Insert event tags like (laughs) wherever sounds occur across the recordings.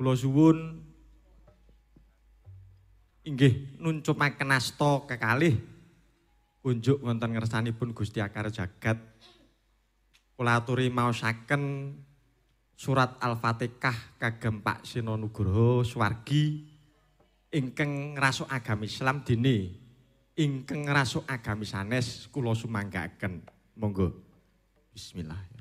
Kula suwun inggih nuncupaken asta kekalih kunjuk wonten ngersanipun Gusti Akar Jagat. Kula aturi maosaken surat Al-Fatihah kagem Pak Sino Nugroho Swargi ingkang ngrasuk agami Islam dene ingkang ngrasuk agami sanes kula sumanggaaken. Monggo. Bismillah.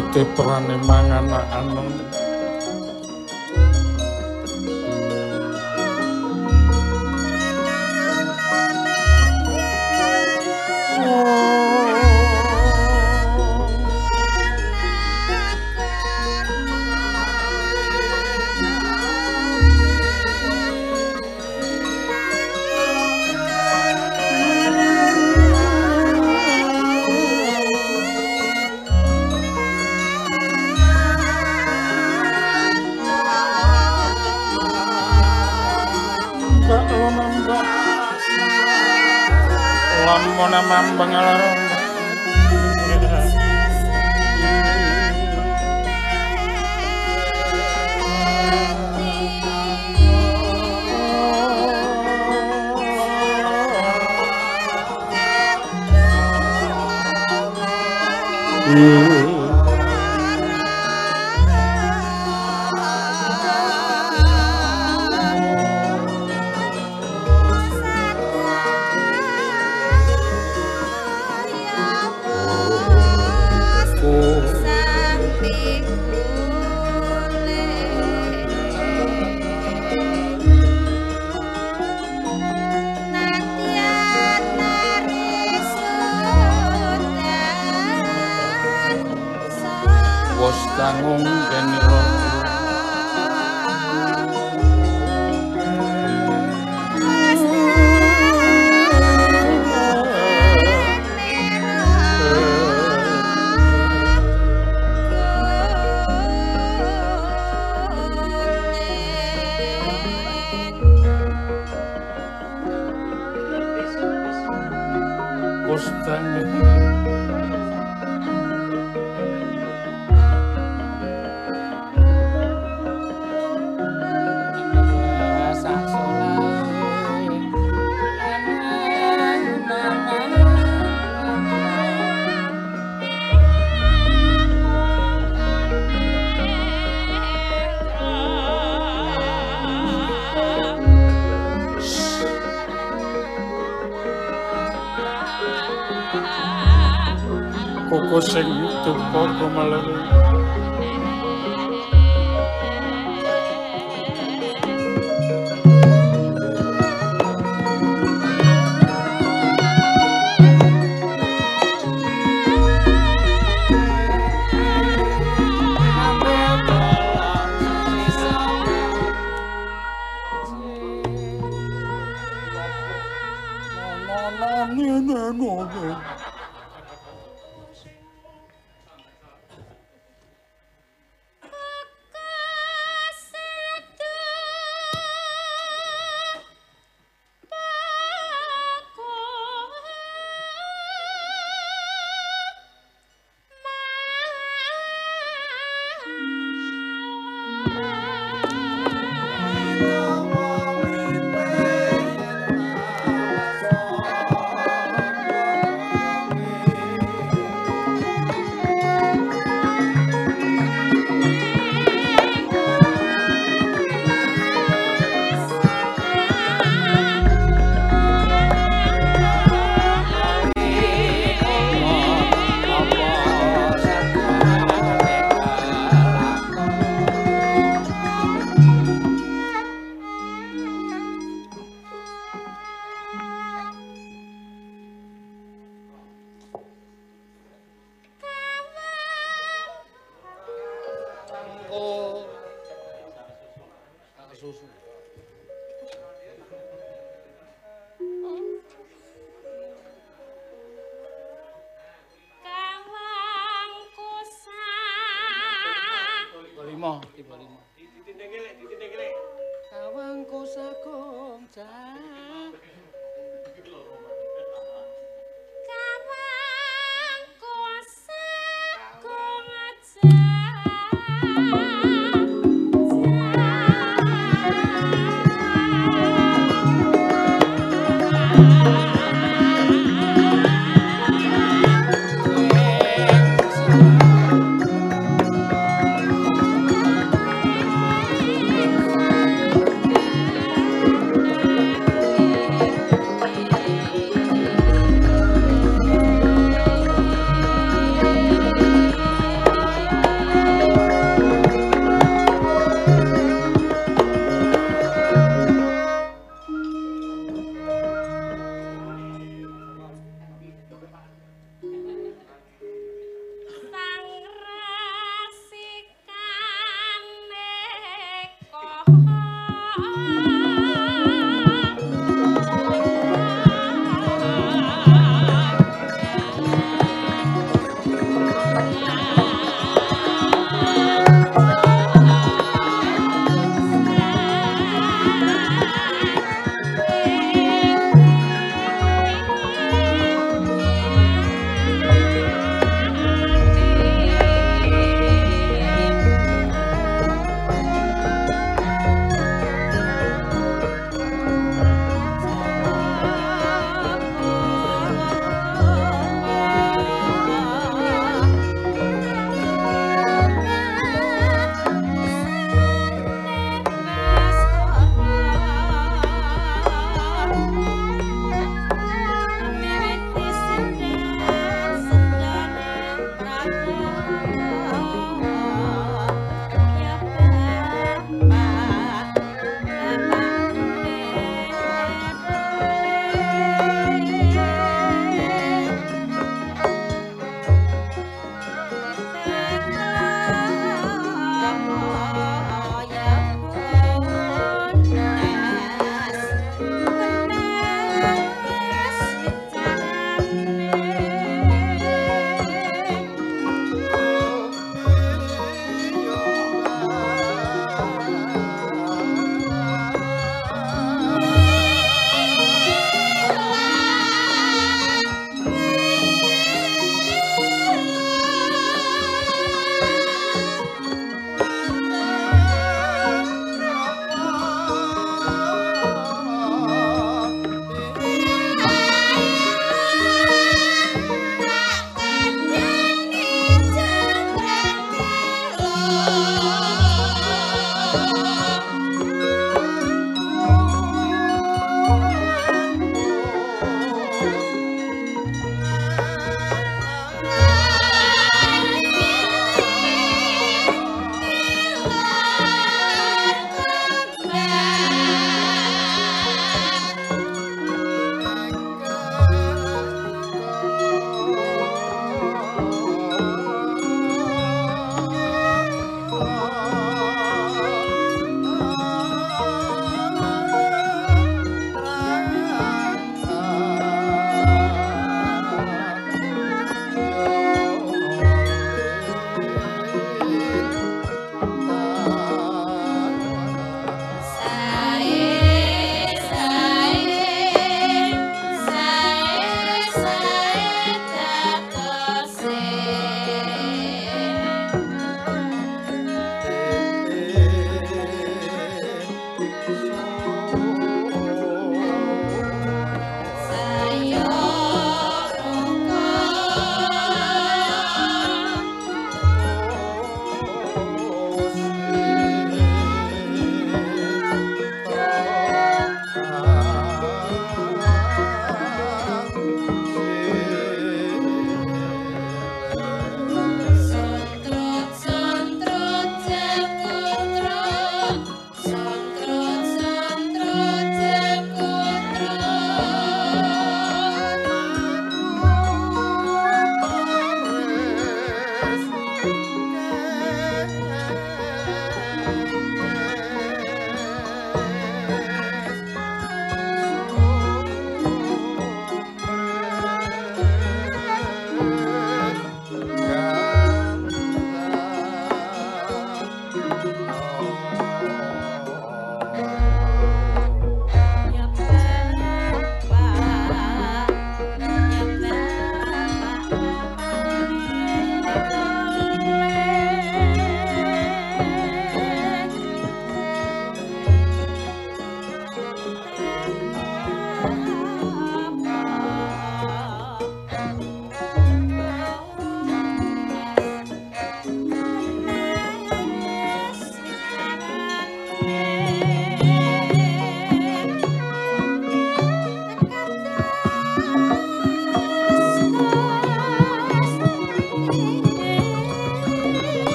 Tetrane mangan anak তোমার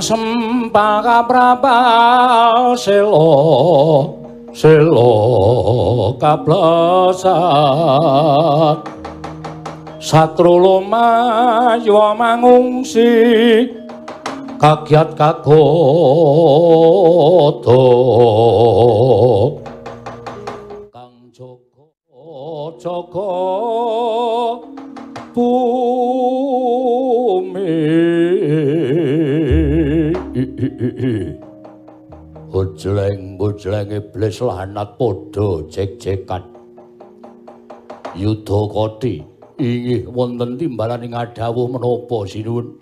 Pangsempal kaprabal selo selo kablesat. Satru lumayu mangungsi kagiat kagoto (laughs) bumi Bojleng bojleng iblis lanat padha jek-jekan. Yudha Koti wonten timbalan ing adawuh menapa sinuwun?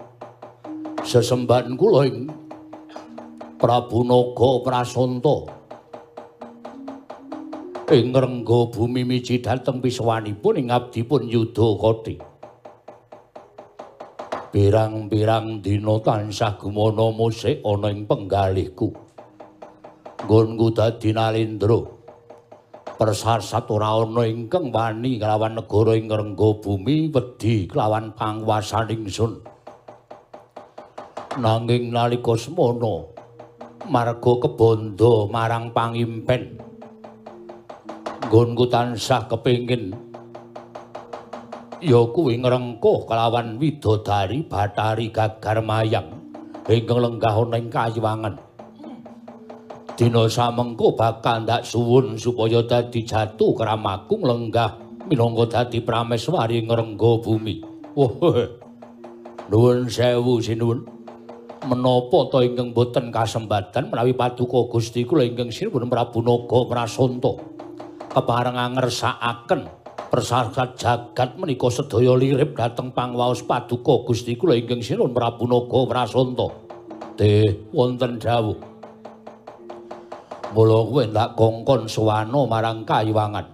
Sesembahan kula ing Prabu Naga Prasanta. Ing rengga bumi miji dhateng piswanipun ing abdipun Yudha Koti Pirang-pirang dina tansah gumana musik ana ing penggalihku. Nggonku dadi nalindra persasat ora ana ingkang wani kelawan negara ing rengga bumi wedi kelawan panguwasaning sun nanging nalika semana marga kebondo marang pangimpen. Nggonku tansah kepingin ya kuwi ngrengkuh kelawan widodari Bathari Gagar Mayang ingkang lenggah ana ing kayiwangan dina samengko bakal ndak suwun supaya dadi jatuh kramagung lenggah minangka dadi prameswari ngrengga bumi. Wah. Nuwun sewu sinuwun. Menapa ta ingkang boten kasembatan menawi paduka Gusti kula ingkang sinuwun Prabu Naga Prasanta kepareng ngersakaken persasat jagat menika sedaya lirip dhateng pangwaos paduka Gusti kula ingkang sinuwun Prabu Naga Prasanta. Teh wonten dawuh Mula kowe ndak kongkon suwana marang kayiwangan.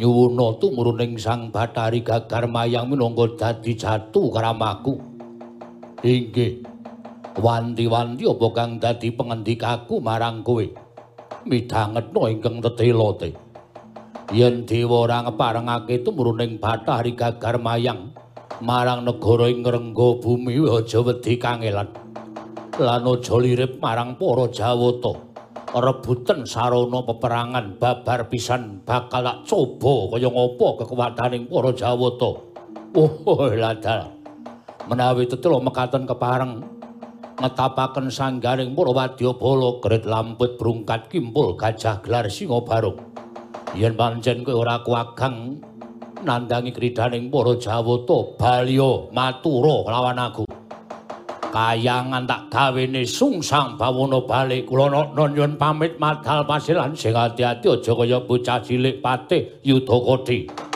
Nyuwuna tumruning Sang Bathari Gagar Mayang minangka dadi jatu kramaku. Inggih. Wanti-wanti apa kang dadi pengendikaku marang kowe? Midhangetna ingkang tetela te. Yen dewa ora ngeparengake tumruning Bathari Gagar Mayang marang negara ing rengga bumi aja wedi kangelan. Lan aja lirip marang para Jawata. rebutan sarana peperangan babar pisan bakal tak coba kaya ngopo kekuataning para Jawata. Oh, ladal. Menawi tetelo mekaten kepareng ngetapaken sanggaring para wadyabala gret lamput brungkat kimpul gajah gelar singa barung yen pancen kowe ora kuwagang nandangi kridaning para jawata balya matura lawan aku. Kayangan tak gawene sungsang bawana bali kula nyuwun pamit madal pasilan. Sing ati-ati aja kaya bocah cilik patih yudakodi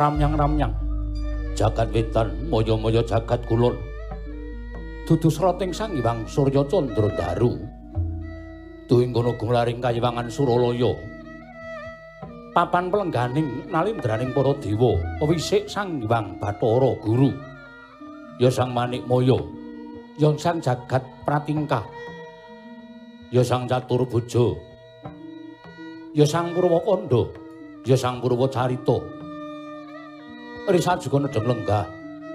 ramyang-ramyang. Jagat wetan moyo-moyo jagat kulon. Dudu sroting sang Hyang Surya Candra Daru tuwing kono gumlaring kayiwangan Suralaya. Papan pelengganing nalindraning para dewa wisik sang Hyang Bathara Guru. Ya sang Manik Maya ya sang jagat pratingkah. Ya sang catur bojo. Ya sang Purwakanda ya sang Purwacarita risa juga nedeng lenggah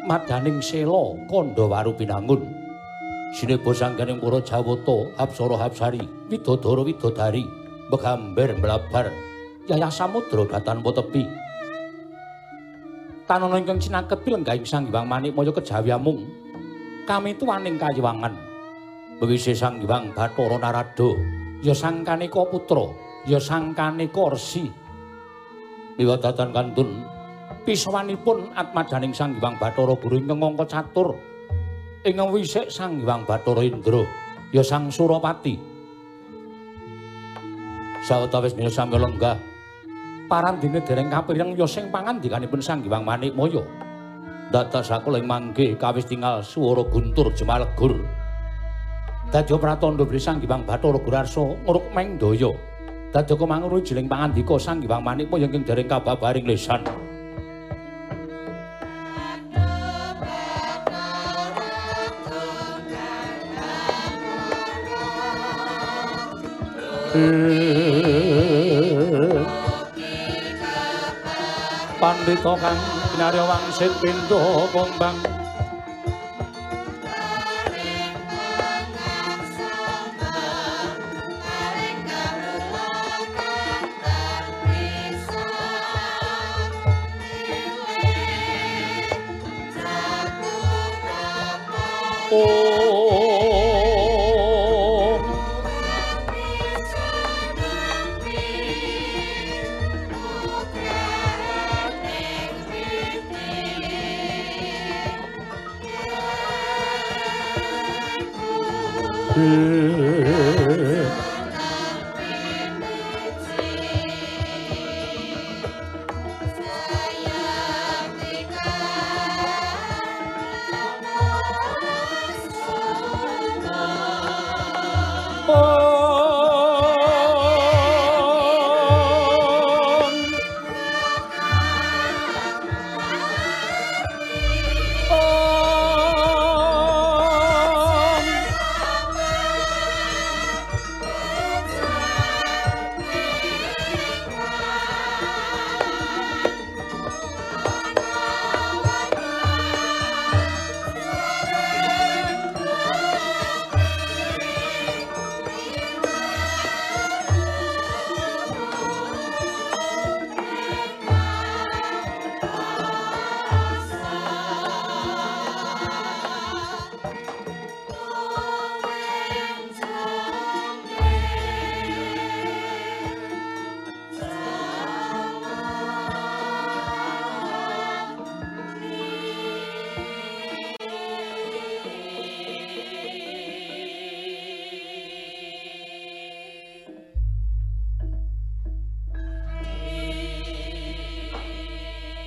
madaning sela kandha waru pinangun. Sinebo sangganing para jawata apsara hapsari widodara widodari megamber mlabar yayah samudra datanpa tepi tanana ingkang cinaket pilenggahing sang Hyang Manikmaya kejawi amung kami tuwaning kayiwangan. Bewise sang Hyang Bathara Narada ya sang putra ya sang Kanika resi miwadatan kantun pisawanipun atmadaning sang Hyang Bathara Guru ingkang angka catur. Ing wisik sang Hyang Bathara Indra ya sang Surapati sawetawis mila sami lenggah parandene dereng kapireng ya sing pangandikanipun sang Hyang Manikmaya dados aku ing mangke kawis tinggal swara guntur jemalegur. Dadi pratandha bri sang Hyang Bathara ngruk meng daya dadi kumangun jiling pangandika sang Hyang Manikmaya ing dereng kababaring lesan Pandita kang binarya wangsit pintu kumbang Om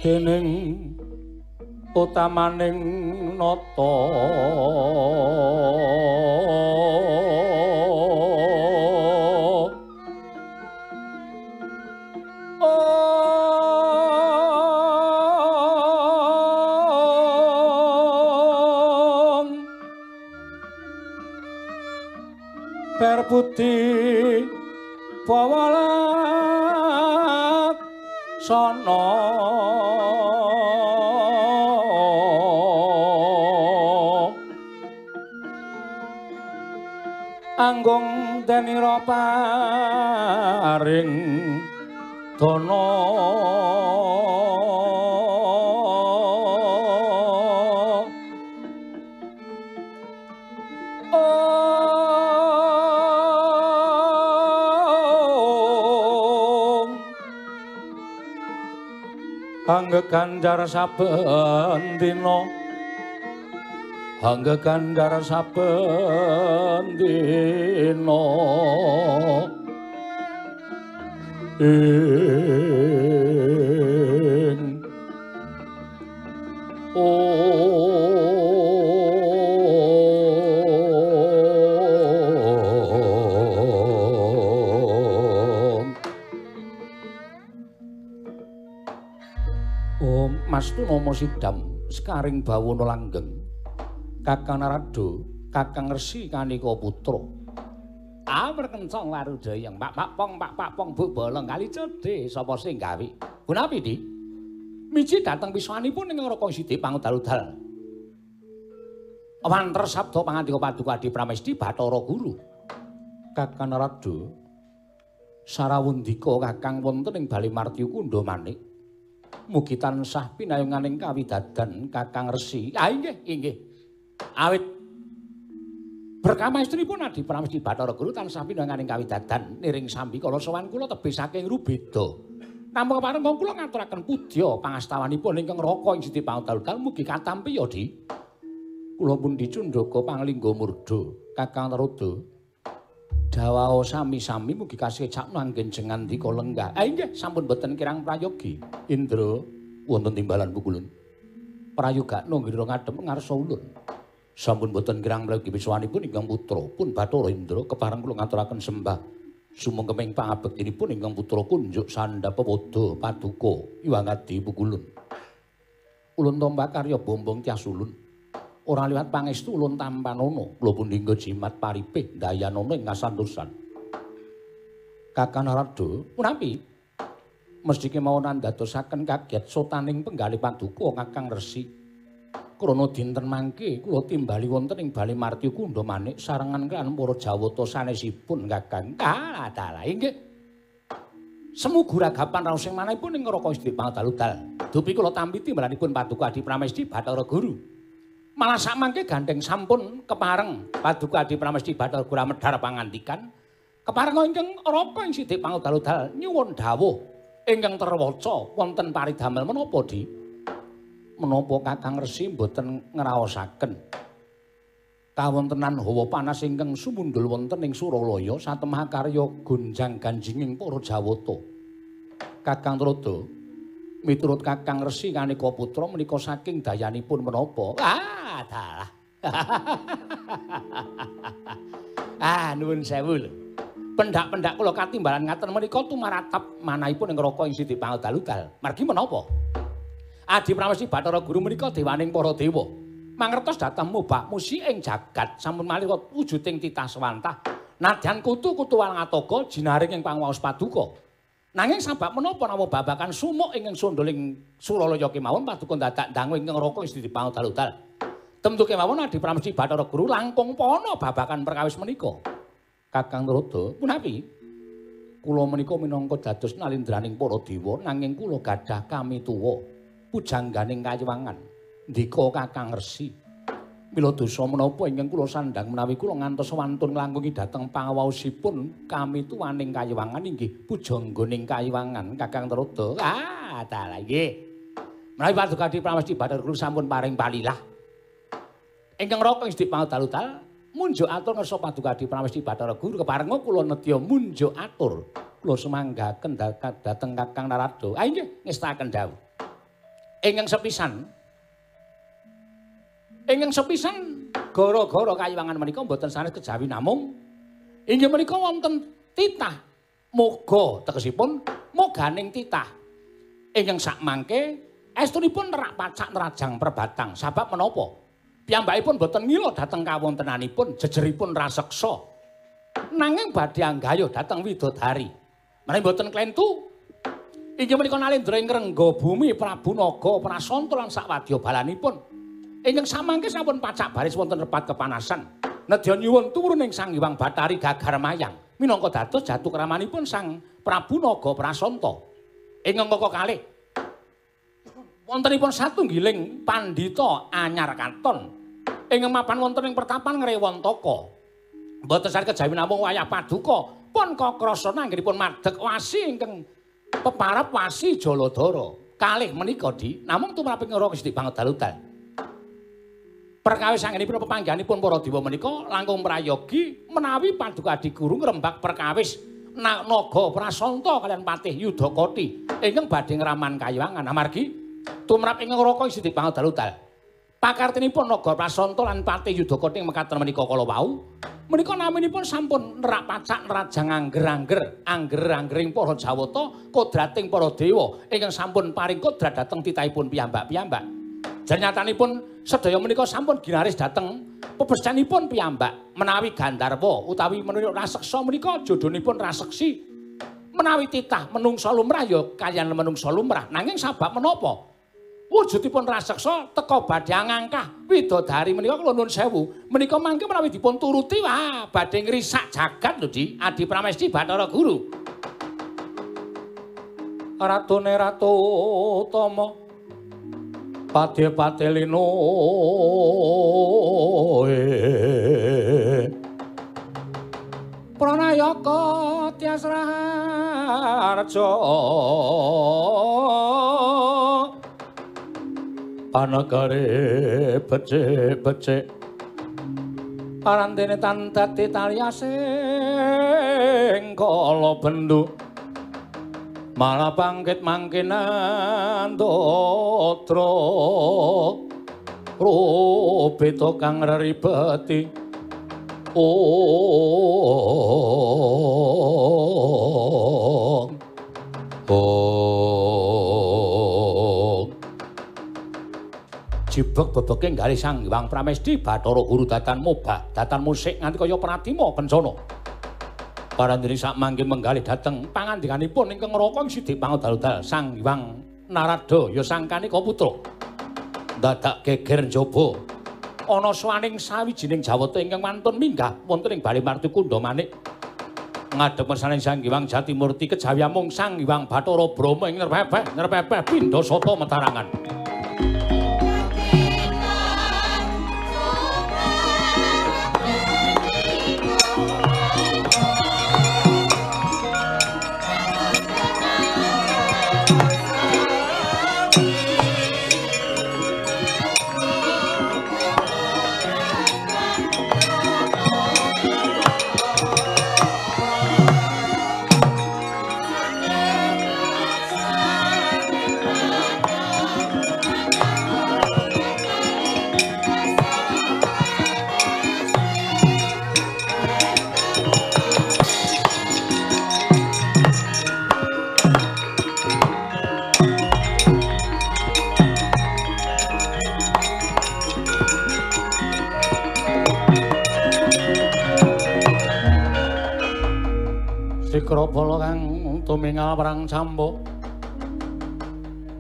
dening utamaning nata paring dana. Om. Angge ganjar saben dina. Angge ganjar saben dina Ing Om Mastu Nomo Sidam sekaring bawono langgeng. Kakang Narado Kakang Resi Kanika Putra Perkencong warudayang Pak Pak Pong Pak Pak Pong Bu Bolong kali cedhe sapa sing gawe? Punapi di? Miji dateng piswanipun ing Raka Sidi pangudal-udal. Wanter sabda pangandika paduka Adi Pramesti Bathara Guru. Kakang Narado Sarawundika Kakang wonten ing Bali Martyu Kundha Manik. Mugi tansah pinayunganing kawidadan Kakang Resi. Ah inggih, inggih. Awit berkama istripun Adi Pramesti Bathara Guru tansah pinayunganing kawidadan niring sambi kala sowan kula tebih saking Rubeda. Namung kepareng kula ngaturaken pudya pangastawanipun ingkang raka ing Siti Pangudal mugi katampi ya, Di. Kula pun dicundhaka panglingga murda Kakang Naroda. Dawao sami-sami mugi kasih cak nanggen jengan dika lenggah. Ah inggih sampun boten kirang prayogi. Indra wonten timbalan pukulun. Prayoga ngira ngadhem ngarsa ulun. Sampun boten kirang prayogi wiswanipun ingkang putra pun Bathara Indra kepareng kula ngaturaken sembah. Sumengkeming pangabektinipun ingkang putra kunjuk sandhapa pada paduka iwangadi pukulun. Ulun tombak karya bombong tias ulun. ora liwat pangestu ulun tampanono kula pun dinggo jimat paripih dayanono ing kasantosan Kakang Narada punapi mesti kemawon andadosaken kaget sotaning penggali paduka Kakang Resi krana dinten mangke kula timbali wonten ing Bali Martyu Kundha Manik sarengan kan para Jawata sanesipun Kakang kalah inggih Semu guragapan raos sing manahipun ing Raka Istri Pangdaludal. Dupi kula tampi timbalanipun Paduka Adi Pramesti Bathara Guru. malah sak mangke gandeng sampun kepareng paduka di pramesti batal gura medhar pangandikan kepareng ingkang raka ing sithik pangudal-udal nyuwun dawuh ingkang terwaca wonten paridamel menapa di menapa kakang resi mboten ngraosaken kawontenan hawa panas ingkang sumundul wonten ing Suralaya satemah karya gonjang ganjinging para Jawata kakang Trada miturut Kakang Resi Kanika Putra menika saking dayanipun menapa? Ah, dalah. (laughs) ah, nuwun sewu lho. Pendak-pendak kula katimbalan ngaten menika tumaratap manahipun ing raka ing Siti Pangudal-udal. Margi menapa? Adi Pramesti Bathara Guru menika dewaning para dewa. Mangertos dhateng mubah musi ing jagat sampun malih wujuding titah swantah. Nadyan kutu-kutu walangatoga jinaring ing pangwaos paduka. Nanging sabab menapa nama babakan sumuk ingkang sondoling Suralaya kemawon paduka dadak dangu ingkang raka wis dipangut-aludal. Temtu kemawon Adi Pramesti Bathara Guru langkung pono babakan perkawis menika. Kakang Narada, punapi? Kula menika minangka dados nalindraning para dewa nanging kula gadah kami tuwa pujangganing kayiwangan. Ndika Kakang Resi. Mila dosa menapa ingkang kula sandhang menawi kula ngantos wantun nglangkungi dhateng pangawaosipun kami tuwaning kayiwangan inggih pujangganing kayiwangan Kakang Trada. Ah, dalah nggih. Menawi paduka di Pramesti Bathara Guru sampun paring palilah. Ingkang raka ing sedhik pangutal munjuk atur ngersa paduka di Pramesti Bathara Guru keparenga kula nedya munjuk atur. Kula semanggaken dhateng Kakang Narada. Ah nggih, ngestaken dawuh. Ingkang sepisan. Ingkang sepisan gara-gara kayiwangan menika mboten sanes kejawi namung. Inggih menika wonten titah moga tegesipun moganing titah. Ingkang sak mangke estunipun nerak pacak nerajang perbatang. Sebab menapa? Piyambakipun boten mila dhateng kawontenanipun jejeripun raseksa. Nanging badhe anggayuh dhateng widodari. Menawi boten klentu inggih menika nalendra ing rengga bumi Prabu Naga Prasanta lan sak wadya balanipun ingkang samangke sampun pacak baris wonten repat kepanasan. Nedya nyuwun turun ing Sang Hyang Bathari Gagar Mayang minangka dados jatuh kramanipun Sang Prabu Naga Prasanta. Ing angka kalih wontenipun satunggiling pandhita anyar katon ing mapan wonten ing pertapan Ngrewontaka. Mboten sare kejawi namung wayah paduka pun kakrasana anggenipun madhek wasi ingkang peparap wasi Jaladara. Kalih menika di namung tumraping ora Gusti Pangdaludan. perkawis sangenipun pepanggihanipun para dewa menika langkung prayogi menawi paduka diguru ngrembak perkawis naga prasanta kalian patih yudakoti ingkang badhe ngraman kayiwangan amargi tumrap ing raka isi dipangdalutal pakartinipun naga prasanta lan patih yudakati mekaten menika kala wau. Menika naminipun sampun nerak pacak nerajang angger-angger angger-anggering para jawata kodrating para dewa ingkang sampun paring kodrat dhateng titahipun piyambak-piyambak. Jan nyatanipun sedaya menika sampun ginaris dhateng pebescanipun piyambak menawi Gandharwa utawi menika raseksa menika jodhonipun raseksi menawi titah menungsa lumrah. Ya kayan menungsa lumrah. Nanging sabab menapa wujudipun raseksa teka badhe ngangkah widodari menika kula nuwun sewu. Menika mangke menawi dipun turuti wah badhe ngrisak jagat lho Di. Adi Pramesti Bathara Guru. Ratune Ratu Tama Padhe Patelino Pranayaka Tiasraharja panagare becik-becik parandene tan dadi talyasing kala bendu malah bangkit mangkinan dotra rupita kang ribeti oh oh jibek bebeke nggali sang Hyang Pramesti Bathara Guru datan mobah, datan musik nganti kaya pratima kencana. Parandene sak mangke menggali dateng pangandikanipun ingkang ngroko sithik pangodal sang Hyang Narada ya sangkane putra. Dadak geger njaba ana swaning sawijining jawata ingkang mantun minggah wonten ing Bali Martukunda manik. Ngadhep mersane Sang Hyang Jatimurti kejawi mung Sang Hyang Bathara Brahma ing nerpepeh nerpepeh pindha sata matarangan. Sikrabala kang tumingal perang cambo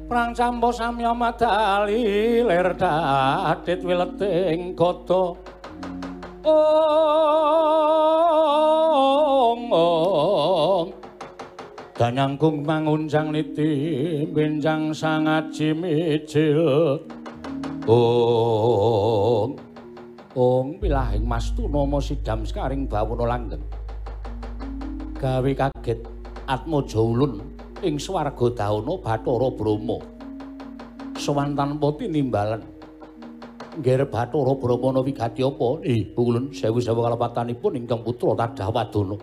Perang cambo samya madali lir dadit wileting gata Ong ong. Danyangkung mangunjang niti benjang sangaji mijil Ong Ong. Pilahing mas tu nomo sidam sekaring bawono langgeng gawe kaget Atmaja ulun ing swarga dauna Bathara Brahma. Sowan tanpa tinimbalan. Ngger Bathara Brahma nawi gati apa? Eh, ulun sewu-sewu kalepatanipun ingkang putra Tadhawadana.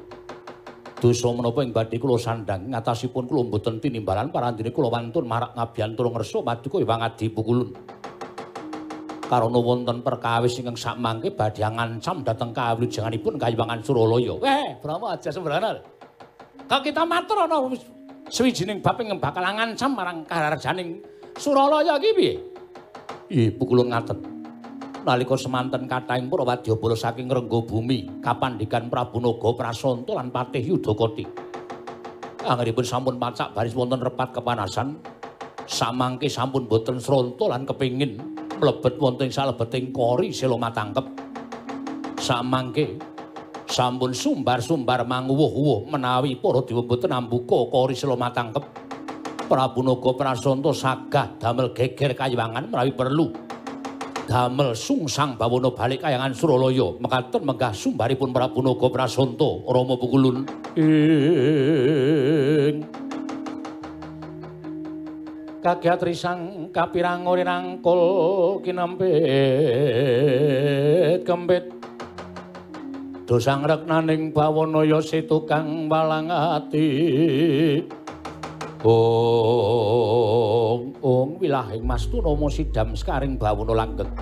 Dosa menapa ing badhe kula sandhang ngatasipun kula mboten tinimbalan parandene kula wantun marak ngabyantura ngersa maduka Hyang Adi Pukulun. Karana wonten perkawis ingkang sakmangke badhe ngancam dhateng kawilujenganipun Kayuwangan Suralaya. Weh, Brahma aja sembrana. Kok kita matur ana swijining bab ing bakal ngancam marang kararjaning Suralaya iki piye? Ih, pukulun ngaten. Nalika semanten kathahing para wadyabala saking rengga bumi, kapandikan Prabu Naga Prasanta lan Patih Yudakati. Anggenipun sampun pacak baris wonten repat kepanasan, samangke sampun boten sranta lan kepingin mlebet wonten salebeting kori sela matangkep. Samangke sampun sumbar-sumbar manguwuh-uwuh menawi para dewa boten ambuka kori sela matangkep. Prabu Naga Prasanta sagah damel geger kayiwangan menawi perlu damel sungsang bawana balik kayangan Suralaya mekaten menggah sumbaripun Prabu Naga Prasanta Rama Pukulun ing kagiat risang kapirang ori rangkul kinempit kempit dosang reknaning bawana ya tukang walang ati Ong ong wilahing Mas sidam skaring bawuna langgeng.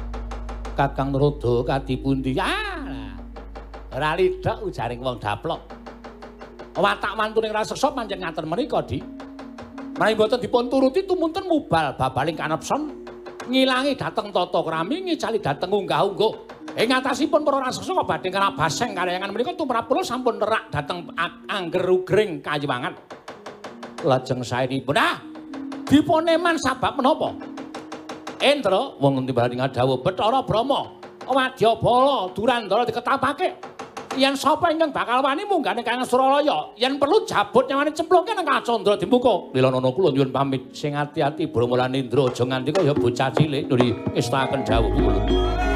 Kakang Narada kadipundi? Ah. Ora lidhok ujaring wong daplok. Watak mantuning raseksa pancen ngaten menika, Di. Menawi dipun turuti tumunten mubal babaling kanepson ngilangi dhateng tata krami ngicali dhateng unggah-ungguh. Ing ngatasipun para raseksa badhe karabaseng karyangan menika tumrap kula sampun nerak dhateng angger ugring kayiwangan. Lajeng saenipun ah dipuneman sabab menapa? Endra wong timbali ngadhawuh Bathara Brahma, Wadyabala, Durandara diketapake. Yen sapa ingkang bakal wani munggane Kang Suralaya, yen perlu jabut nyawani cemplungke nang Kacandra dimuka. Milana kula nyuwun pamit sing ati-ati Brahma lan Indra aja nganti kaya bocah cilik nuli ngestaken dawuh. Kakang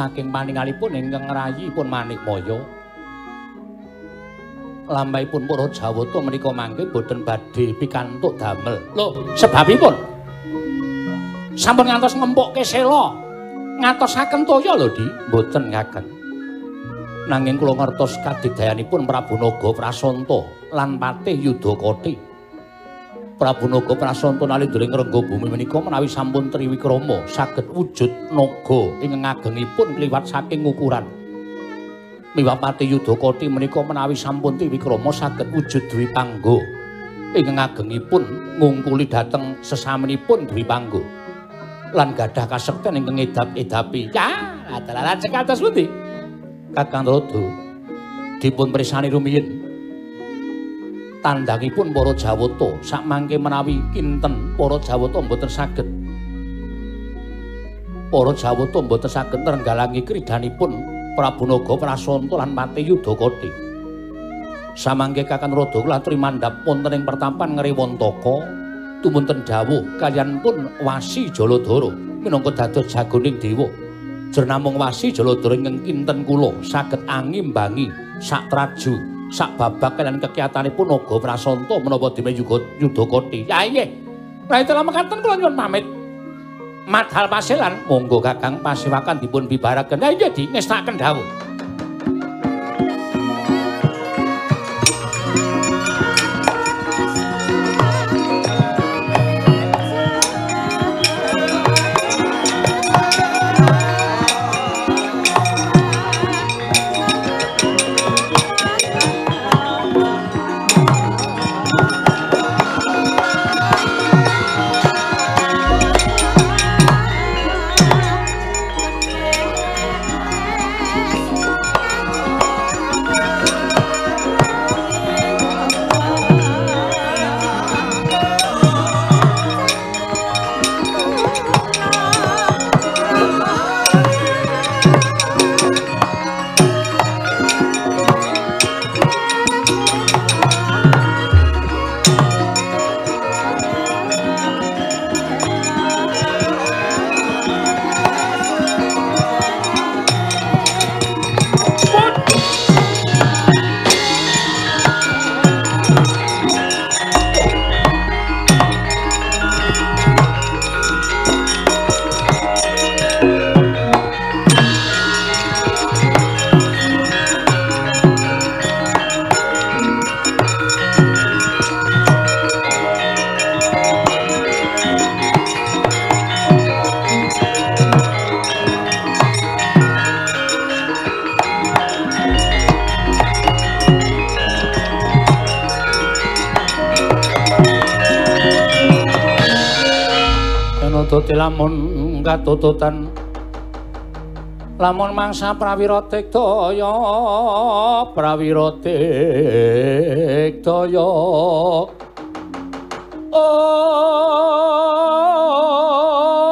saking paningalipun ingkang ngrayi pun manik moyo lambaipun para Jawata menika mangke boten badhe pikantuk damel. Lho sebabipun? Sampun ngantos ngempukke sela. Ngatosaken toya lho di. Boten ngagem nanging kula ngertos kadidayanipun Prabu Naga Prasanta lan Patih Yudakati Prabu Naga Prasanta nalindring rengga bumi menika menawi sampun triwikrama saged wujud naga ing ngagengipun kliwat saking ukuran. Miwapati Yudakati menika menawi sampun triwikrama saged wujud dwi panggo ing ngagengipun ngungkuli dhateng sesaminipun dwi panggo. Lan gadah kasekten ingkang edap-edapi. Ya, adalah cekatos pundi? Kakang Rada dipun presani rumiyin tandangipun para Jawata. Sak mangke menawi kinten para Jawata mboten saged. Para Jawata mboten saged nrenggalangi kridanipun Prabu Naga Prasanta lan Pati Yudakati samangke Kakang Rada kula trimandhap wonten ing pertampan Ngrewontaka tumunten dawuh kalian pun Wasi Jaladara minangka dados jagoning dewa. Jer namung Wasi Jaladara ingkang kinten kula saged angimbangi sak traju sak babak kalian kekiatanipun naga prasanta menapa dene Yudakati. Ya nggih. Rai telah mekaten kula nyuwun pamit. Madhal pasilan monggo Kakang pasiwakan dipun bibaraken. Ya nggih di ngestaken dawuh. Lamun katututan lamun mangsa prawira daya prawira daya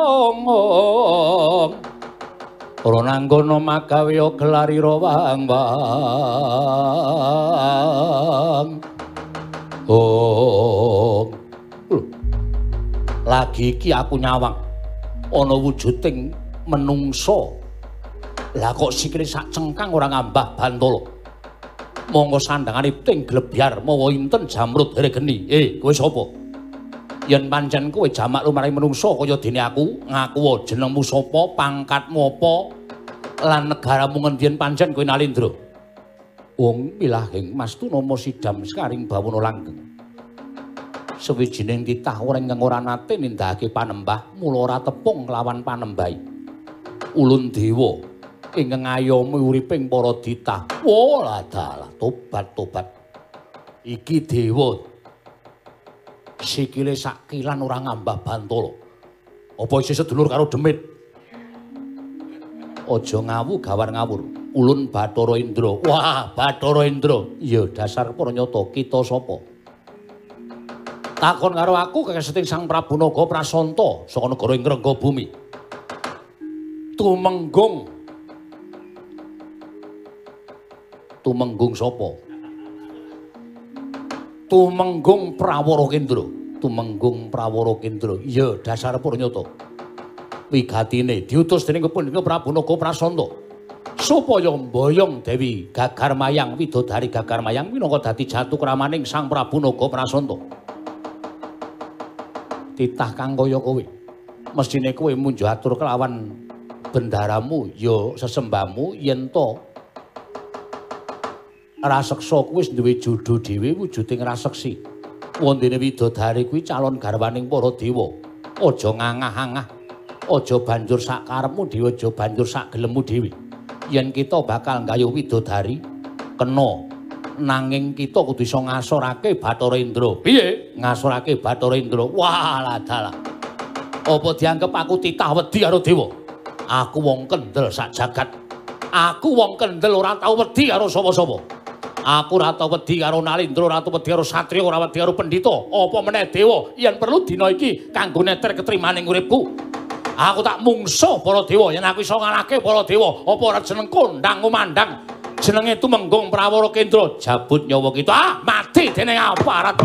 ong ora nanggono magawe gelari rawang bang ong lagi iki aku nyawang ana wujuding menungso. Lah kok sikile sak cengkang ora ngambah bantala monggo sandangane ting glebyar mawa inten jamrut here geni eh kowe sapa? Yen pancen kowe jamak lumaring menungso kaya dene aku ngaku jenengmu sapa pangkatmu apa lan negaramu ngendien pancen kowe nalindra? Wong milahing mastuna sidam sekaring bawana langgeng sewijining titah ora ingkang ora nate nindakake panembah mula ora tepung lawan panembahi ulun dewa ingkang ngayomi uriping para ditah wala dalah tobat tobat iki dewa. Sikile sakilan ora ngambah bantala apa isih sedulur karo demit? Aja ngawu gawar ngawur. Ulun bathara indra. Wah bathara indra. Iya dasar para nyata kita sapa takon karo aku kekeseting Sang Prabu Naga Prasanta saka negara ing rengga bumi. Tumenggung. Tumenggung sapa? Tumenggung Prawara Kendra. Tumenggung Prawara Kendra. Iya, dasar Purnyata. Wigatine diutus dening Kepundhika Prabu Naga Prasanta supaya mboyong Dewi Gagar Mayang Widodari Gagar Mayang minangka dadi jatu kramaning Sang Prabu Naga Prasanta. Titah kang kaya kowe. Mesthine kowe munjuk atur kelawan bendaramu ya sesembahmu yen to raseksa kuwi wis duwe judhu dhewe wujuding raseksi. Wondene widodari kuwi calon garwaning para dewa. Aja ngangah-angah. Aja banjur sak karepmu dhewe, aja banjur sak gelemmu dhewe. Yen kita bakal nggayuh widodari kena nanging kita kudu iso ngasorake Bathara Indra. Piye? Ngasorake Bathara Indra. Wah, dalah. Apa dianggep aku titah wedi karo dewa? Aku wong kendel sak jagat. Aku wong kendel ora tau wedi karo sapa-sapa. Aku ora tau wedi karo Nalindra, ora tau wedi karo satriya, ora wedi karo pendhita. Apa meneh dewa yen perlu dina iki kanggo neter ketrimaning uripku. Aku tak mungsuh para dewa yen aku iso ngalahke para dewa. Apa ora jeneng kondang kumandang jenenge Tumenggung Prawara Kendra. Jabut nyawa kita. Ah mati dening aparat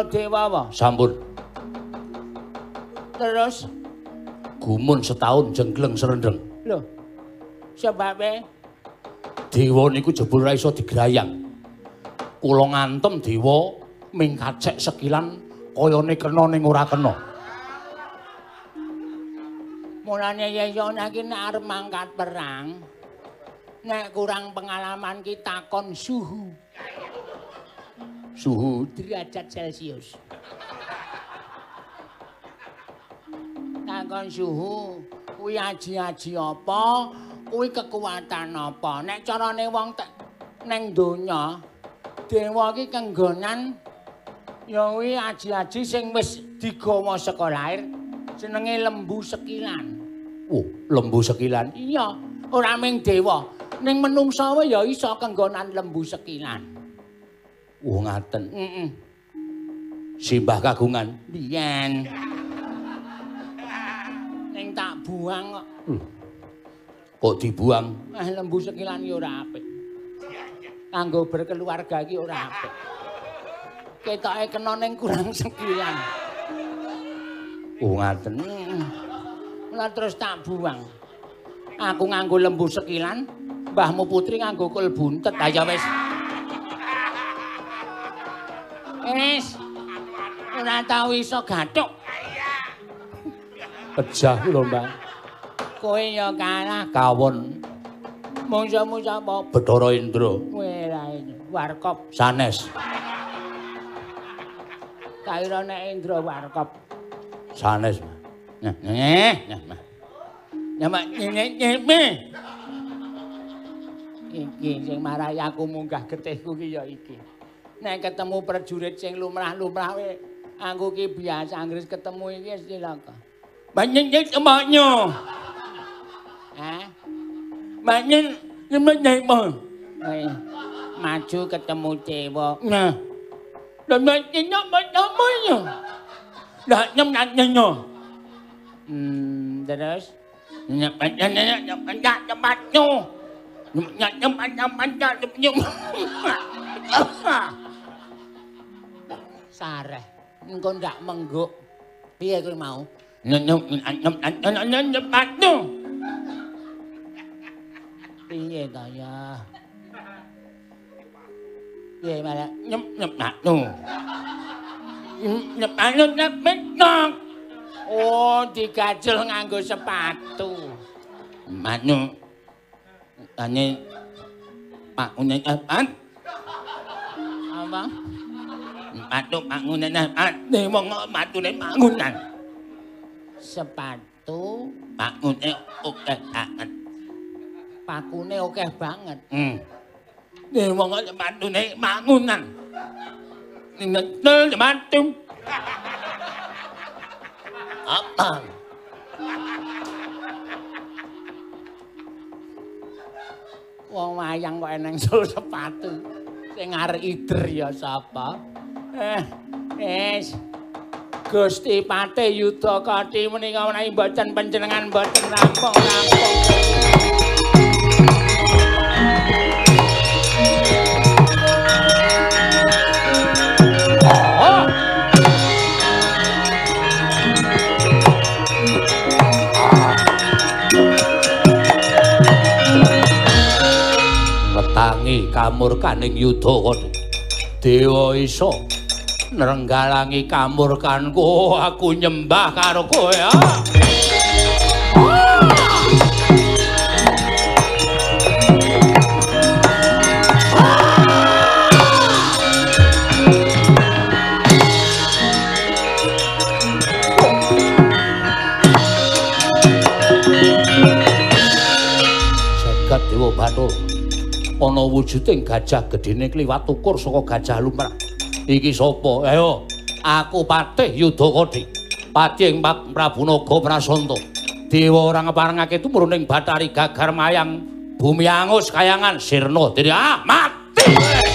apa? Sampun. Terus Gumun setahun jenggleng serendeng. lho. Sebabe Dewa niku jebul ra iso digrayang. Kula ngantem dewa ming kacek sekilan kayane kena ning ora kena. mulane Yayana iki nek arep mangkat perang nek kurang pengalaman ki takon suhu Suhu derajat Celcius. Takon suhu kuwi aji-aji apa? Kuwi kekuatan apa? Nek carane wong tek ning donya dewa iki kenggonan ya kuwi aji-aji sing wis digawa saka lair jenenge lembu sekilan. Oh, lembu sekilan. Iya, ora ming dewa, ning menungsa wae ya iso kenggonan lembu sekilan. Oh, ngaten. Heeh. Simbah kagungan. Biyen. Ning tak buang kok. Kok dibuang? Eh lembu sekilan ya ora apik. Kanggo berkeluarga iki ora apik. Ketoke kena ning kurang sekilan. Oh, ngaten. Lah terus tak buang. Aku nganggo lembu sekilan, mbahmu putri nganggo kul buntet. Ha ya wis. Wis. Ora tau iso gathuk. Pecah kula, Mbah. Kowe ya kalah. Kawon Mungsa-mungsa apa? Bathara Indra. Kowe ra. Warkop. Sanes. Kaira nek Indra warkop. Sanes. Nah, nah, nah. Nama nyek nyek Iki sing marahi aku munggah getihku ki ya iki. Nek ketemu prajurit sing lumrah-lumrah we, aku ki biasa anggris ketemu iki wis cilaka. Banyak nyek semaknya. Hah? Banyak nyek nyek mo. Maju ketemu cewek. Nah. Dan banyak nyek namanya. Dah nyem nak nyenyo. Hmm, terus nyep Sareh, engko ndak mengguk. Piye kowe mau? Nyep cepat nyo. Piye ta ya? Piye malah nyep nyep nak nyo. Nyep nyep nyep Oh, digajel nganggo sepatu. Manu. Ane Pak Unen apa? Sepatu apa? Nih wong matune bangunan. Sepatu Pak Unen oke banget. Pakune oke banget. Hmm. Nih wong sepatune bangunan. Nih ngetel sepatu. Apa? Wong wayang kok eneng sul (laughs) sepatu. Sing arek ider ya sapa? Eh, wis. Gusti Patih Yudakati menika menawi mboten panjenengan mboten rampung-rampung. Oh! Metangi kamurkaning yudha kono. Dewa isa nrenggalangi kamurkanku aku nyembah karo kowe. Bathara ana wujuding gajah gedene kliwat ukur saka gajah lumrah. Iki sapa? Ayo, aku Patih Yudakati. Patih Pak Prabu Naga Prasanta. Dewa ora ngeparengake tumurning Bathari Gagar Mayang Bumi Angus Kayangan Sirna. Dadi ah, mati.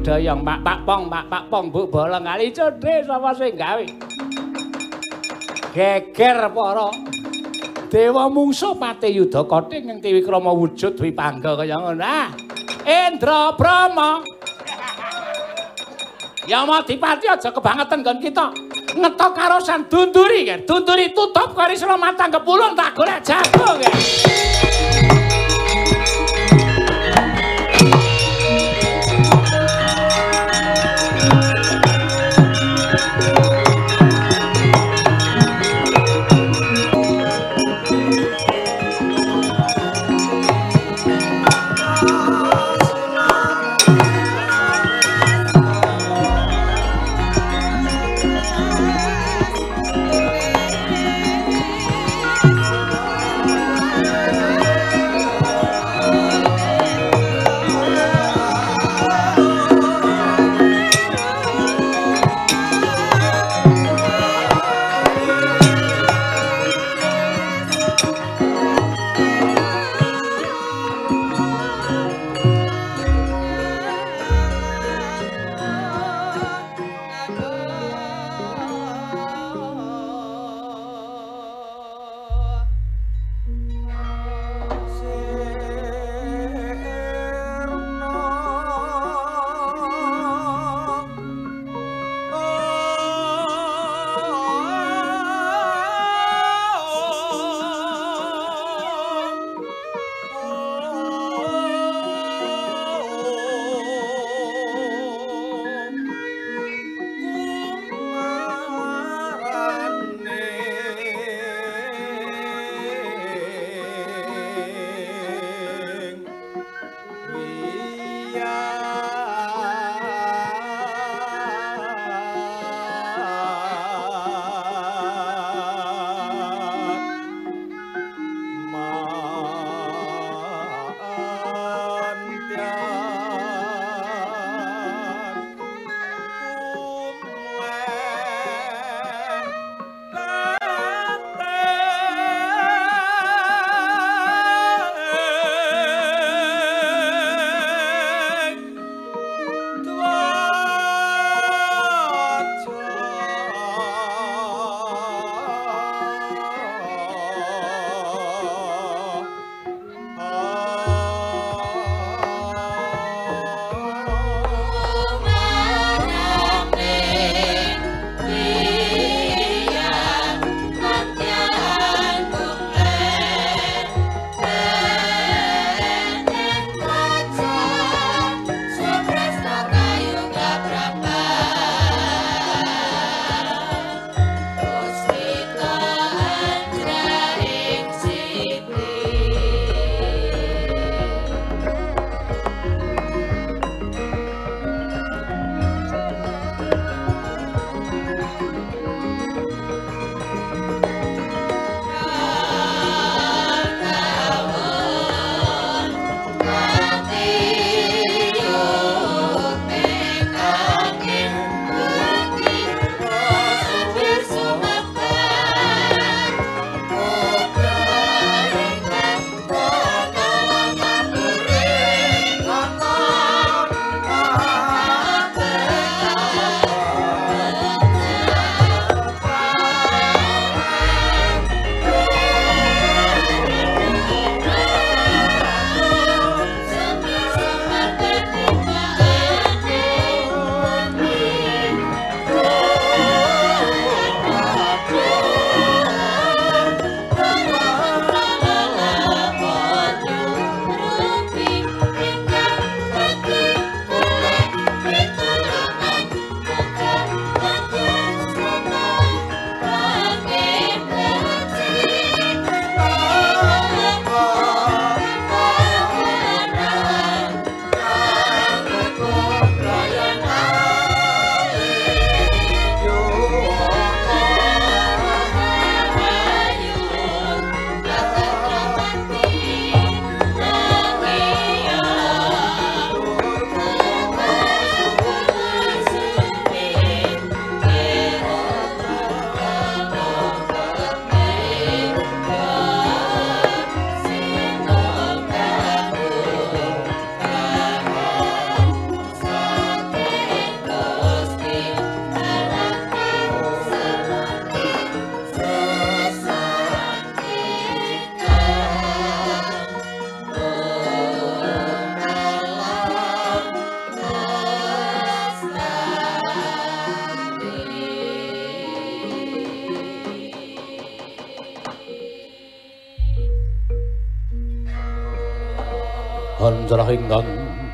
Doyong Pak Pak Pong Pak Pak Pong Bu bolong. Kali cedhe sapa sing gawe? Geger para dewa mungsuh pati yudha kothing ing tiwi krama wujud dwi kaya ngono. Ah Indra Brahma. Ya mau dipati aja kebangetan kon kita. Ngetok karosan dunduri kan dunduri tutup kari selamatan kepulung tak golek jago kan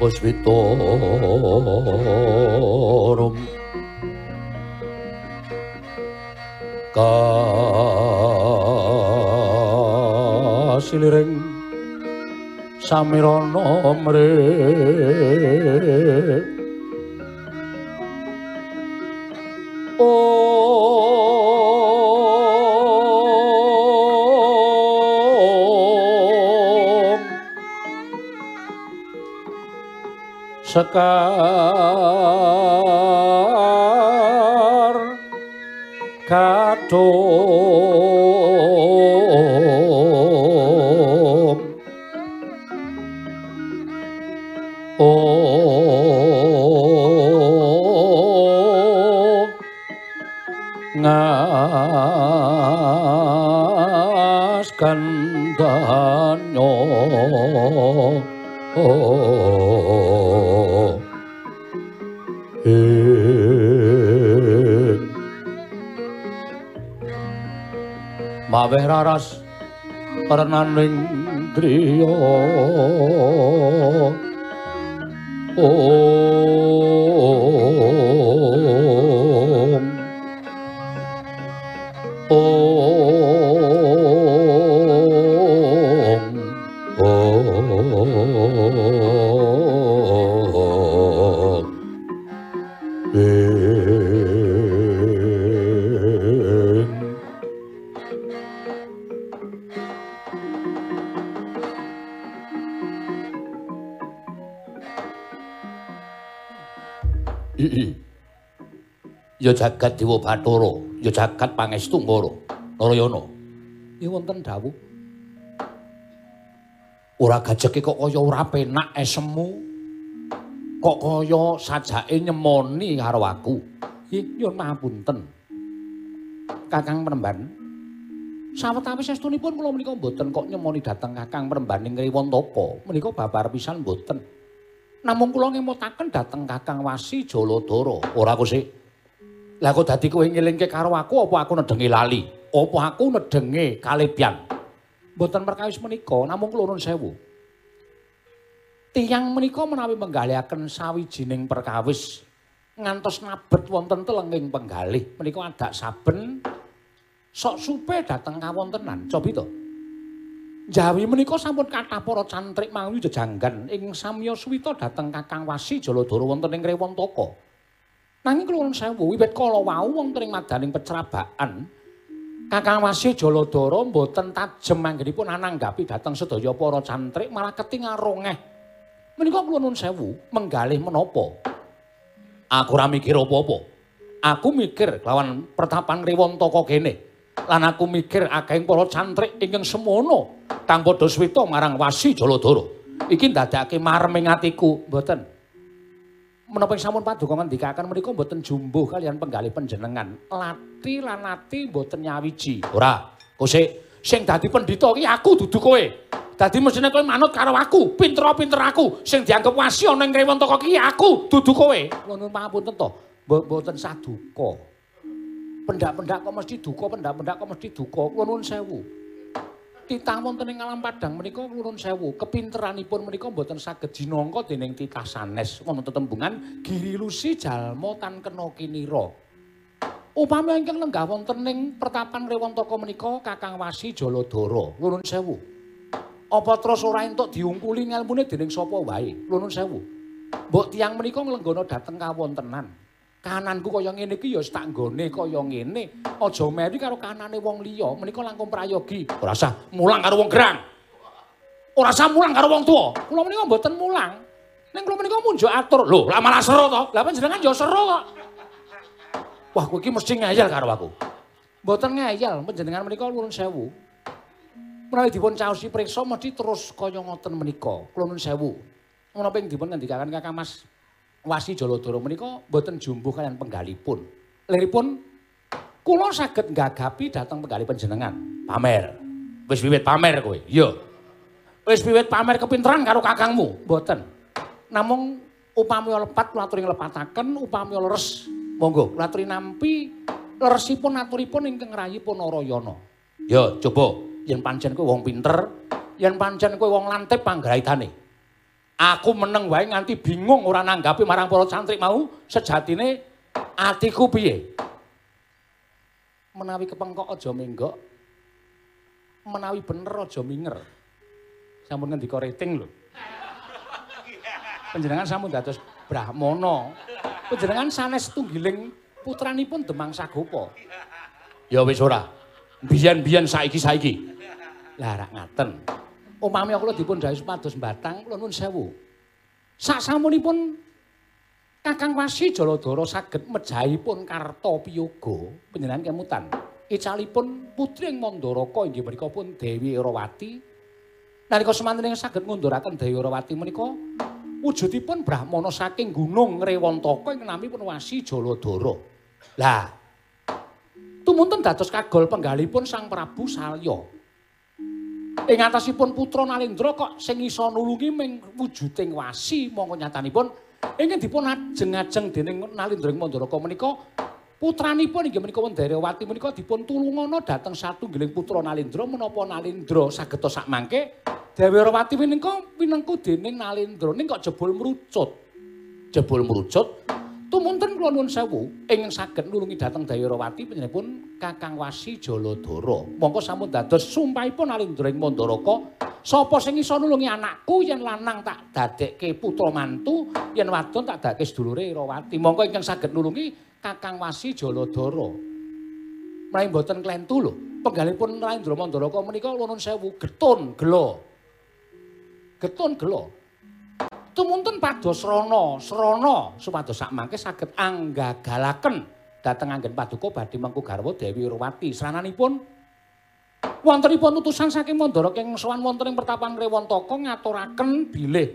puspitorum Kasiliring Samirana mrih sekar renaning driya jagat dewa bathara ya jagat pangestu ngara narayana. Iki wonten dawuh. Ora gajeke kok kaya ora penak esemu. Kok kaya sajake nyemoni karo aku. Ih nyuwun mapunten kakang Premban sawetawis estunipun kula menika mboten kok nyemoni dhateng kakang Premban ing Riwantaka menika babar pisan mboten. Namung kula ngemutaken dhateng kakang Wasi Jaladara ora kusik Lah kok dadi kowe ngelingke karo aku apa aku nedenge lali? Apa aku nedenge kaledyan? Mboten perkawis menika, namung kula sewu. Tiyang menika menawi menggalihaken sawijining perkawis ngantos nabet wonten telenging penggalih menika adak saben sok supe dhateng kawontenan. Cobi to. Jawi menika sampun kathah para cantrik mawi jejanggan ing samya suwita dhateng Kakang Wasi Jaladara wonten ing Rewantaka. Nanging nuwun sewu, wiwit kala wau wonten ing madaning pecrabaan Kakang Jaladara mboten tajem anggenipun ananggapi dhateng sedaya para cantrik malah ketingal rongeh. Menika kula nuwun sewu, menggalih menapa? Aku ora mikir apa-apa. Aku mikir lawan pertapan Rewantaka kene. Lan aku mikir akehing para cantrik ingkang semono kang padha swita marang Wasi Jaladara. Iki ndadekake mareming atiku, mboten. Menapa sampun paduka ngendikaken menika mboten jumbuh kalian penggalih panjenengan. Lati lan ati mboten nyawiji. Ora, kusik sing dadi pendhita iki aku dudu kowe. Dadi mesine kowe manut karo aku, pinter-pinter aku sing dianggep wasi ana ing Rewantaka iki aku dudu kowe. Nuwun pangapunten to, mboten saduka. Pendak-pendak kok mesti duka, pendak-pendak kok mesti duka. Nuwun sewu. Titah wonten ing alam padang menika nuwun sewu, kepinteranipun menika mboten saged jinangka dening titah sanes wonten tetembungan giri lusi jalma tan kena kinira. Upami ingkang lenggah wonten ing pertapan Rewantaka menika Kakang Wasi Jaladara, nuwun sewu. Apa terus ora entuk diungkuli ngelmune dening sapa wae? Nuwun sewu. Mbok tiyang menika nglenggana dhateng kawontenan. Kananku kaya ngene iki ya wis tak nggone kaya ngene. Aja meri karo kanane wong liya, menika langkung prayogi. Ora usah mulang karo wong gerang. Ora usah mulang karo wong tuwa. Kula menika mboten mulang. Ning kula menika munjuk atur. Lho, lah malah sero to. Lah panjenengan ya sero kok. Wah, kowe iki mesti ngeyel karo aku. Mboten ngeyel, panjenengan menika nuwun sewu. Menawi dipun caosi priksa mesti terus kaya ngoten menika. Kula nuwun sewu. Menapa ing dipun ngendikaken Kakang Mas Wasi Jaladara menika mboten jumbuh kalian penggalipun. Liripun kula saged nggagapi dhateng penggalih panjenengan. Pamer. Wis wiwit pamer kowe. Iya. Wis wiwit pamer kepinteran karo kakangmu. Mboten. Namung upami lepat kula aturi nglepataken, upami leres monggo kula aturi nampi leresipun aturipun ingkang rayipun Narayana. Ya, coba yen pancen kowe wong pinter, yen pancen kowe wong lantip panggraitane. Aku meneng wae nganti bingung ora nanggapi marang para cantrik mau sejatine atiku piye? Menawi kepengkok aja menggok. Menawi bener aja minger. Sampun ngendika rating lho. Panjenengan sampun dados brahmana. Panjenengan sanes tunggiling putranipun Demang Sagopa. Ya wis ora. Biyen-biyen saiki-saiki. Lah rak ngaten. Upami kula dipun dawuh supados batang kula nuwun sewu. Saksamunipun Kakang Wasi Jaladara saged mejahipun Karta Piyoga panjenengan kemutan. Icalipun putri ing Mandaraka inggih menika pun Dewi Erawati. Nalika semanten saged ngunduraken Dewi Erawati menika wujudipun brahmana saking Gunung Rewantaka ing namipun Wasi Jaladara. Lah Tumuntun dados kagol penggalipun Sang Prabu Salya. Ing atasipun putra Nalendra kok sing iso nulungi ming wujuding wasi mongko nyatanipun ingkang dipun ajeng-ajeng dening Nalendra Mandaraka menika putranipun inggih menika Wendarawati menika dipun tulungana dhateng satunggiling putra Nalendra menapa Nalendra saged sak mangke. Dewi Rawati menika pinengku dening Nalendra. Ning kok jebul mrucut. Jebul mrucut Tumunten kula nuwun sewu, ingkang saged nulungi dhateng Dayawati panjenenganipun Kakang Wasi Jaladara. Monggo sampun dados sumpahipun Alindra ing Mandaraka, sapa sing iso nulungi anakku yen lanang tak dadekke putra mantu, yen wadon tak dadekke sedulure Irawati. Monggo ingkang saged nulungi Kakang Wasi Jaladara. Mlayu mboten klentu lho. Penggalipun Alindra Mandaraka menika nuwun sewu getun gelo. Getun gelo. Tumuntun pados srana srana supados sak mangke saged anggagalaken. Dhateng anggen paduka badhe mengku garwa Dewi Rowati srananipun wontenipun utusan saking Mandara keng sowan wonten ing pertapan Rewantaka ngaturaken bilih.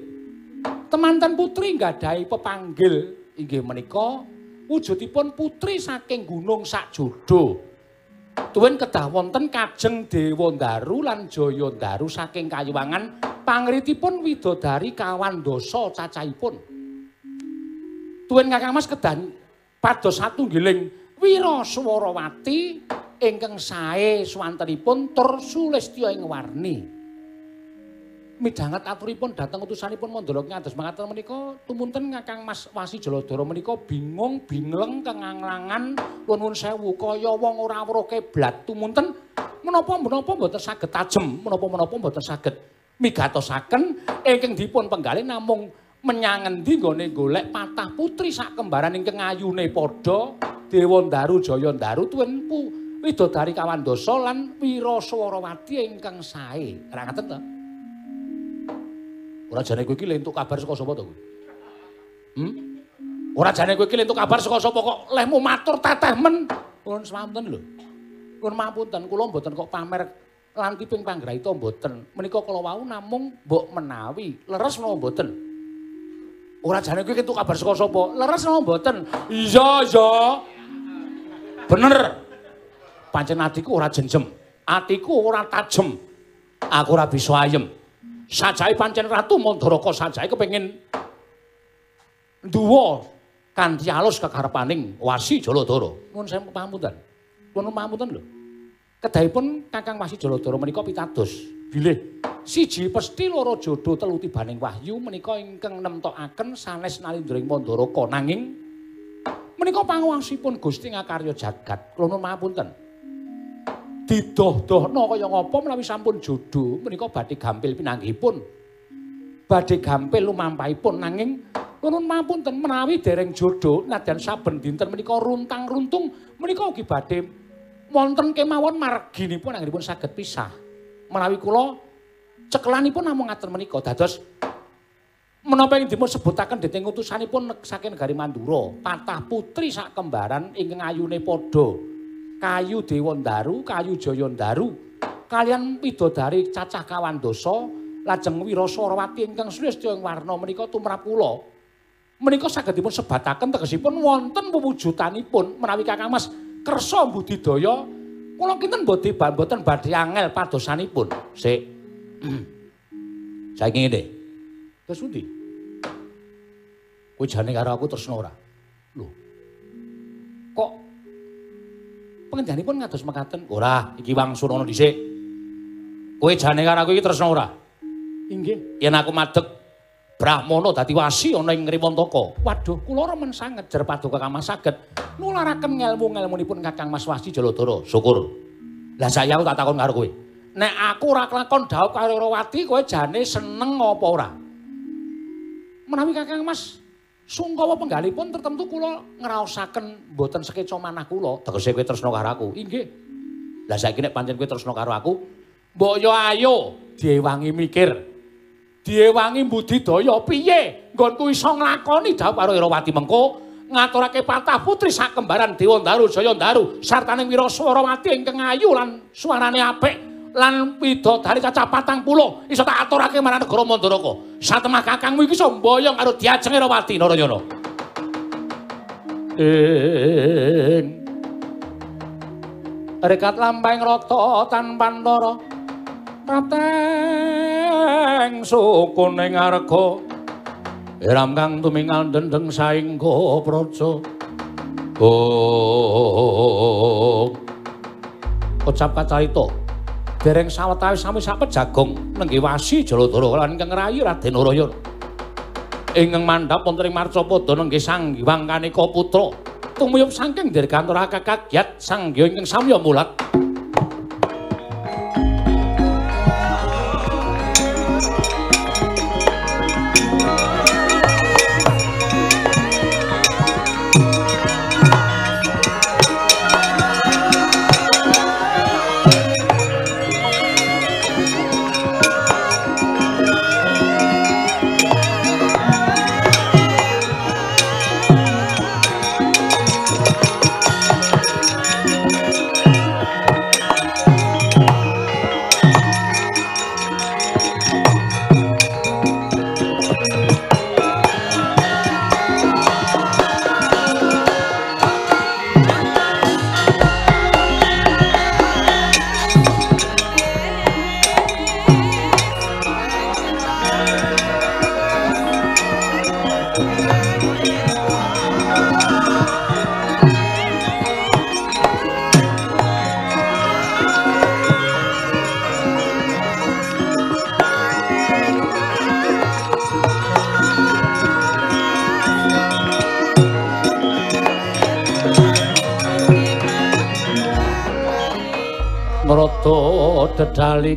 Temanten putri nggadahi pepanggil inggih menika wujudipun putri saking gunung Sakjodo tuwin kedah wonten Kajeng Dewandaru lan Jayandaru saking Kayuwangan pangritipun widodari kawan dosa cacahipun. Tuwin Kakang Mas kedah pados satunggiling Wira Swarawati ingkang sae swantenipun tur sulistya ing warni. Midhanget aturipun dhateng utusanipun Mandala ngados mangkaten menika tumunten Kakang Mas Wasi Jaladara menika bingung bingleng kenganglangan nuwun sewu kaya wong ora weruh keblat tumunten menapa-menapa mboten saged tajem? Menapa-menapa mboten saged migatosaken? Ingkang dipun penggalih namung menyang endi nggone golek patah putri sak kembaran ingkang ayune padha? Dewandaru Jayandaru tuwin pu widodari Kawandasa lan Wiraswarawati ingkang sae. Ora ngaten to? Ora jane kowe iki entuk kabar saka sapa to kowe? Hm? Ora jane kowe iki entuk kabar saka sapa kok lehmu matur teteh men. Nuwun semanten lho. Nuwun mapunten, kula mboten kok pamer lanti ping panggraita mboten. Menika kula wau namung mbok menawi leres menapa mboten. Ora jane kowe entuk kabar saka sapa? Leres menapa mboten? Iya, iya. Bener. Pancen atiku ora jenjem. Atiku ora tajem. Aku ora bisa ayem. Sajahe pancen ratu Mandaraka sajahe kepengin duwa kanthi alus kekarepaning Wasi Jaladara. Nuwun sewu pamunten. Nuwun pamunten lho. Kedahipun Kakang Wasi Jaladara menika pitados bilih siji pesti loro jodoh telu tibaning wahyu menika ingkang nemtokaken sanes nalindring Mandaraka nanging menika panguwasipun Gusti ngakarya jagat. Kula nuwun pamunten. Didoh-dohno kaya ngapa menawi sampun jodoh menika badhe gampil pinanggihipun. Badhe gampil lumampahipun nanging nuwun mapunten menawi dereng jodoh nadyan saben dinten menika runtang-runtung menika ugi badhe wonten kemawon marginipun anggenipun saged pisah. Menawi kula cekelanipun namung ngaten menika dados menapa ing dipun sebutaken dening utusanipun saking negari Mandura patah putri sak kembaran ingkang ayune padha kayu Dewandaru, kayu Jayandaru, kalian widodari cacah kawandasa lajeng Wiraswarawati ingkang sulistya ing warna menika tumrap kula. Menika saged dipun sebataken tegesipun wonten pewujudanipun menawi Kakang Mas kersa budidaya kula kinten bodhe mboten badhe angel padosanipun. Sik. Saiki ngene. Terus pundi? Kowe jane karo aku tresno ora? Lho. Kok pengendhanipun ngados mekaten. Ora, iki wangsulana dhisik. Kowe jane karo aku iki tresno ora? Inggih. Yen aku madeg Brahmana dadi wasi ana ing Ngriwantaka. Waduh, kula remen sanget jer paduka Kang Mas saged nularaken ngelmu-ngelmunipun Kakang Mas Wasi Jaladara. Syukur. Lah saya tak takon karo kowe. Nek aku ora kelakon dhawuh karo Rawati, kowe jane seneng apa ora? Menawi Kakang Mas sungkawa penggalipun tertentu kula ngraosaken mboten sekeca manah kula, tegese kowe tresna karo aku. Inggih. Lah saiki nek pancen kowe tresna karo aku, mbok yo ayo diewangi mikir. Diewangi budidaya piye nggonku iso nglakoni dhawuh karo Rawati mengko ngaturake patah putri sak kembaran Dewa Daru Jaya Daru sartane Wiraswarawati ingkang ayu lan suarane apik lan widodari cacah patang puluh iso tak aturake marang negara Mandaraka. Satemah kakangmu iki iso mboyong karo diajeng Rawati Narayana. Ing. Rekat lampahing rata tanpa ndara Rateng sukuning arga. Iram kang tumingal dendeng saingga praja. Oh. Ucap kacarita dereng sawetawis sami sak pejagong nengge wasi Jaladara lan ingkang rayi Raden Narayana Ingkang mandhap wonten ing Marcapada nengge Sang Hyang Kanika putra. Tumuyup saking dirgantara kakagyat Sang Hyang ingkang samya mulat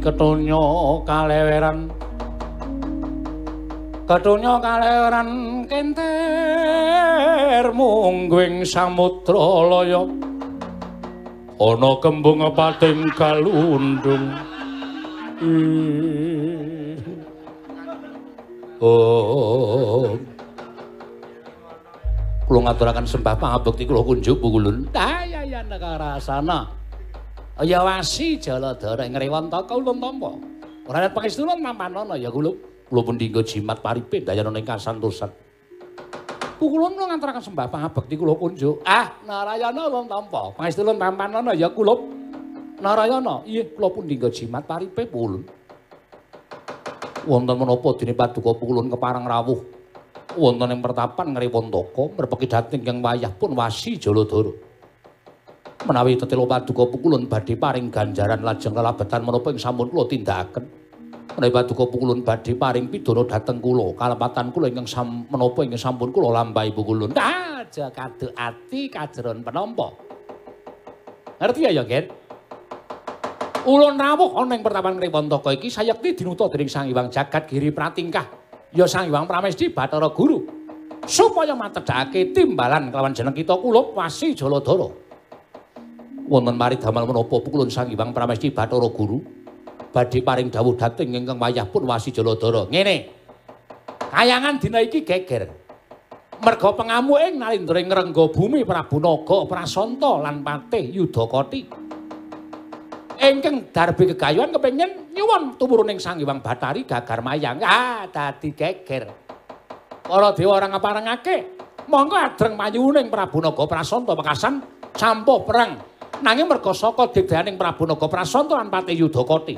ketunya kaleweran. Ketunya kaleweran kenter mungguing samudra laya ana kembung pating kalundung. Oh. Kula ngaturaken sembah pangabekti kula kunjuk pukulun Dayayan negara sana Ya wasi Jaladara ngrewantaka ulun tampa. Ora ana pangestulun mampanana ya kula. Kula pun dinggo jimat paripe dayana ing kasantosan. Pukulun kula nganturaken sembah pangabekti kula kunjuk. Ah, Narayana ulun tampa. Pangestulun mampanana ya kula. Narayana, iya kula pun dinggo jimat paripe pulun. Wonten menapa dene paduka pukulun keparang rawuh. Wonten ing pertapan ngrewantaka merpeki dhateng ing wayah pun wasi Jaladara. Menawi tetelo paduka pukulun badhe paring ganjaran lajeng lelabetan menapa ing sampun kula tindakaken menawi paduka pukulun badhe paring pidana dhateng kula. Kalepatan kula ingkang sam menapa ingkang sampun kula lampahi pukulun. Aja kadu ati kajeron penampa ngerti ya ya Gen? Ulun rawuh ana ing pertapan Ngriwantaka iki sayekti dinuta dening Sang Hyang Jagat Giri Pratingkah. Ya Sang Hyang Pramesti Bathara Guru. Supaya matedhake timbalan kelawan jeneng kita kula Wasi Jaladara wonten mari damel menapa pukulun Sang Hyang Pramesti Bathara Guru badhe paring dawuh dhateng ingkang wayah pun Wasi Jaladara. Ngene. Kayangan dina iki geger. Merga pengamu ing nalindring ngrengga bumi Prabu Naga Prasanta lan Patih Yudakati. Ingkang darbi kegayuhan kepengin nyuwun tumurun ing Sang Hyang Bathari Gagar Mayang. Ah, dadi geger. Para dewa ora ngaparengake. Monggo adreng mayuning Prabu Naga Prasanta pekasan campuh perang nanging merga saka digdayaning Prabu Naga Prasanta lan Patih Yudakati.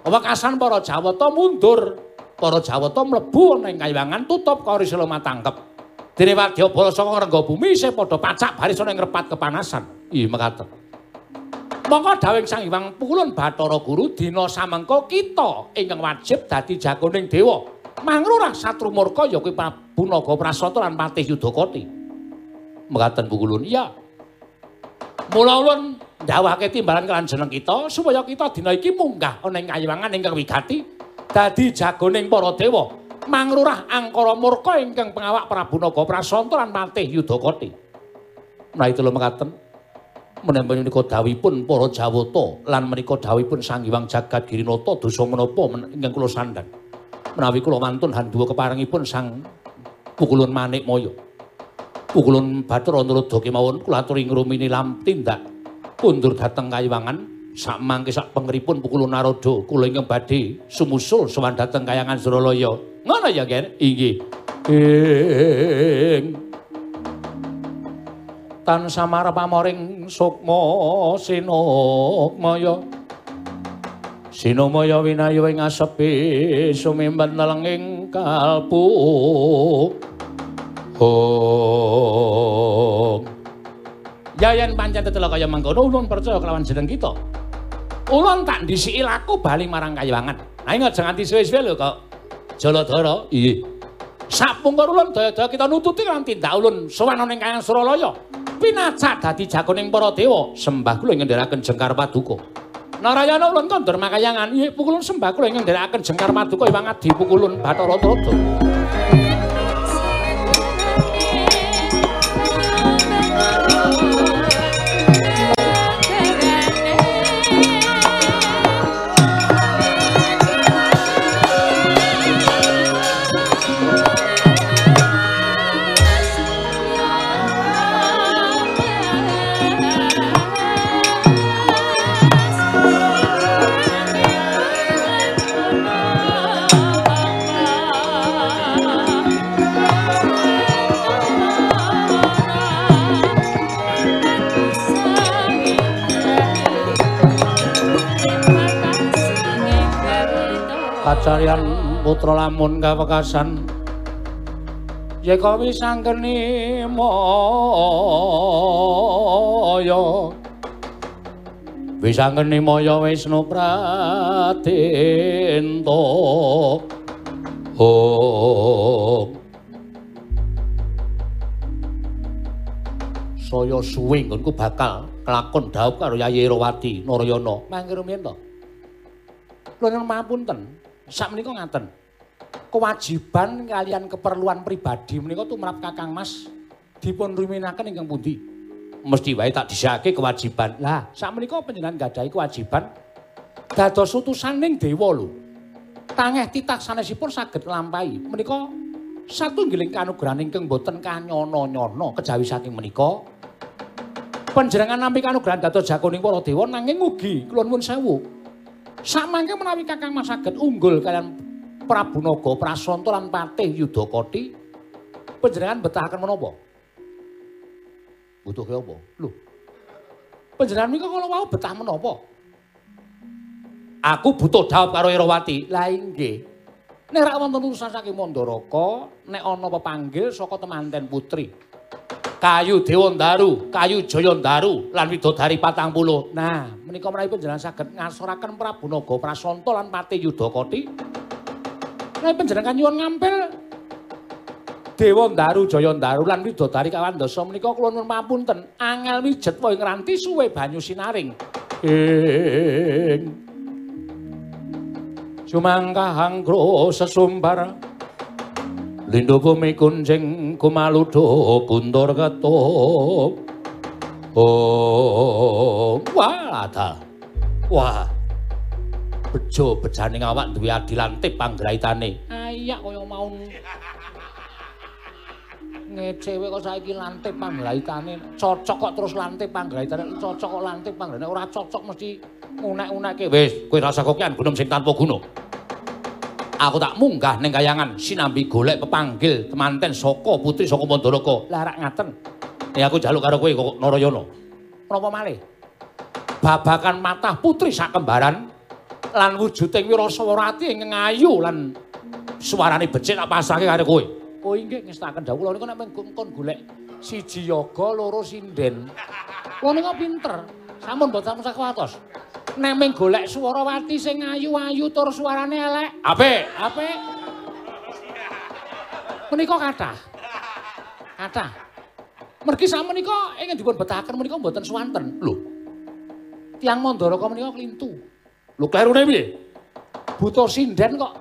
Wekasan para Jawata mundur, para Jawata mlebu ana ing kayangan tutup karisila matangkep. Dene wadyabala saka rengga bumi isih padha pacak baris ana ing repat kepanasan. Ih mekaten. Monggo dawing Sang Hyang Pukulun Bathara Guru dina samengko kita ingkang wajib dadi jagoning dewa Mangrurah satru murka ya kuwi Prabu Naga Prasanta lan Patih Yudakoti. Mekaten Pukulun, iya. Mula ulun ndawake timbalan kelan jeneng kita supaya kita dina iki munggah ana ing kayiwangan ingkang wigati dadi jagoning para dewa. Mangrurah angkara murka ingkang pengawak Prabu Naga Prasanta lan Patih Yudakoti. Menawi telu mekaten, menawi menika dawuhipun para Jawata lan menika dawuhipun Sang Hyang Jagat Girinata dosa menapa ingkang kula sandhang. Menawi kula mantun handuwa keparengipun Sang Pukulun Manik Maya. Pukulun Bathara Nurada kemawon kula aturi ngrumini lam tindak kundur dhateng kayiwangan sak sak pengeripun Pukulun Narada kula ingkang badhe sumusul sowan dhateng Kayangan Suralaya. Ngono ya, Ger? Inggih. Ing tan samar pamoring sukma sinokmaya sinomaya winayu ing asepi sumimpen nelenging kalbu hong yayan pancen tetelo kaya mangkono ulun percaya kelawan jeneng kita. Ulun tak ndisiki laku bali marang kayiwangan nah ingat jangan disuwe-suwe lho kok. Jaladara iya. Sapungkur ulun daya-daya kita nututi kan tindak ulun. Sowan ning kayang Suralaya. Pinacak dadi jagoning para dewa. Sembah kula ing jengkar paduka. Narayana ulun kondur makayangan. Iya pukulun sembah kula ing jengkar paduka. Iwang adi pukulun Bathara Trada lamun kawekasan. Yeka wisanggeni moyo? Wisanggeni moyo wisnu pratento oh saya suwe nggonku bakal kelakon dhaup karo Yayi Rawati Narayana mangke rumiyin to? Lha mapunten sak menika ngaten. Kewajiban kalian keperluan pribadi menika tumrap Kakang Mas dipun ruminaken ingkang pundi? Mesti wae tak disake kewajiban. Lah, sak menika panjenengan gadahi kewajiban dados utusaning dewa lho. Tangeh titah sanesipun saged lampahi. Menika satunggiling kanugrahan ingkang boten kanyono-nyono kejawi saking menika. Panjenengan nampi kanugrahan dados jagoning para dewa nanging ugi kula nuwun sewu. Samangke menawi Kakang Mas saged unggul kalian Prabu Naga Prasanta lan Patih Yudakoti, panjenengan betahaken menapa? Butuh ke apa? Lho. Panjenengan menika kala wau betah menapa? Aku butuh dawuh karo Irawati. Lah inggih. Nek ra wonten urusan saking Mandaraka, nek ana pepanggil saka temanten putri, kayu Dewa Daru, kayu Jaya Daru lan widodari 40. Nah, menika menawi panjenengan saged ngasoraken Prabu Naga Prasanta lan Patih Yudakoti. Nek panjenengan nyuwun ngampil Dewa Daru, Jaya Daru lan widodari kawandasa menika kula nuwun pamunten, angel mijet wae ngranti suwe banyu sinaring. Ing Jumangkahang kro sesumbar Lindo bumi kunjing kumaludo kundur ketuk. Oh, wah, ada. Wah. Bejo bejaning awak duwe adilante panggraitane. Ayak kaya mau ngecewe kok saiki lante panggraitane. Cocok kok terus lante panggraitane. Cocok kok lante panggraitane. Ora cocok mesti unek-uneke. Wis, kowe rasa kokian gunung sing tanpa gunung. aku tak munggah ning kayangan sinambi golek pepanggil temanten saka putri saka Mandaraka. Lah rak ngaten. Ya aku jaluk karo kowe kok Narayana. Menapa malih? Babakan matah putri sak kembaran lan wujuding Wirasawati ing ayu lan suarane becik tak pasrahke karo kowe. Oh inggih ngestaken dawuh kula niku nek kon golek siji yoga loro sinden. Kula niku pinter. Sampun boten sak watos. nek ming golek Swarawati sing ayu-ayu tur suarane elek. Apik, apik. Menika kathah. Kathah. Mergi samenika ingkang dipun betahaken menika mboten swanten. Lho. Tiang Mandara menika klintu. Lho klerune piye? Buta sinden kok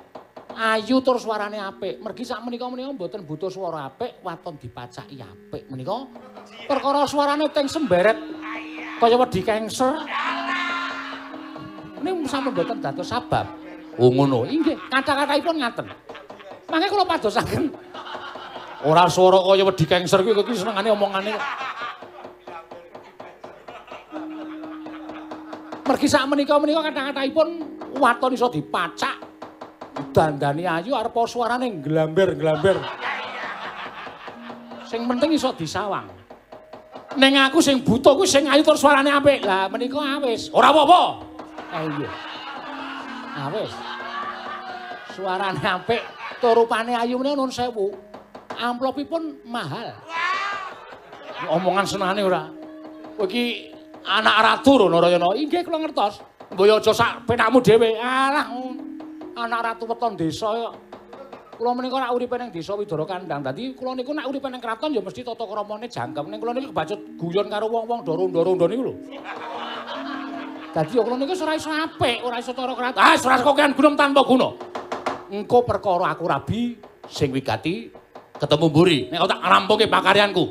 ayu tur suarane apik. Mergi sakmenika menika mboten buta swara apik, waton dipacaki apik menika. Perkara suarane teng semberet kaya wedi kengser. Ini sampun mboten dados sabab. Oh ngono. Inggih, kata-kataipun ngaten. Mangke kula padosaken. Ora swara kaya wedi kengser kuwi iki senengane omongane. Mergi sak menika-menika kata-kataipun waton iso dipacak. Dandani ayu arep suarane nglamber-nglamber. Sing penting iso disawang. Ning aku sing buta kuwi sing ayu tur suarane apik. Lah menika awis. Ora apa-apa. Eh iya. Awis. Suarane apik, tur rupane ayu menika nuwun sewu. Amplopipun mahal. Omongan senane ora. Kowe anak ratu rono Rayana. Inggih kula ngertos. Mbaya aja sak penakmu dhewe. Alah anak ratu weton desa kok. Kula menika nek uripe ning desa Widara Kandang. Dadi kula niku nek uripe ning kraton ya mesti tata kramane jangkep. Ning kula niku kebacut guyon karo wong-wong ndoro-ndoro niku lho. Dadi kula niku ora iso apik, ora iso cara kraton. Ah, ora kokean gunung tanpa guna. Engko perkara aku rabi sing wigati ketemu mburi. Nek tak rampungke pakaryanku.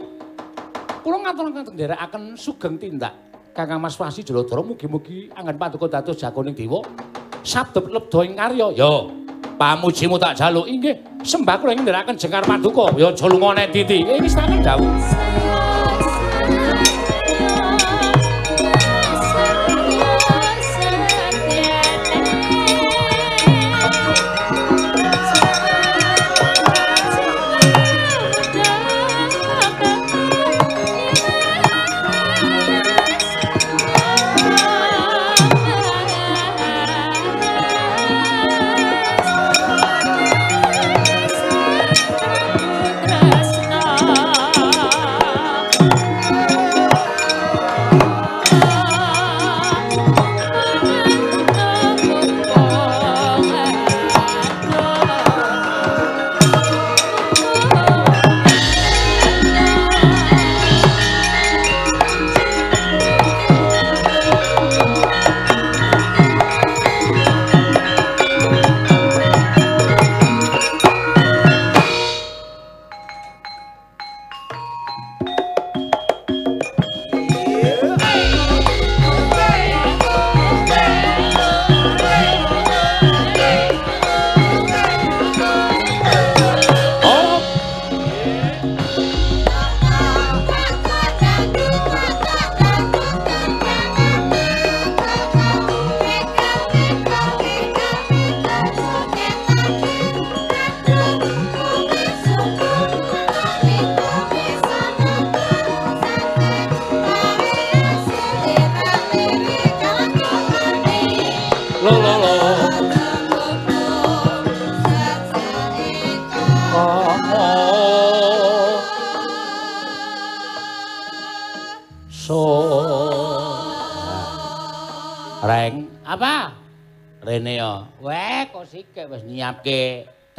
Kula nderekaken sugeng tindak. Kakang Mas Wasi Jaladara mugi-mugi anggen paduka dados jagoning dewa. Sabdep lebda ing karya. Ya, pamujimu tak jaluk. Inggih, sembah kula ing nderekaken jengkar paduka. Ya aja lunga nek titi. Eh wis tak dawuh.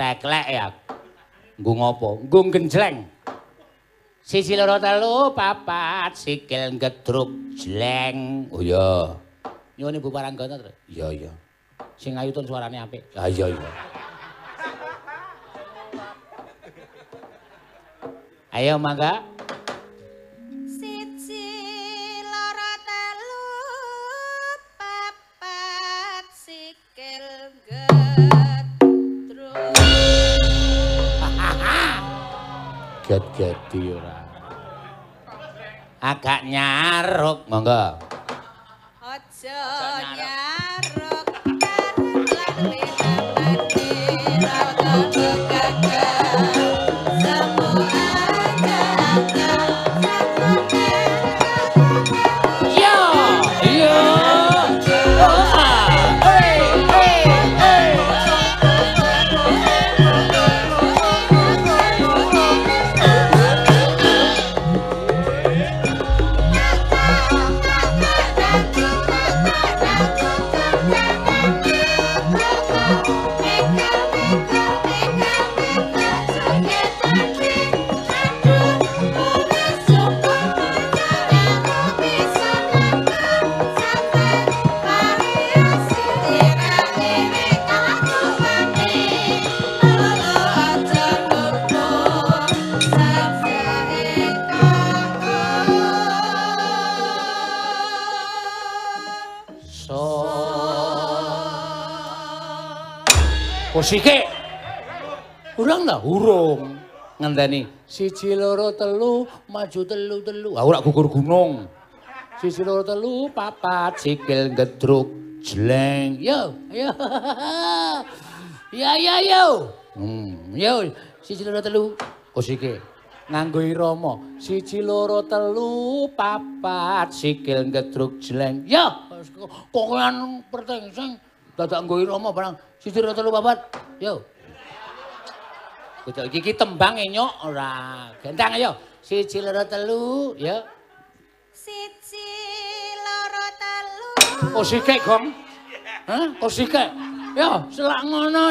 Teklek ya. Nggo ngopo? Nggo genjleng. Sisi loro telu papat sikil gedruk jleng. Oh iya. Nyuwun Ibu Paranggana to. Iya iya. Sing ayu tun suarane apik. Ah iya iya. Ayo mangga. Get-geti ora. Agak nyaruk, monggo. Aja nyaruk. Kosike. Urung ta? Urung. Ngenteni siji loro telu maju telu telu. Ah ora gugur gunung. Siji loro telu papat sikil gedruk jleng. Yo, yo. (laughs) Ya ya yo. Hmm, yo siji loro telu kosike. Nganggo irama siji loro telu papat sikil gedruk jleng. Yo, kokoan pertengseng dadak nggo irama barang siji loro telu papat. Yo. Kudu iki tembang nyok ora. Gendang ayo. Siji loro telu, ya. Siji loro telu. Kok sikik, Gong? Hah? Kok sikik? Ya, selak ngono.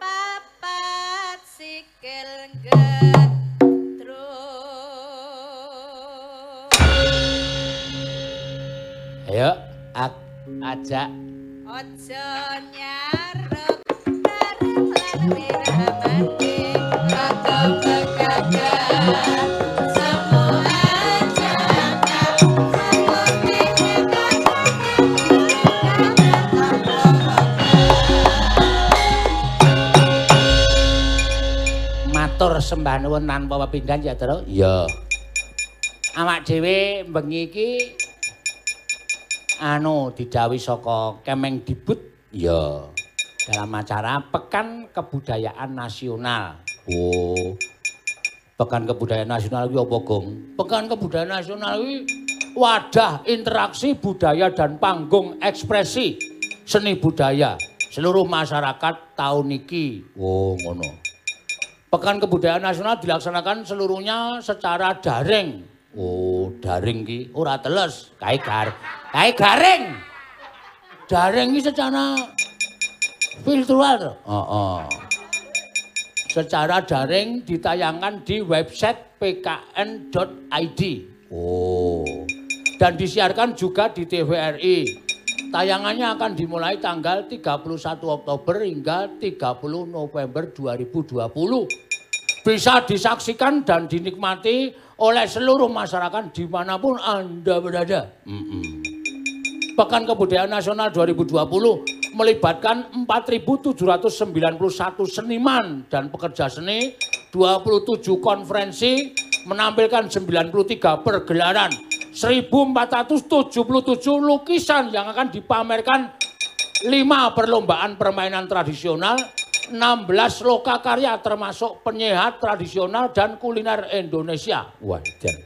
Papat sikil gedruk. Ayo, ak ajak Ojo nyarep begagan Seperti matur sembah nuwun tanpa pepindhan ya, Tru. Iya. Awak dhewe bengi iki anu didhawuhi saka Kemengdibut. Iya. Dalam acara Pekan Kebudayaan Nasional. Oh. Pekan Kebudayaan Nasional kuwi apa, Gong? Pekan Kebudayaan Nasional kuwi wadah interaksi budaya dan panggung ekspresi seni budaya seluruh masyarakat tahun iki. Oh, ngono. Pekan Kebudayaan Nasional dilaksanakan seluruhnya secara daring. Oh, daring ki ora teles, kae gar. Kae garing. Daring ki secara virtual. to? Heeh. Secara daring ditayangkan di website pkn.id. Oh. Dan disiarkan juga di TVRI. Tayangannya akan dimulai tanggal 31 Oktober hingga 30 November 2020. Bisa disaksikan dan dinikmati oleh seluruh masyarakat di mana pun Anda berada. Pekan Kebudayaan Nasional 2020 melibatkan 4.791 seniman dan pekerja seni, 27 konferensi, menampilkan 93 pergelaran, 1.477 lukisan yang akan dipamerkan 5 perlombaan permainan tradisional, 16 loka karya termasuk penyehat tradisional dan kuliner Indonesia. Wajar.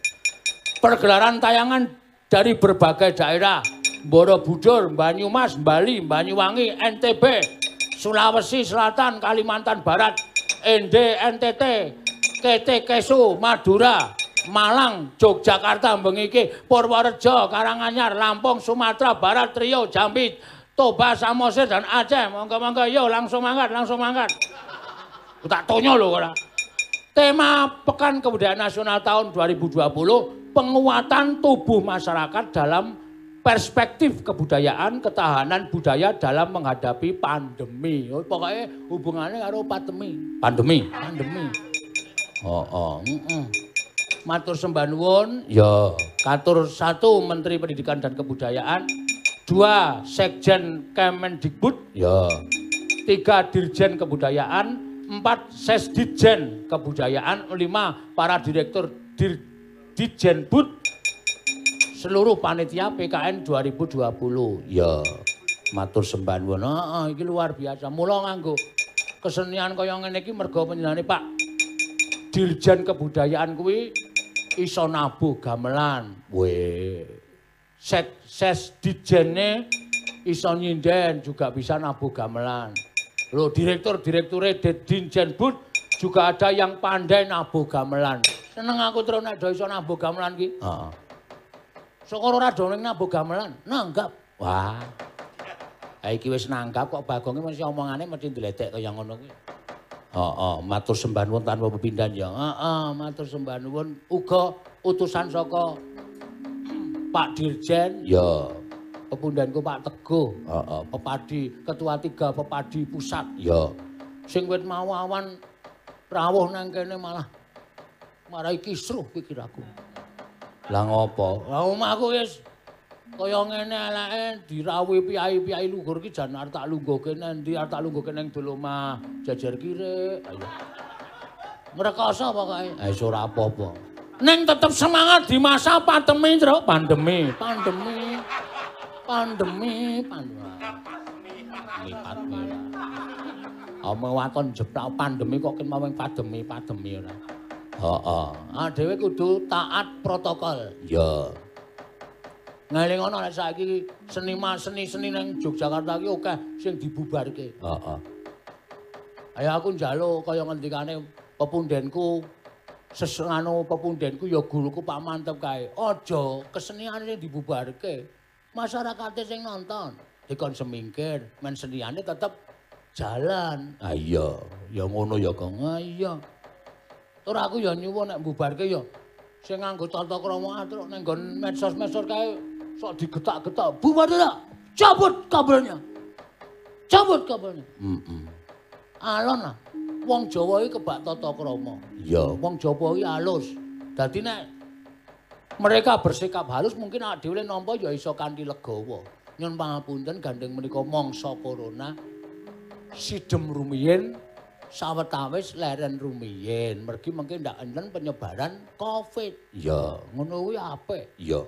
Pergelaran tayangan dari berbagai daerah, Borobudur, Banyumas, Bali, Banyuwangi, NTB, Sulawesi Selatan, Kalimantan Barat, ND, NTT, KT Kesu, Madura, Malang, Yogyakarta, Bengiki, Purworejo, Karanganyar, Lampung, Sumatera Barat, Riau, Jambi, Toba, Samosir, dan Aceh. Monggo-monggo, yo langsung mangkat, langsung mangkat. Aku tak tonyo lho ora. Tema Pekan Kebudayaan Nasional tahun 2020, penguatan tubuh masyarakat dalam perspektif kebudayaan, ketahanan budaya dalam menghadapi pandemi. Oh, pokoknya hubungannya karo pandemi. Pandemi, pandemi. Oh, oh, mm Matur sembah nuwun. Ya, katur satu Menteri Pendidikan dan Kebudayaan, dua Sekjen Kemendikbud, ya. Tiga Dirjen Kebudayaan, empat Sesdijen Kebudayaan, lima para Direktur Dir, Dijenbud, seluruh panitia PKN 2020. Ya, matur sembah nuwun. Heeh, iki luar biasa. Mula nganggo kesenian kaya ngene iki mergo panjenengane Pak Dirjen Kebudayaan kuwi iso nabuh gamelan. Weh. Set ses dijene iso nyinden juga bisa nabuh gamelan. Loh, direktur-direkture Dirjen Bud juga ada yang pandai nabuh gamelan. Seneng aku terus nek iso nabuh gamelan ki. Heeh. Syukur ora do ning nabuh gamelan. Nanggap. Wah. Ha iki wis nanggap kok bagonge mesti omongane mesti ndledek kaya ngono kuwi. Heeh, matur sembah nuwun tanpa pepindhan ya. Heeh, matur sembah nuwun uga utusan saka Pak Dirjen ya. Pepundhanku Pak Teguh, heeh, Pepadi, Ketua Tiga Pepadi Pusat ya. Sing wit mau awan rawuh nang kene malah marai kisruh pikirku. Lah ngopo? Lah omahku wis Kaya ngene eleke dirawuhi piyai-piyai luhur ki jan arep tak lungguhke nendi arep tak lungguhke ning Dolomah jajar kirik. Ayo. Ngrekoso pokoke. Eh ora apa-apa. Ning tetep semangat di masa pandemi, Tru. Pandemi, pandemi. Pandemi, pandemi. Lipat mira. Omong waton jeprak pandemi kok kin maweng pandemi, pandemi ora. Heeh. Ah dhewe kudu taat protokol. Ya. Ngeling ngono nek saiki seniman seni-seni ning Yogyakarta ki akeh sing dibubarke. Heeh. Ayo aku njaluk kaya ngendikane pepundenku sesengano pepundenku ya guruku Pak Mantep kae. Aja keseniane sing dibubarke. Masyarakate sing nonton dikon semingkir, men seniane tetep jalan. Ah iya, ya ngono ya Kang. Ah iya. Tur aku ya nyuwun nek bubarke ya sing nganggo tata krama atruk ning nggon medsos-medsos kae sok digetak-getak. Bubar ta? Cabut kabelnya. Cabut kabelnya. Heeh. Alon lah. Wong Jawa iki kebak tata krama. Iya, wong Jawa iki halus. Dadi nek mereka bersikap halus mungkin awake dhewe nampa ya iso kanthi legawa. Nyun pangapunten gandeng menika mangsa corona sidem rumiyin sawetawis leren rumiyin. Mergi mengke ndak enten penyebaran Covid. Iya, ngono kuwi apik. Iya.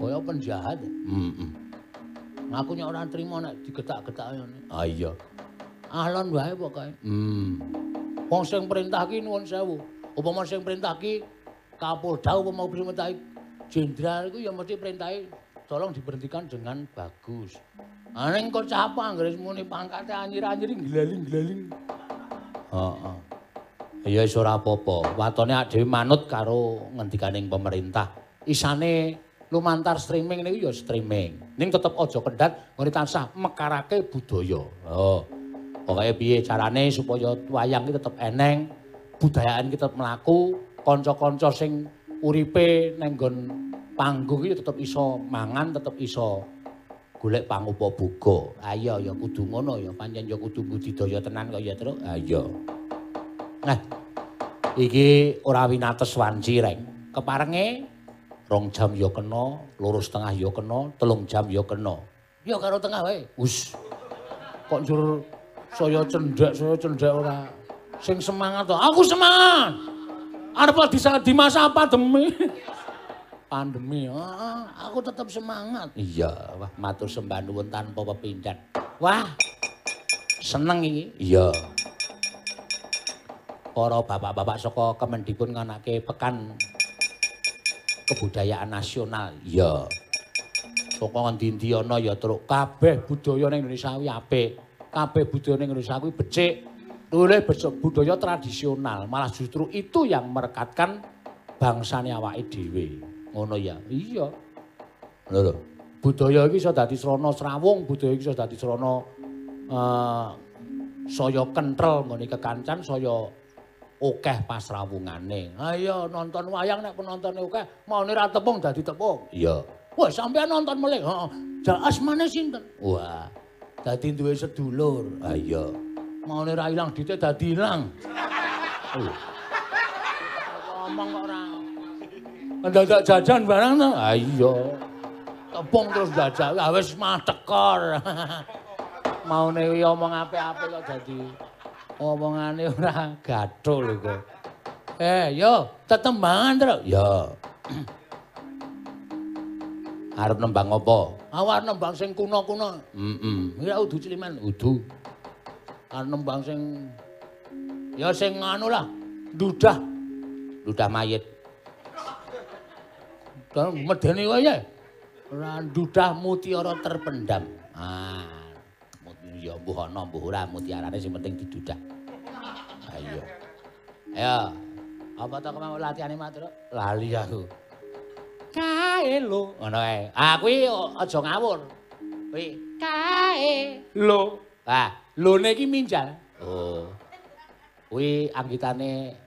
Kaya penjahat. Heeh. Aku nyok ora trimo nek digetak-getak ngene. Ah iya. Alon wae pokoke. Hmm. Wong sing perintah ki nuwun sewu. Upama sing perintah ki Kapolda upama perintah jenderal iku ya mesti perintahe tolong diberhentikan dengan bagus. Aning kok capa anggere muni pangkate anyir-anyir glaling-glaling. Heeh. Ya wis ora apa-apa. Watone awake dhewe manut karo ngendikaning pemerintah. Isane lumantar streaming niku ya streaming. Ning tetep aja kendhat ngene tansah mekarake budaya. Oh. Pokoke piye carane supaya wayang iki tetep eneng, budayaan iki tetep mlaku, kanca-kanca sing uripe nang nggon panggung iki tetep iso mangan, tetep iso golek pangupa buka. Ayo ya kudu ngono ya, pancen ya kudu budidaya tenan kok ya, Truk. Ayo. Nah, iki ora winates wanci reng. Keparenge rong jam ya kena, loro setengah ya kena, telung jam ya kena. Ya karo tengah wae. Wus. Kok njur saya cendek, saya cendek ora. Sing semangat to. Aku semangat. Arep di di masa pandemi. pandemi. Ah, aku tetap semangat. Iya, wah matur sembah nuwun tanpa pepindhan. Wah. Seneng iki. Iya. Para bapak-bapak saka Kemendikbud nganake pekan kebudayaan nasional. Iya. Saka ngendi-endi ana ya truk kabeh budaya ning Indonesia kuwi apik. Kabeh budaya ning Indonesia kuwi becik. Luwih budaya tradisional, malah justru itu yang merekatkan bangsane awake dhewe. Ngono ya. Iya. Lho lho. Budaya iki iso dadi srana srawung, budaya iki iso dadi srana eh saya kentrel nggone kekancan, saya akeh pasrawungane. Ha iya nonton wayang nek penontone akeh, maune ra tepung dadi tepung. Iya. Wah, sampean nonton melih. Heeh. Jal asmane sinten? Wah. Dadi duwe sedulur. Ha iya. Maune ra ilang dite dadi ilang. Oh. Ngomong kok ora. Mendadak jajan barang to? Ha iya. Tepung terus jajan. Ha wis mah tekor. Maune kuwi omong apik-apik kok dadi omongane ora gathul iku. Eh, yo, tetembangan to. (clears throat) Yo. Arep nembang apa? Awak nembang sing kuno-kuno. Heeh. Ya udu ciliman, udu. Arep nembang sing ya sing anu lah, dudah. Dudah mayit. Kan medeni wae. Ora dudah mutiara terpendam. Ah. Ya mbuh ana mbuh ora mutiarane sing penting didudah. Ayo. Ayo. Apa to kemau latihane matur? Lali aku. Kae lho. Ngono ae. Ah kuwi aja ngawur. Kuwi kae lho. Ah, lone iki minjal. Oh. Kuwi anggitane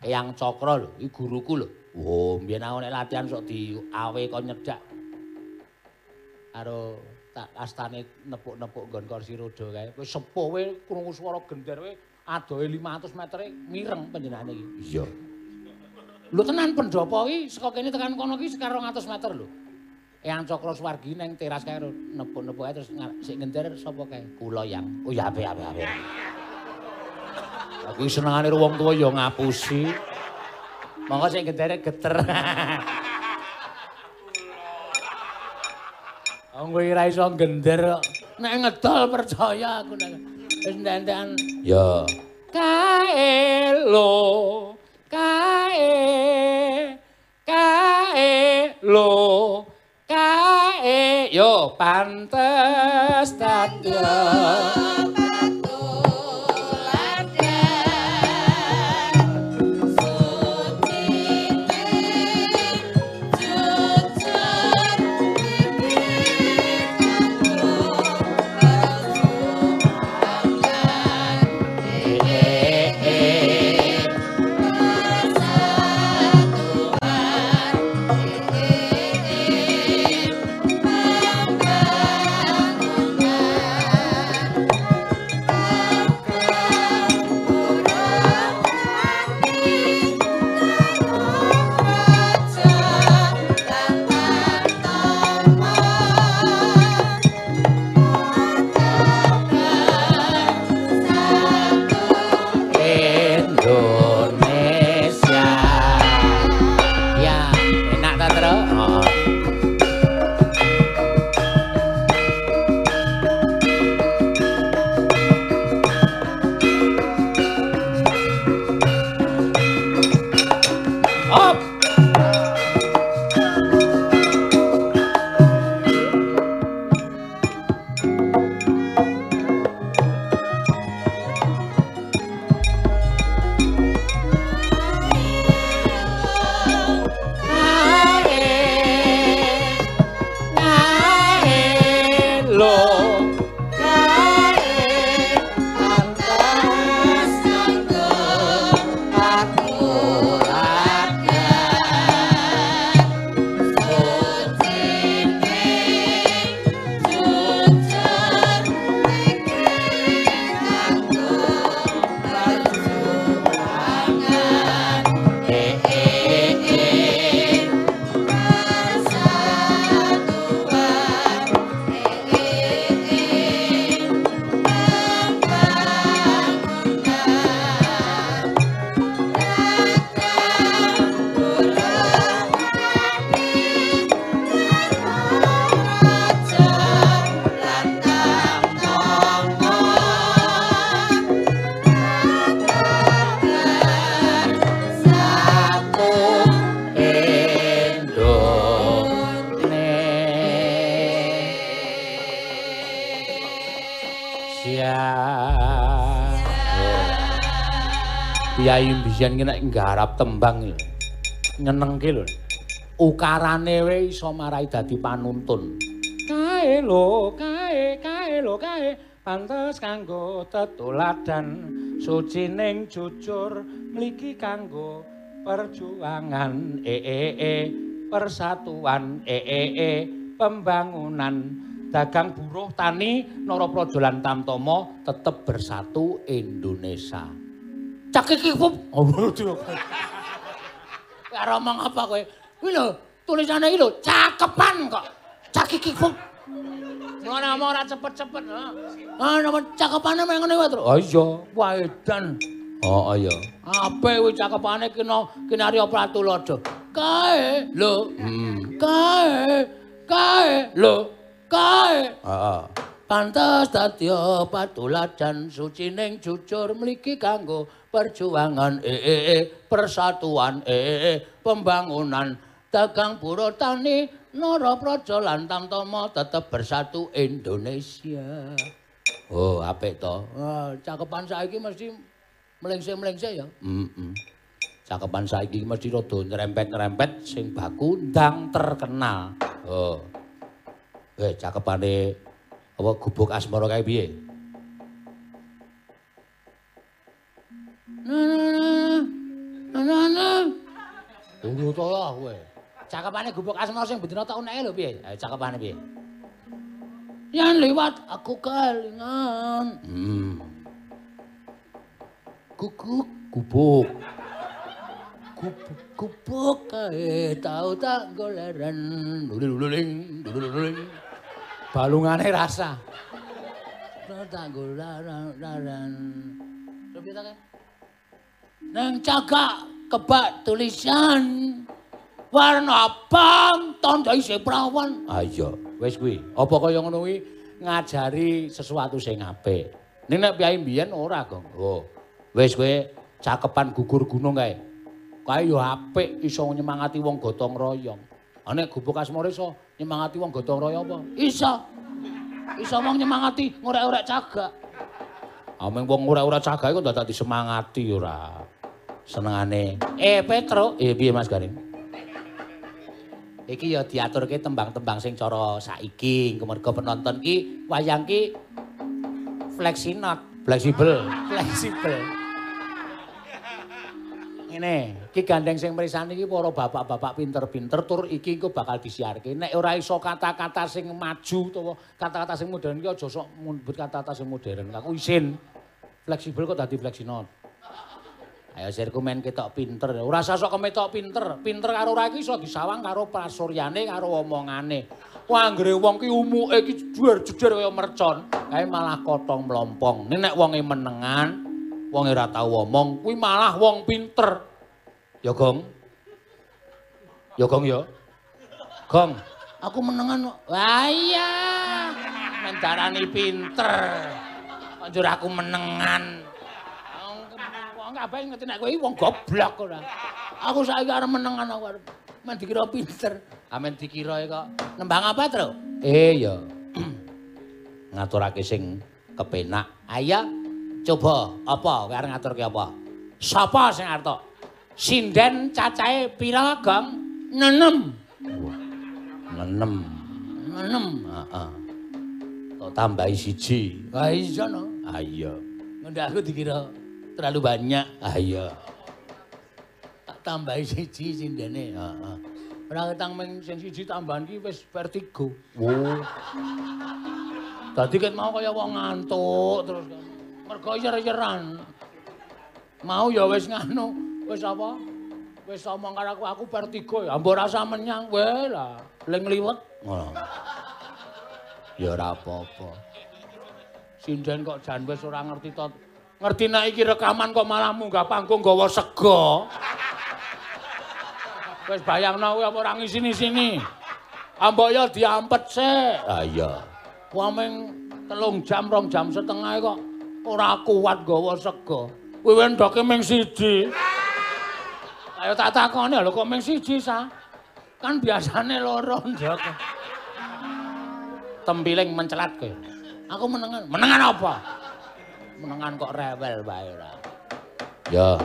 Eyang Cokro lho, iki guruku lho. Oh, mbiyen aku nek latihan sok diawe kok nyedak. Karo tak astane nepuk-nepuk nggon kursi roda kae. Wis sepuh kowe krungu swara gender kowe adohe 500 meter mireng panjenengane iki. Iya. Lho tenan pendopo iki saka kene tekan kono iki sekarang 200 meter lho. Eyang Cakra Suwargi ning teras kae nepuk-nepuk ae terus sik ngenter sapa kae? Kula yang. Oh ya apik apik apik. Aku senengane wong tuwa ya ngapusi. Monggo sik ngentere geter. Wong kowe ora iso gender kok. Nek ngedol percaya aku nek wis ndentekan Ya. kae lo kae kae lo kae yo pantes dados Kiai mbiyen ki nek nggarap tembang lho. Nyenengke lho. Ukarane we iso marai dadi panuntun. Kae lho, kae, kae lho, kae. Pantes kanggo tetuladan suci ning jujur mliki kanggo perjuangan e e e persatuan e e e pembangunan dagang buruh tani Narapraja lan Tamtama tetep bersatu Indonesia. Cakik. Oh, waduh. Ora omong apa kowe? Kuwi lho, tulisane iki lho, cakepan kok. Cakik pup. Ora omong ora cepet-cepet. ha. Ah, nama cakepane meng ngene wae, Tru. Oh iya, wae edan. Oh iya. Ape kuwi cakepane kena kinarya Pratulada. Kae lho. Hmm. Kae, kae lho, kae. Heeh. Pantes dadi patuladan suci ning jujur mliki kanggo perjuangan e e e persatuan e e pembangunan dagang buruh tani Narapraja lan Tamtama tetep bersatu Indonesia. Oh, apik to. Wah, cakepan saiki mesti melengsek-melengsek ya. Heeh. Cakepan saiki mesti rada nyerempet-nyerempet sing baku ndang terkenal. Oh. Eh, cakepane apa gubuk asmara kae piye? Tunggu to lah kowe. Cakepane gubuk asmara sing bendina tak uneke lho piye? Ayo cakepane piye? Yang lewat aku kalingan. Hmm. Guguk Gubuk. gubuk kae tau tak goleran lululing lululing balungane rasa? Nang cagak kebak tulisan warna abang tanda isih prawan. Ah iya, wis kuwi. Apa kaya ngono kuwi ngajari sesuatu sing apik. Ning nek piyai mbiyen ora, Gong. Oh. Wis kowe cakepan gugur gunung kae. Kae yo apik iso nyemangati wong gotong royong. Ah nek gubuk asmara iso nyemangati wong gotong royong apa? Iso. Iso wong nyemangati ngorek-orek cagak. Ameng wong ora-ora cagake kok dadak disemangati ora. Senengane. Eh Petro, eh piye Mas Garing? Iki ya diaturke tembang-tembang sing cara saiki, kemerga penonton ki wayang ki flexinot, fleksibel, fleksibel. Ngene, ki gandeng sing mrisani iki para bapak-bapak pinter-pinter tur iki engko bakal disiarke. Nek ora iso kata-kata sing maju utawa kata-kata sing modern ki aja sok nyebut kata-kata sing modern. Aku isin. Fleksibel kok dadi fleksinot. Ayo sirku men ketok pinter. Ora usah sok kemetok pinter. Pinter karo ora iki iso disawang karo prasuryane karo omongane. Wah, anggere wong ki umuke ki juar-juar kaya mercon, kae malah kotong mlompong. Nek wonge menengan, wong ora tau omong, kuwi malah wong pinter. Ya, Gong. Ya, Gong ya. Gong, aku menengan. Wah iya. Mendarani pinter. Anjur aku menengan. Wong kabeh ngerti nek kowe wong goblok ora. Aku saiki arep menengan aku arep men dikira pinter. Amen dikira kok nembang apa, Tru? Eh ya. (clears throat) Ngaturake sing kepenak. Ayo coba apa kowe arep ngaturke apa? Sapa sing arep? Sinden cacahe pira, Gong? Nenem. Nenem. Nenem. Heeh. Kok tambahi siji. Ha iya no. Ah iya. Ngendak aku dikira terlalu banyak. Ah iya. Tak tambahi siji sindene. Heeh. Ora ketang meng sing siji tambahan ki wis vertigo. Oh. Dadi ket mau kaya wong ngantuk terus. Mergo yer-yeran. Mau ya wis nganu, wis apa? Wis omong karo aku aku vertigo ya. Mbok rasa menyang wae lah. Ling liwet. Ngono. Ya ora apa-apa. Sinden kok jan wis ora ngerti to. Ngerti nek iki rekaman kok malah munggah panggung gawa sego. Wis bayangno kuwi apa ora ngisini-sini. Ambok ya diampet sik. Ah iya. Wameng telung jam, rong jam setengah kok ora kuat gawa sego. Kuwi wendoke ming siji. Ayo tak takoni lho kok ming siji sa. Kan biasane loro ndok. Tempiling mencelat kowe. Aku menengan. Menengan apa? Menengan kok rewel bae ora. Ya,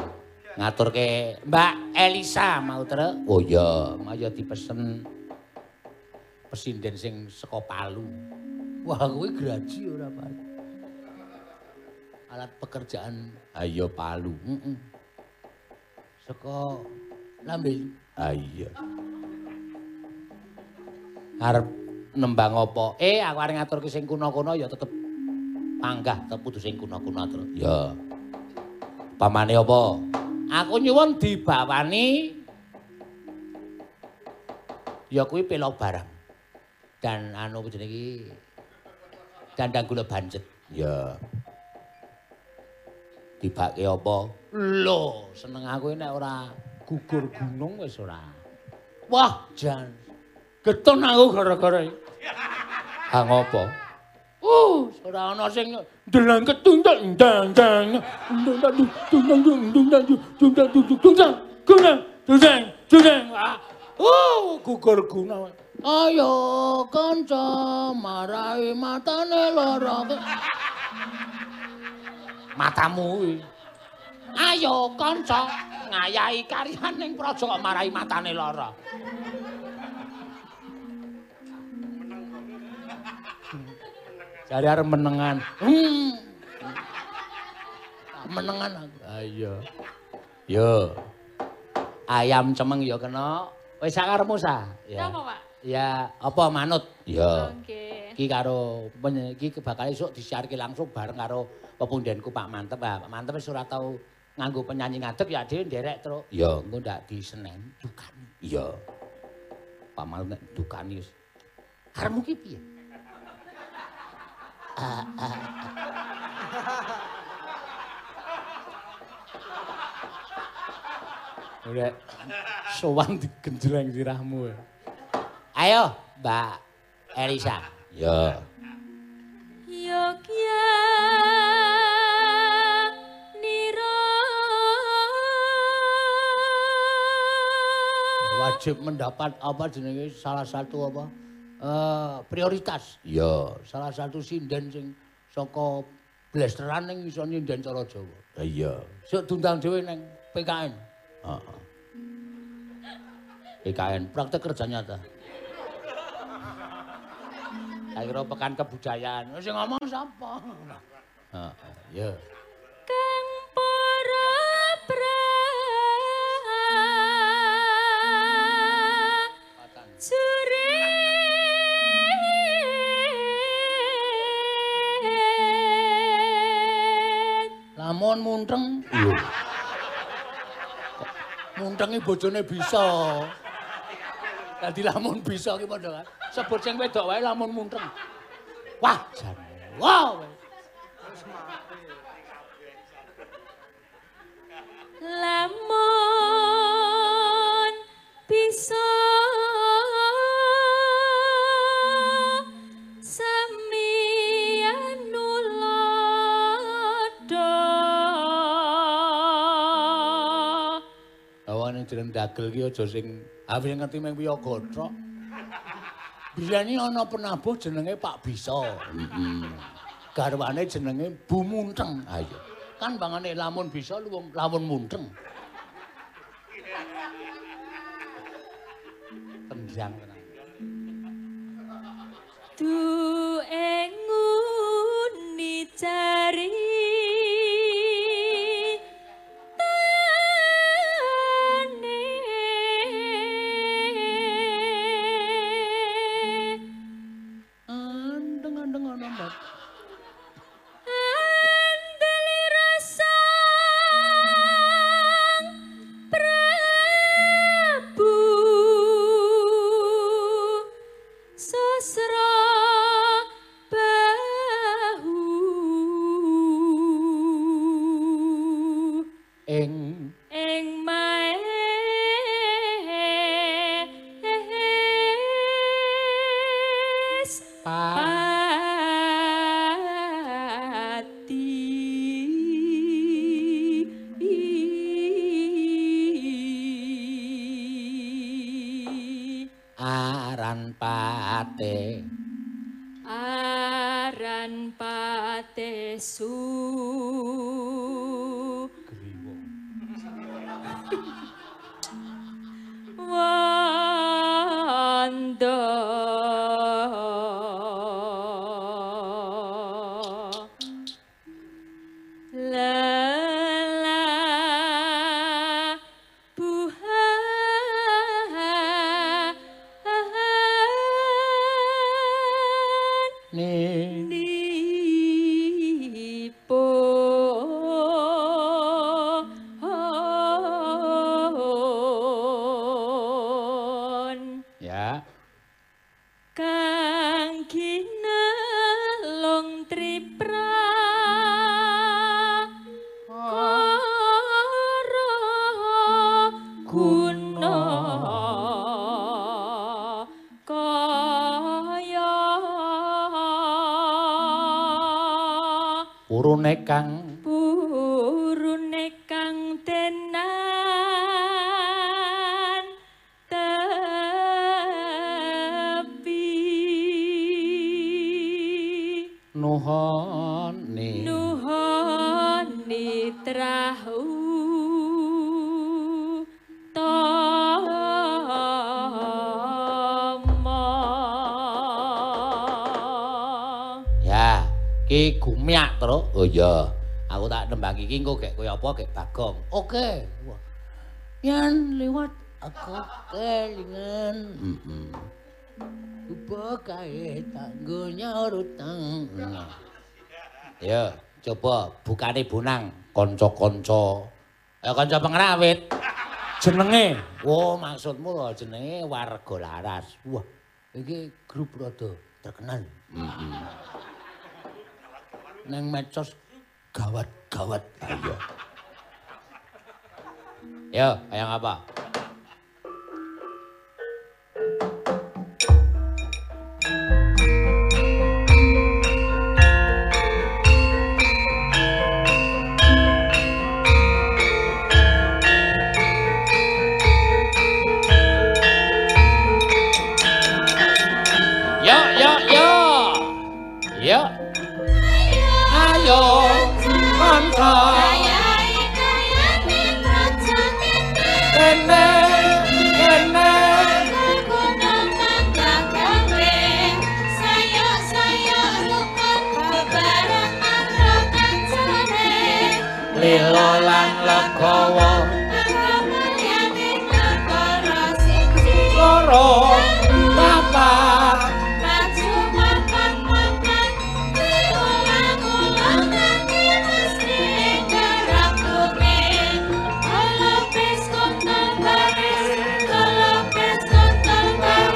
ngaturke Mbak Elisa mau terus. Oh iya, maya dipesen pesinden sing saka Palu. Wah, kuwi graji ora, Pak. Alat pekerjaan ayo Palu. Heeh. Saka Lambe. Ah iya. Arep nembang apa? Eh, aku arep ngaturke sing kuna-kuna ya tetep panggah tetep kudu sing kuna-kuna terus. Ya. Pamane apa? Aku nyuwun dibawani ya kuwi pelok barang. Dan anu jenenge iki dandang gula bancet. Ya. Dibake apa? Lho, seneng aku nek ora gugur gunung wis ora. Wah, jan. Geton aku gara-gara iki. Ha ngopo? Uh, ora ana sing ndelang ketung dang dang dang. Uh, gugur gunung. Ayo kanca marai matane lara. Matamu kuwi. Ayo kanca ngayahi karyan ning praja kok marai matane lara. Jare arep menengan. Hmm. Menengan aku. Ayo. Yo. Ayam cemeng ya kena. Wis sakarepmu sa. Ya. Napa, Pak? Ya, apa manut? Ya. Iki karo iki bakal esuk disiarke langsung bareng karo pepundenku Pak Mantep. Ah, Pak Mantep wis ora tau nganggo penyanyi ngadeg ya dhewe nderek terus. Ya. Engko ndak di Senen dukani. Iya. Pamal nek dukani wis. Karepmu ki piye? Ora sowan digenjreng sirahmu. Ayo, Mbak Elisa. Ya. Yogya Wajib mendapat apa jenenge salah satu apa? Eh prioritas. Ya. Salah satu sinden sing saka blasteran ning iso nyinden cara Jawa. Iya. Sik tundang dhewe ning PKN. Heeh. PKN praktek kerja nyata. Akhirnya pekan kebudayaan. Sing ngomong sapa? Heeh, ya. Kang munteng. Iya. Muntengi bojone bisa. Dadi lamun bisa ki padha kan. Sebut sing wedok wae lamun munteng. Wah, jan. Wow. lamun bisa Awane jeneng dagel ki aja sing awis ngerti mung piye gothok. Biyane ana penabuh jenenge Pak Bisa. Heeh. Garwane jenenge Bu Munteng. Ayo. Kan bangane lamun bisa luwung lamun munteng. Tendang tenan. duenguni iki engko gek koyo apa gek Bagong. Oke. Wah. Yen liwat aku kelingan. Heeh. Upa kae tanggo nyaurutang. Ya, coba bukane bonang kanca-kanca Ya kanca pengrawit. Jenenge. Oh, maksudmu lho jenenge warga laras. Wah, iki grup rada terkenal. Heeh. Neng medsos gawat-gawat. Yo, ayang apa?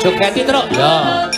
Jogeti terus. Ya.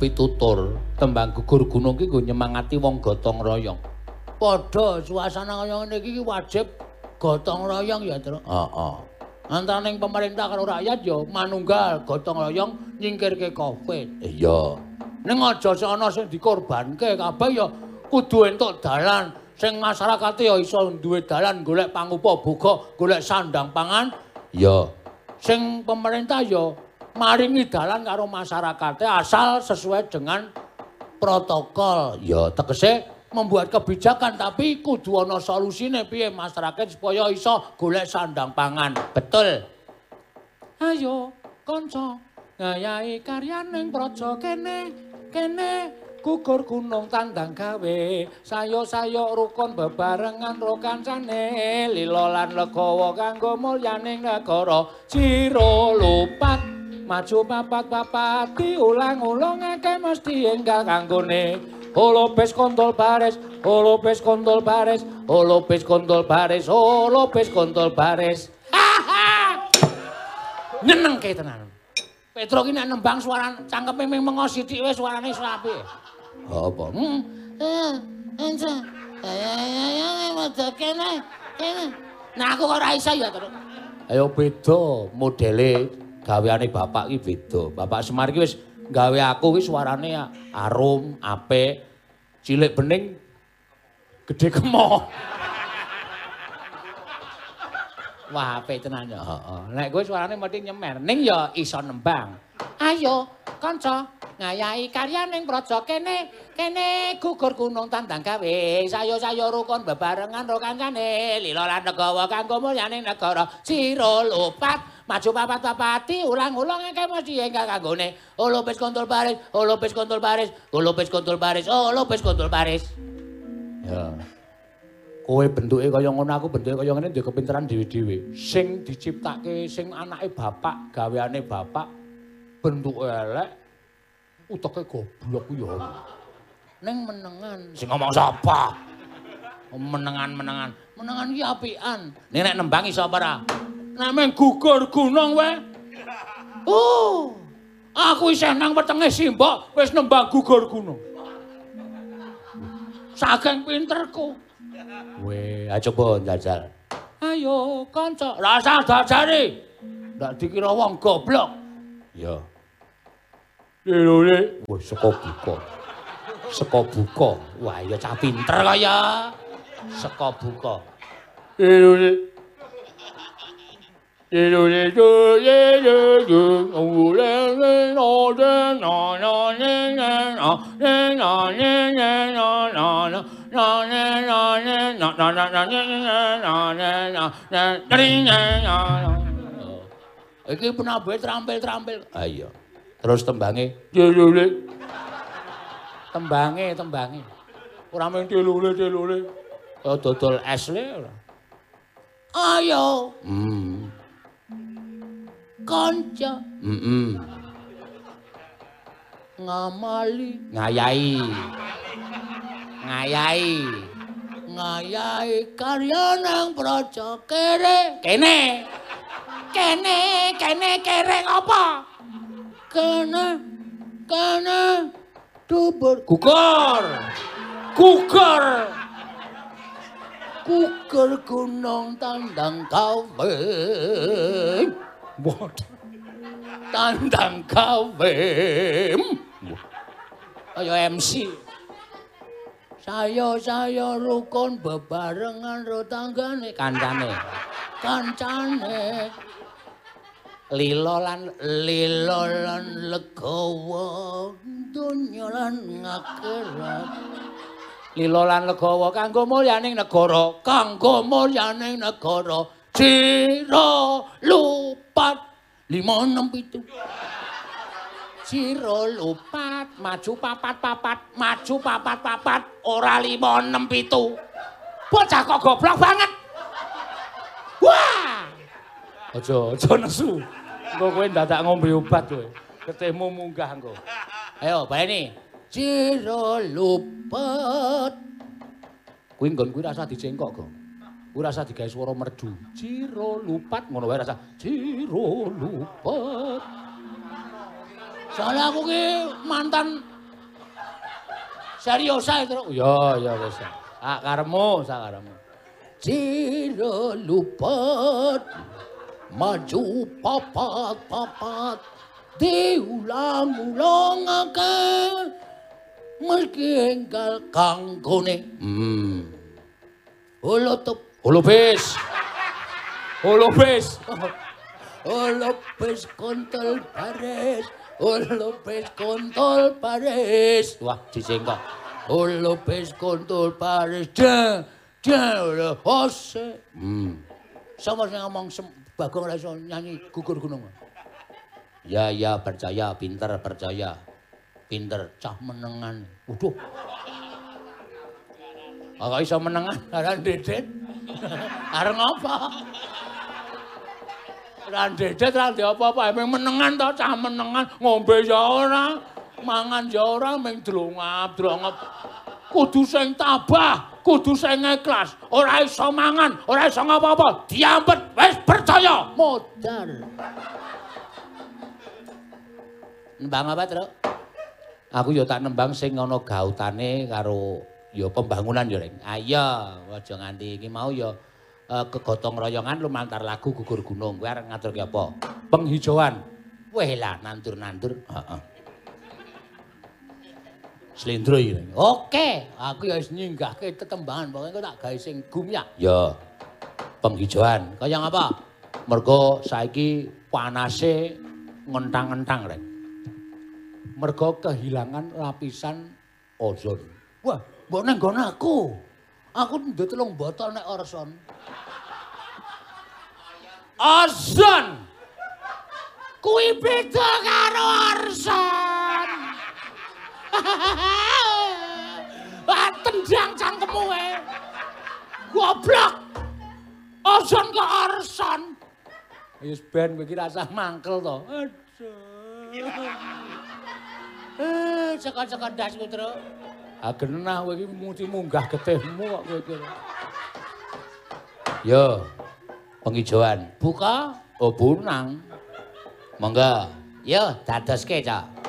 Pitutur, tembang gugur gunung ki nggo nyemangati wong gotong royong. Padha suasana kaya ngene iki wajib gotong royong ya, Tru. Heeh. Antaraning pemerintah karo rakyat ya manunggal gotong royong nyingkirke Covid. Iya. Ning aja ana sing dikorbanke kabeh ya kudu entuk dalan sing masyarakate ya iso duwe dalan golek pangupa buka, golek sandang pangan. Iya. Sing pemerintah ya maringi dalan karo masyarakate asal sesuai dengan protokol. Ya tegese membuat kebijakan tapi kudu ana solusine piye masyarakat supaya iso golek sandang pangan. Betul. Ayo kanca ngayahi karyaning praja kene kene gugur gunung tandang gawe sayo-sayo rukun bebarengan ro kancane lila lan legawa kanggo mulyaning negara jiro lupat maju papat-papat diulang-ulangake mesti enggal kanggone holopes kontol bares holopes kontol bares holopes kontol bares holopes kontol bares nyenengke tenan Petro ki nek nembang suara cangkeme ming mengo sithik wis suarane wis apik. Apa? Hmm. Eh, enca. Ya ya ya ya kene. Kene. Nah aku kok ora iso ya, Tru. Ayo beda modele gaweane bapak ki beda. Bapak Semar ki wis gawe aku ki suarane arum, apik, cilik bening, gede kemo. (laughs) Wah, apik tenan ya. Heeh. Nek kowe suarane mesti nyemer, ning ya iso nembang. Ayo, kanca, ngayahi karyaning praja kene, kene gugur gunung tandang gawe, sayo-sayo rukun bebarengan ro kancane, lila lan negawa kanggo mulyaning negara, sira lupat Maju papat-papati, ulang-ulang akeh mesti enggal kanggone. Oh Lopez kontol baris, oh Lopez kontol baris, oh Lopez kontol baris, oh Lopez kontol baris. Ya. Kowe bentuke kaya ngono aku bentuke kaya ngene duwe kepinteran dhewe-dhewe. Sing diciptake sing anake bapak, gaweane bapak bentuke elek, uteke goblok ku ya. Ning menengan. Sing ngomong sapa? Menengan-menengan. Menengan iki apian. Nek nembang iso apa meng gugur gunung wae. (laughs) Oh. Aku isih nang wetenge simbok wis nembang gugur gunung. Saking pinterku. Weh, ayo coba njajal. Ayo kanca, rasa dajare. Ndak dikira wong goblok. Ya. Lelole, wis saka buka. Saka buka. Wah, ya cah pinter kaya. Saka buka. Iki penabe trampil-trampil. Ayo. Terus tembange lelole. Tembange, tembange. Ora mung lelole lelole. Kaya dodol es le ora. Ayo. Hmm. Kanca. Heeh. Ngamali, ngayai. Ngayai. Ngayai karya nang praja kere. Kene. Kene, kene kere apa? Kene. Kene. Dubur gugur. Gugur. Gugur gunung tandang kawe. Waduh. Tandang kawe. Ayo MC. Saya saya rukun bebarengan ro tanggane kancane. Kancane. Lilo lan lilo lan legawa donya lan akhirat. Lilo lan legawa kanggo mulyaning negara, kanggo mulyaning negara. Ciro lupat lima enam pitu. Ciro lupat maju papat papat maju papat papat ora lima enam pitu. Bocah kok goblok banget. Wah! Aja aja nesu. Engko kowe dadak ngombe obat kowe. Ketemu munggah engko. Ayo, baleni. Ciro lupat. Kuwi nggon kuwi rasa dicengkok, Gong. Kuwi rasa digawe swara merdu. Ciro lupat ngono wae rasa. Ciro lupat. Soalnya aku ki mantan seriosa itu. Ya, ya wis. Ah, karemu, sak karemu. Ciro lupat. Maju papat papat. Diulang-ulangake. Meski enggal kanggone. Hmm. Holotup. Holopes. Holopes. Holopes kontol pares. Holopes kontol pares. Wah, disengkok. Holopes kontol pares. Da, da, da, ose. Hmm. Sama sing ngomong sem- Bagong ora iso nyanyi gugur gunung. Ya, ya, percaya, pinter, percaya. Pinter, cah menengan. Waduh. Agak iso menengan, aran dedet. Areng apa? Ran dedet ra apa-apa, emang menengan to, cah menengan, ngombe ya ora, mangan ya ora, ming drongap-drongap. Kudu sing tabah, kudu sing ikhlas. Ora iso mangan, ora iso ngapa-apa. Diampet, wis percaya. Modal. Nembang apa, Truk? Aku ya tak nembang sing ana gautane karo ya pembangunan ya, Ring. Ayo, aja nganti iki mau ya eh, kegotong royongan lumantar lagu gugur gunung. Kowe arep ngaturke apa? Penghijauan. Weh lah nandur-nandur. Heeh. Slendro iki. Oke, aku ya wis nyinggahke tetembangan pokoke engko tak gawe sing gumyak. Ya. Penghijauan. Kaya ngapa? Mergo saiki panase ngentang-ngentang, Rek. Mergo kehilangan lapisan ozon. Wah, mbok nang nggon aku. Aku ndek telung botol nek orson. Ozon. Kuwi beda karo Arson. (laughs) Ah, tendang cangkemmu wae. Goblok. Arson ke Arson. Wis ben kowe iki rasah mangkel to. Aduh. Eh, cekak-cekak dasku, Tru. Ah genah kowe iki mesti munggah getihmu kok kowe iki. Yo, penghijauan. Buka. Oh, bunang. Monggo. Yo, dadoske, Cok.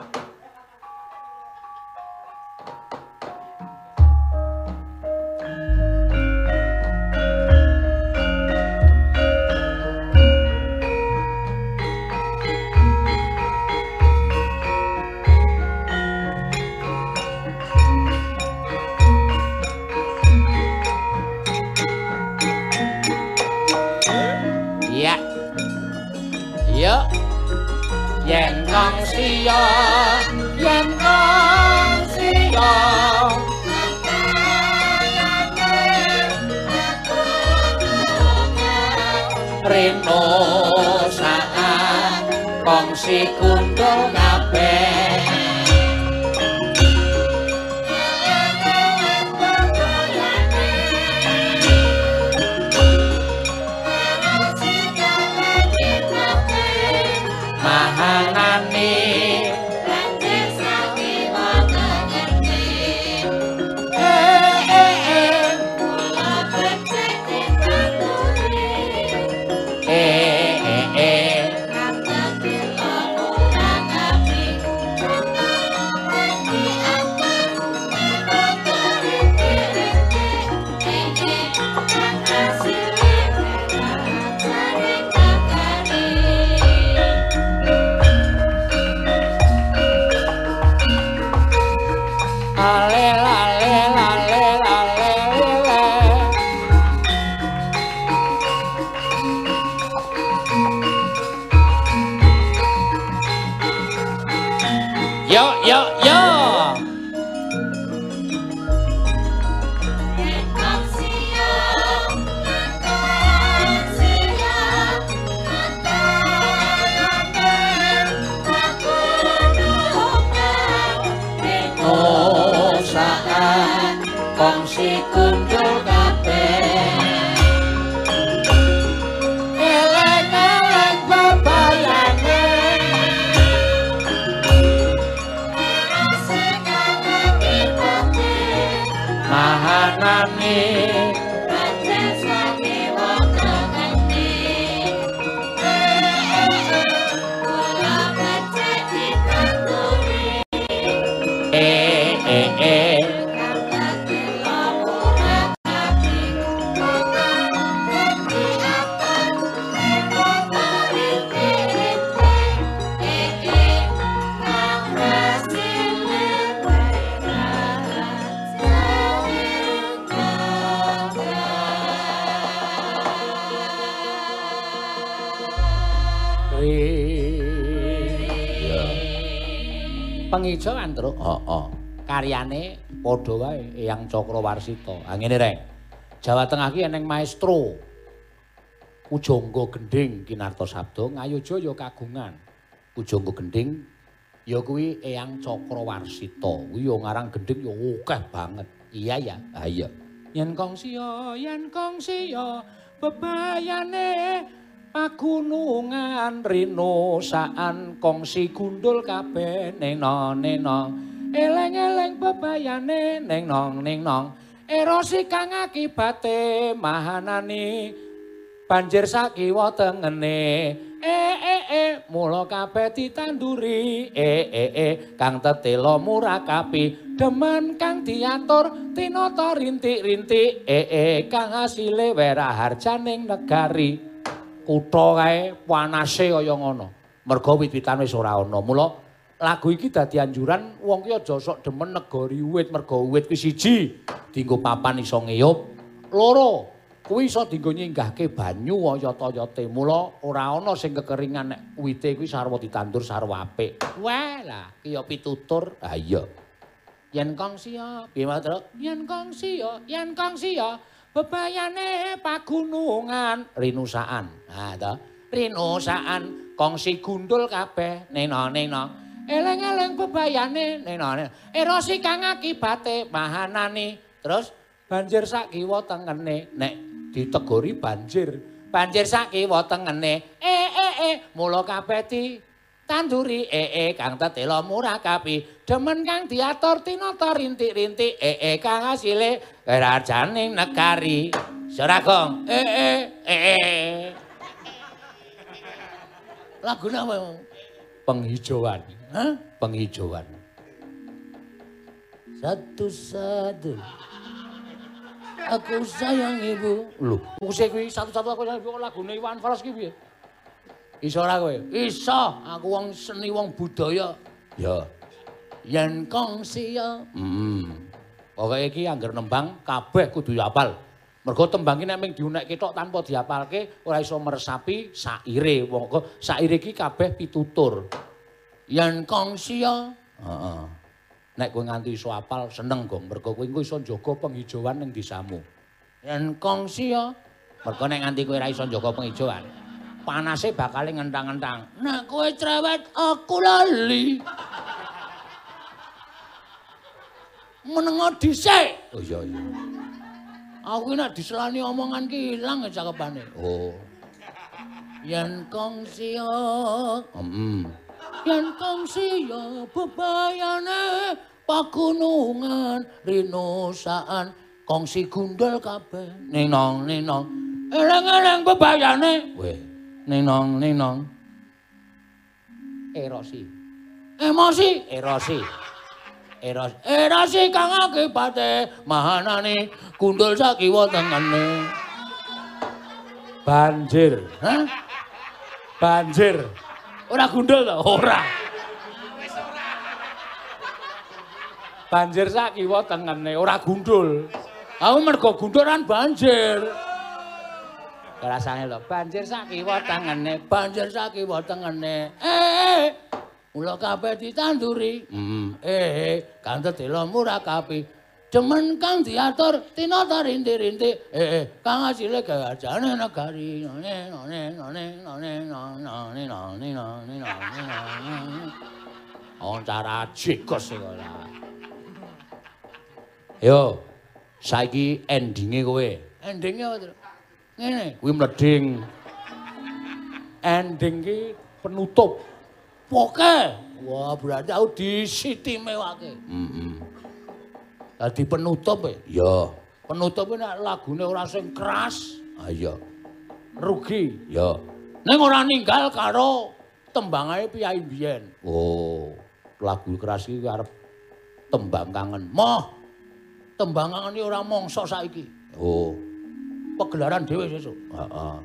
Cakrawarsita. Ha ngene rek. Jawa Tengah ki eneng maestro. Pujangga Gendhing Kinarta Sabda Ngayojaya kagungan. Pujangga Gendhing ya kuwi Eyang Cakrawarsita. Kuwi ya ngarang gendhing ya akeh banget. Iya ya. Ha iya. Yen kong siya, yen kong siya, bebayane pagunungan rino saan kongsi gundul kabeh nong eleng-eleng bebayane ning nong ning nong. Erosi kang akibate mahanani. Banjir sakiwa tengene. Eh eh eh mula kabeh ditanduri. Eh eh eh kang tetela murakapi demen kang diatur tinata rintik-rintik. Eh eh kang asile weraharjaning negari. Kutha kae panase kaya ngono. Merga wit-witan wis ora ana mula lagu iki dadi anjuran wong ki aja sok demen negari wit merga wit kuwi siji. Dienggo papan iso ngeyup. Loro kuwi iso dienggo nyinggahke banyu oyot-oyote. Mula ora ana sing kekeringan nek wite kuwi sarwa ditandur sarwa apik. Wah lah ki ya pitutur. Ha iya. Yen kong sia piye Truk? yen kong sia yen kong sia bebayane pagunungan. Rinusaan ha to rinosaan kongsi gundul kabeh. Nena nena eleng-eleng bebayane nena erosi kang akibate mahanani. Terus banjir sak kiwa tengene. Nek ditegori banjir. Banjir sak kiwa tengene. Eh eh eh mula kabeh tanduri. Ee kang tetela murakapi demen kang diatur tinata rintik-rintik. Ee kang asile rajaning negari Suragong ee ee lagu apa penghijauan Hah? penghijauan satu-satu aku sayang ibu lho musik kuwi satu-satu aku sayang ibu lagune Iwan Fals ki piye Iso ora kowe? Iso. Aku wong seni wong budaya. Ya. Yen kongsi Hmm. Pokoke iki angger nembang kabeh kudu hafal. Mergo tembang iki nek mung diunekke tok tanpa dihafalke ora iso meresapi saire. Wong saire iki kabeh pitutur. Yen kongsi Heeh. Nek kowe nganti iso hafal seneng, Gong. Mergo kowe iso njaga penghijauan ning desamu. Yen kongsi Mergo nek nganti kowe ora iso njaga penghijauan, panase bakal ngentang-ngentang. Nek kowe cerewet aku lali. Menengo dhisik. Oh iya iya. Aku nek diselani omongan ki ilang cakepane. Oh. Yen kong sia. Heeh. Yen kong sia bebayane pagunungan rinosaan kongsi gundul kabeh. Ninong ninong. Eleng-eleng bebayane. Weh. Ninong, ninong. Erosi. Emosi. Erosi. Erosi. Erosi kang akibate mahanane kundul sakiwa tengene. Banjir. Hah? Banjir. Ora gundul to? Ora. Banjir sakiwa tengene, ora gundul. Aku mergo gundulan banjir. rasane lho banjir sak kiwa tengene banjir sak kiwa tengene eh mula kabeh ditanduri hmm. eh kan tetela murakapi Cuman kang diatur, tino tarinti-rinti, eh, eh, kang asile gagajane negari, noni, noni, noni, noni, noni, noni, noni, noni, noni, noni, oh, cara cikos sih kala. Yo, saiki endinge kowe. Endinge apa Tru? Ngene, kuwi Kowe Ending Endingnya penutup. Poke. Wah, berarti aku di Heeh. Mm -mm. Dadi penutup e ya penutup nek lagune ora sing keras ha iya rugi ya ning ora ninggal karo tembangane piyai biyen oh lagu keras iki arep tembang kangen moh tembang kangen iki ora mongso saiki oh pegelaran dhewe sesuk. Heeh.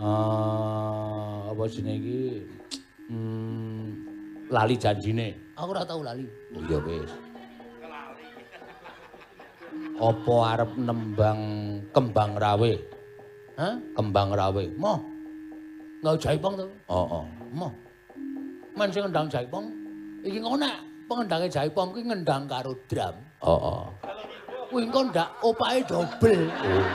Ah, apa jenenge iki? Hmm, lali janjine. Aku ora tau lali. Iya wis. Apa arep nembang kembang rawe? Hah? Kembang rawe. Moh. Ngau jaipong to? Heeh. Moh. Men sing ngendang jaipong iki ngono nek pengendange jaipong kuwi ngendang karo drum. Heeh. Kuwi engko ndak opake dobel. Oh.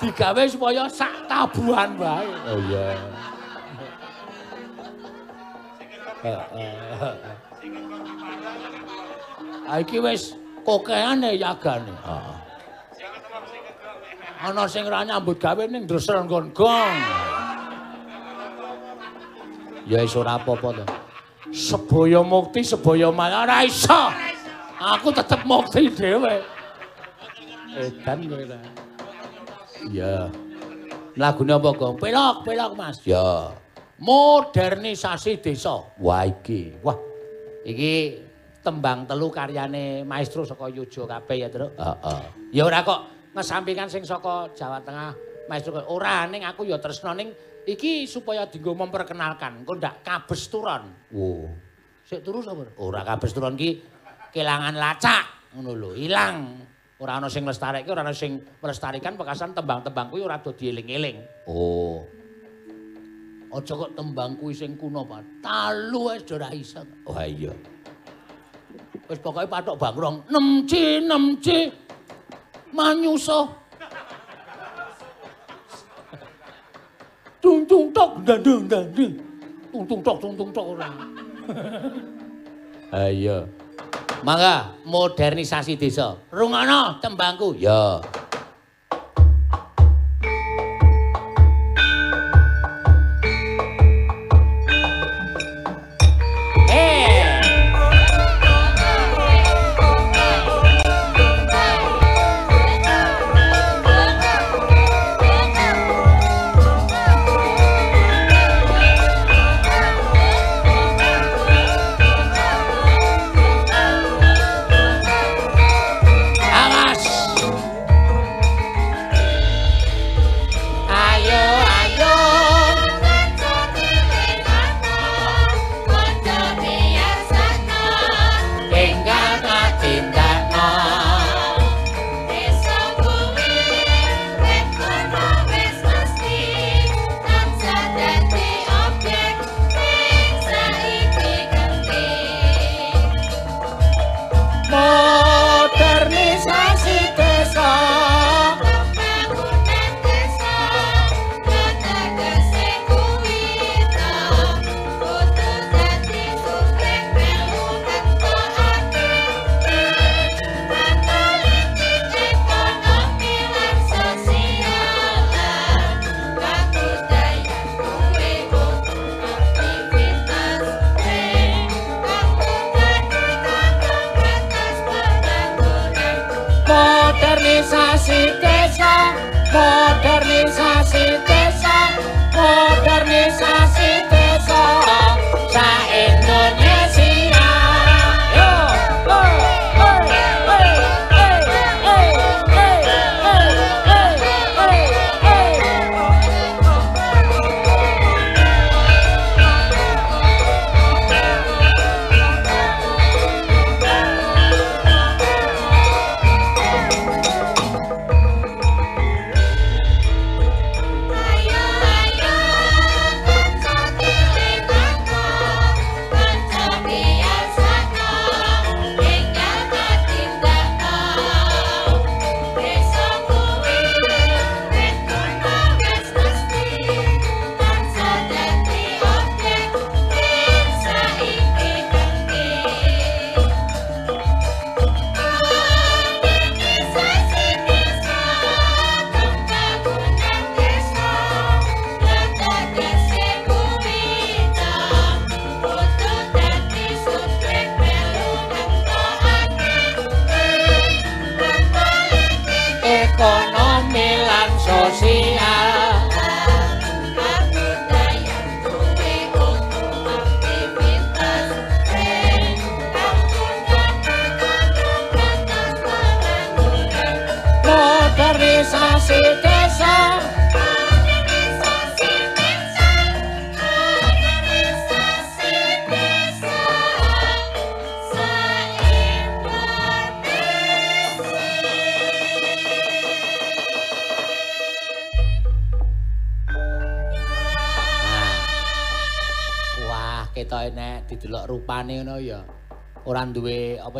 digawe supaya sak tabuhan wae. Oh iya. (laughs) Ah iki wis kokeane yagane. Heeh. Ana sing ra nyambut gawe ning dresel nggon-gong. Ya wis ora apa-apa to. Sebaya mukti, sebaya maya ora iso. Aku tetep mukti dhewe. Edan kowe ta. Iya. Lagune apa, Gong? Pelok, pelok, Mas. Ya. Modernisasi desa. Wah, iki. Wah. Iki tembang telu karyane maestro saka Yojo kabeh ya, Truk. Heeh. Ya ora kok ngesampingan sing saka Jawa Tengah maestro ora ning aku ya tresno ning iki supaya dienggo memperkenalkan engko ndak kabesturon. Wo. Sik terus apa? Ora kabesturon ki kelangan lacak ngono lho, ilang. ora ana sing lestarekke ora ana sing melestarikan pekasan tembang-tembang kuwi ora do dieling-eling. Oh. Aja kok tembang kuwi sing kuno, Pak. Talu wis ora iso. Oh iya. Wis pokoke patok bangrong. Nemci, nemci. Manyuso. Tung tung tok dandung dandung. Tung tung tok tung tung tok ora. Ayo. Mangga modernisasi desa. Rungono tembangku. Ya.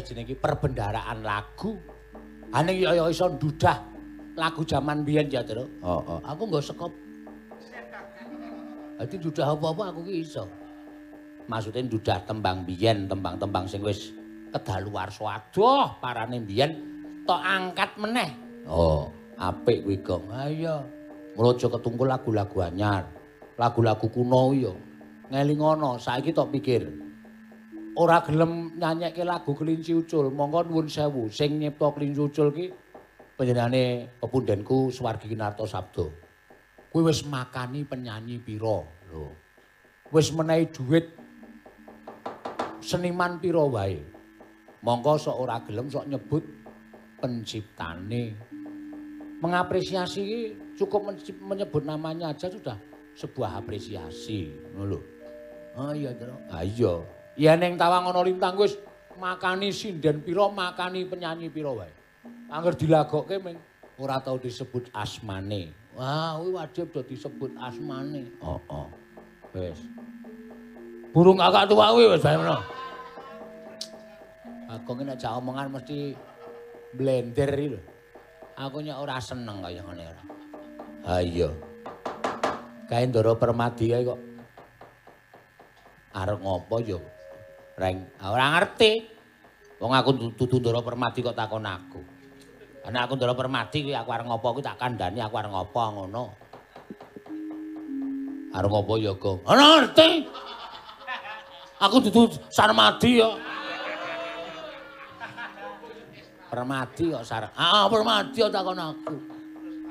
Apa jenenge perbendaraan lagu. Ane ya ya iso ndudah lagu jaman biyen ya, Tru. Heeh. Aku nggo sekop. Dadi ndudah apa-apa aku ki iso. Maksudnya ndudah tembang biyen, tembang-tembang sing wis kedaluwarsa adoh parane biyen tok angkat meneh. Oh, apik kuwi, Gong. Ha iya. Mula aja ketungkul lagu-lagu anyar. Lagu-lagu kuno ya. ngelingono saiki tok pikir ora gelem nyanyekke lagu kelinci ucul. Monggo nuwun sewu. Sing nyipta kelinci ucul ki panjenengane pepundenku Suwargi Kinarto Sabdo. Kuwi wis makani penyanyi pira. Lho. Wis menehi dhuwit seniman pira wae. Monggo sok ora gelem sok nyebut penciptane. Mengapresiasi ki cukup menyebut namanya aja sudah sebuah apresiasi. Ngono lho. Oh iya, Tru. Ah iya. Ya ning tawang ana lintang wis makani sinden pira, makani penyanyi pira wae. Angger dilagokke ming ora tau disebut asmane. Wah, kuwi wajib do disebut asmane. Oh, oh. Wis. Burung kakak tuwa kuwi wis bae ngono. Aku nek jak omongan mesti blender iki lho. Aku nyok ora seneng kaya ngene ora. Ha iya. Kae Ndara Permadi kok arep ngopo ya? Reng, Ah, ora ngerti. Wong aku dudu Ndara Permadi kok takon aku. Ana aku Ndara Permadi kuwi aku arep ngopo kuwi tak kandhani aku arep ngopo ngono. Arep ngopo ya, Gong? Ora ngerti. Aku dudu Sarmadi ya. Permadi kok sar. Ah, Permadi kok takon aku.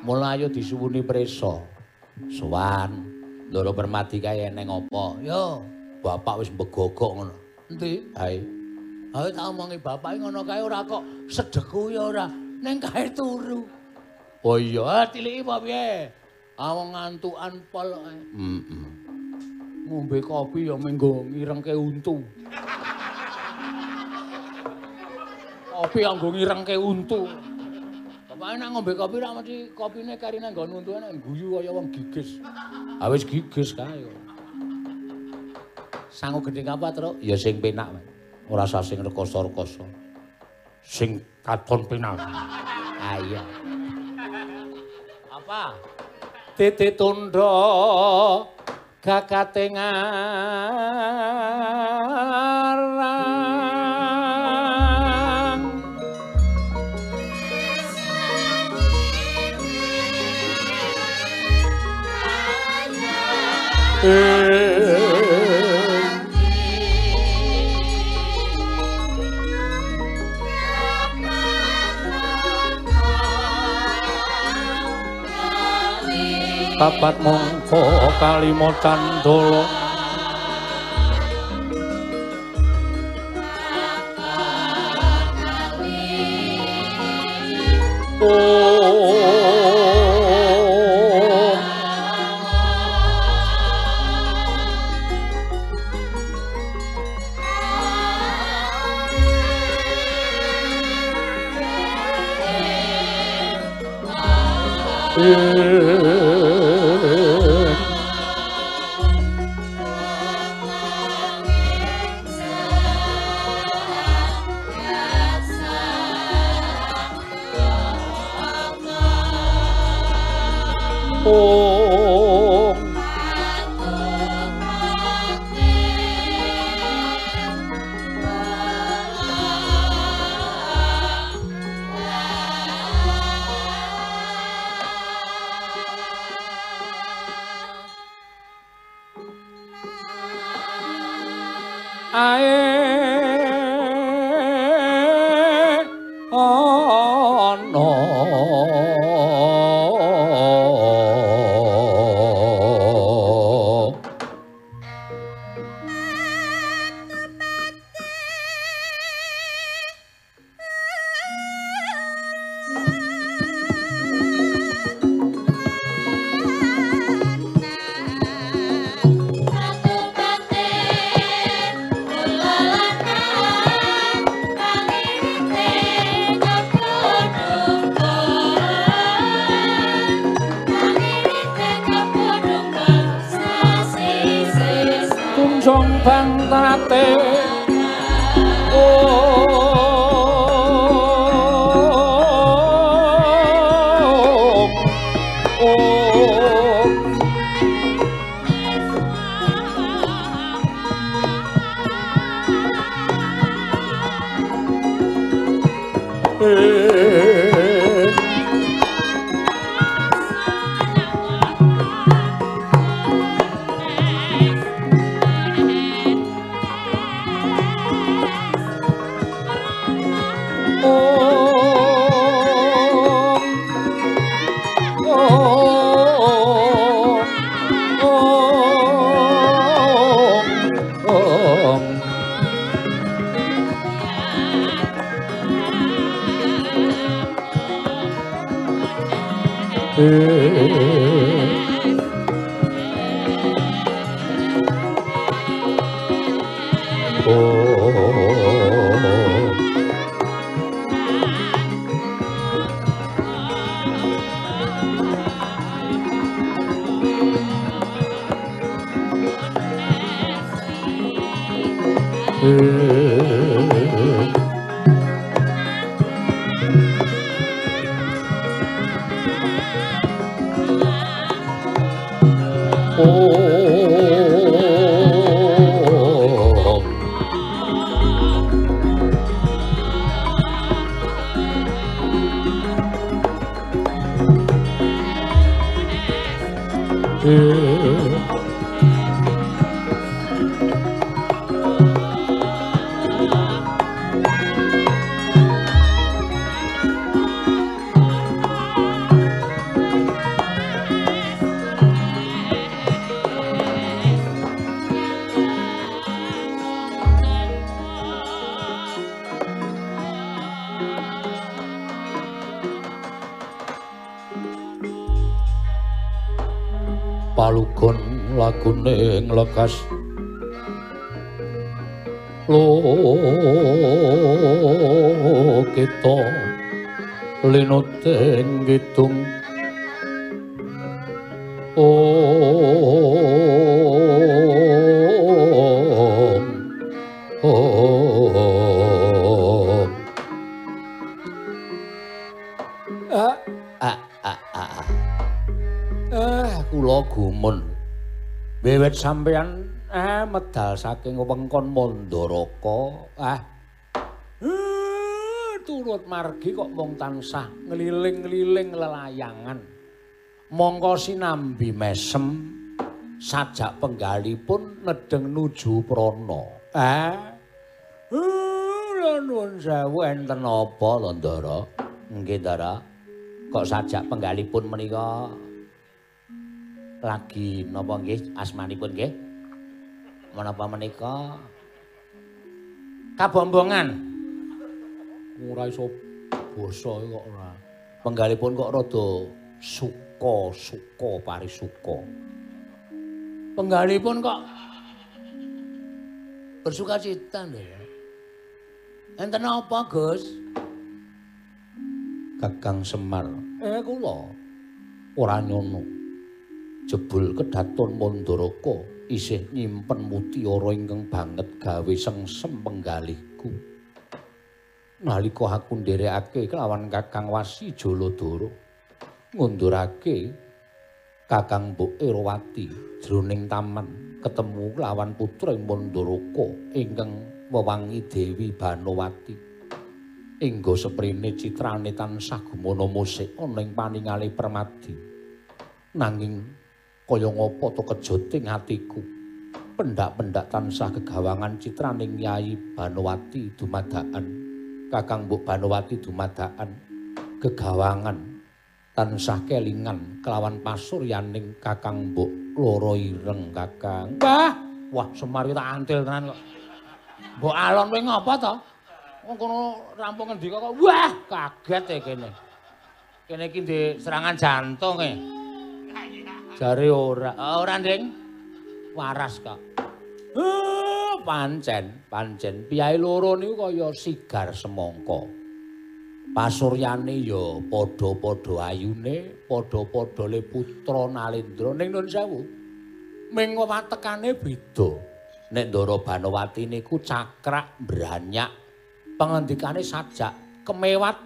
Mulai disuwuni preso. Sowan. Ndara Permadi kae eneng apa? Yo, bapak wis mbegogok ngono. Endi? Hae. Hae tak omongi bapak ngono kae ora kok sedeku ya ora. Ning kae turu. Oh iya, tiliki apa piye? Awang ngantukan pol kae. Heeh. Ngombe kopi ya menggo ngirengke untu. kopi anggo ngirengke untu. Bapake nek ngombe kopi ra mesti kopine karine nggon untu nek guyu kaya wong gigis. Ha wis gigis kae kok. Sangu gedhe apa, Truk? Ya sing penak. Ora usah sing rekoso-rekoso. Sing katon penak. Ah iya. Apa? Titi tundha kakate ngarang. Papat mongko kalimo candolo Oh ana sampeyan eh medal saking wengkon Mandaraka ah. Eh, turut margi kok mung tansah ngliling-ngliling lelayangan. Mongko sinambi mesem sajak penggalipun nedeng nuju prana. Eh. Eh, nuwun sewu enten apa Ndara nggih Ndara. Kok sajak penggalipun menika lagi napa nggih? Asmanipun nggih? Menapa menika? Kabombongan. Ora iso basa kok ora. Penggalipun kok rada suka suka parisuka. Penggalipun kok bersuka cita lho enten apa Gus? Kakang Semar. Eh kula. Ora nyono jebul kedaton Mandaraka isih nyimpen mutiara ingkang banget gawe sengsem penggalihku. Nalika aku nderekake kelawan Kakang Wasi Jaladara ngundurake Kakang Mbok Erowati jroning taman ketemu kelawan putra Mandaraka ingkang wewangi Dewi Banowati. Enggo seprene citrane tansah gumana musik ana ing paningale permadi. Nanging kaya ngapa to kejoting atiku pendak-pendak tansah kegawangan citraning Nyai Banowati dumadakan Kakang Mbok Banowati dumadakan kegawangan tansah kelingan kelawan pasuryaning Kakang Mbok Loro Ireng Kakang Mbah, wah Semar tak antil tenan kok mbok alon kowe ngapa to? Wong kono rampung ngendika kok wah kaget e kene. Kene iki serangan jantung e. jare ora Oh, ora, Nding. Waras kok. Eh, pancen, pancen piyai loro niku kaya sigar semangka. Pasuryane ya padha-padha ayune, padha-padha le putra Nalendra ning nun sewu. Ming watekane beda. Nek Ndara Banowati niku cakrak branyak, pengendikane sajak kemewat.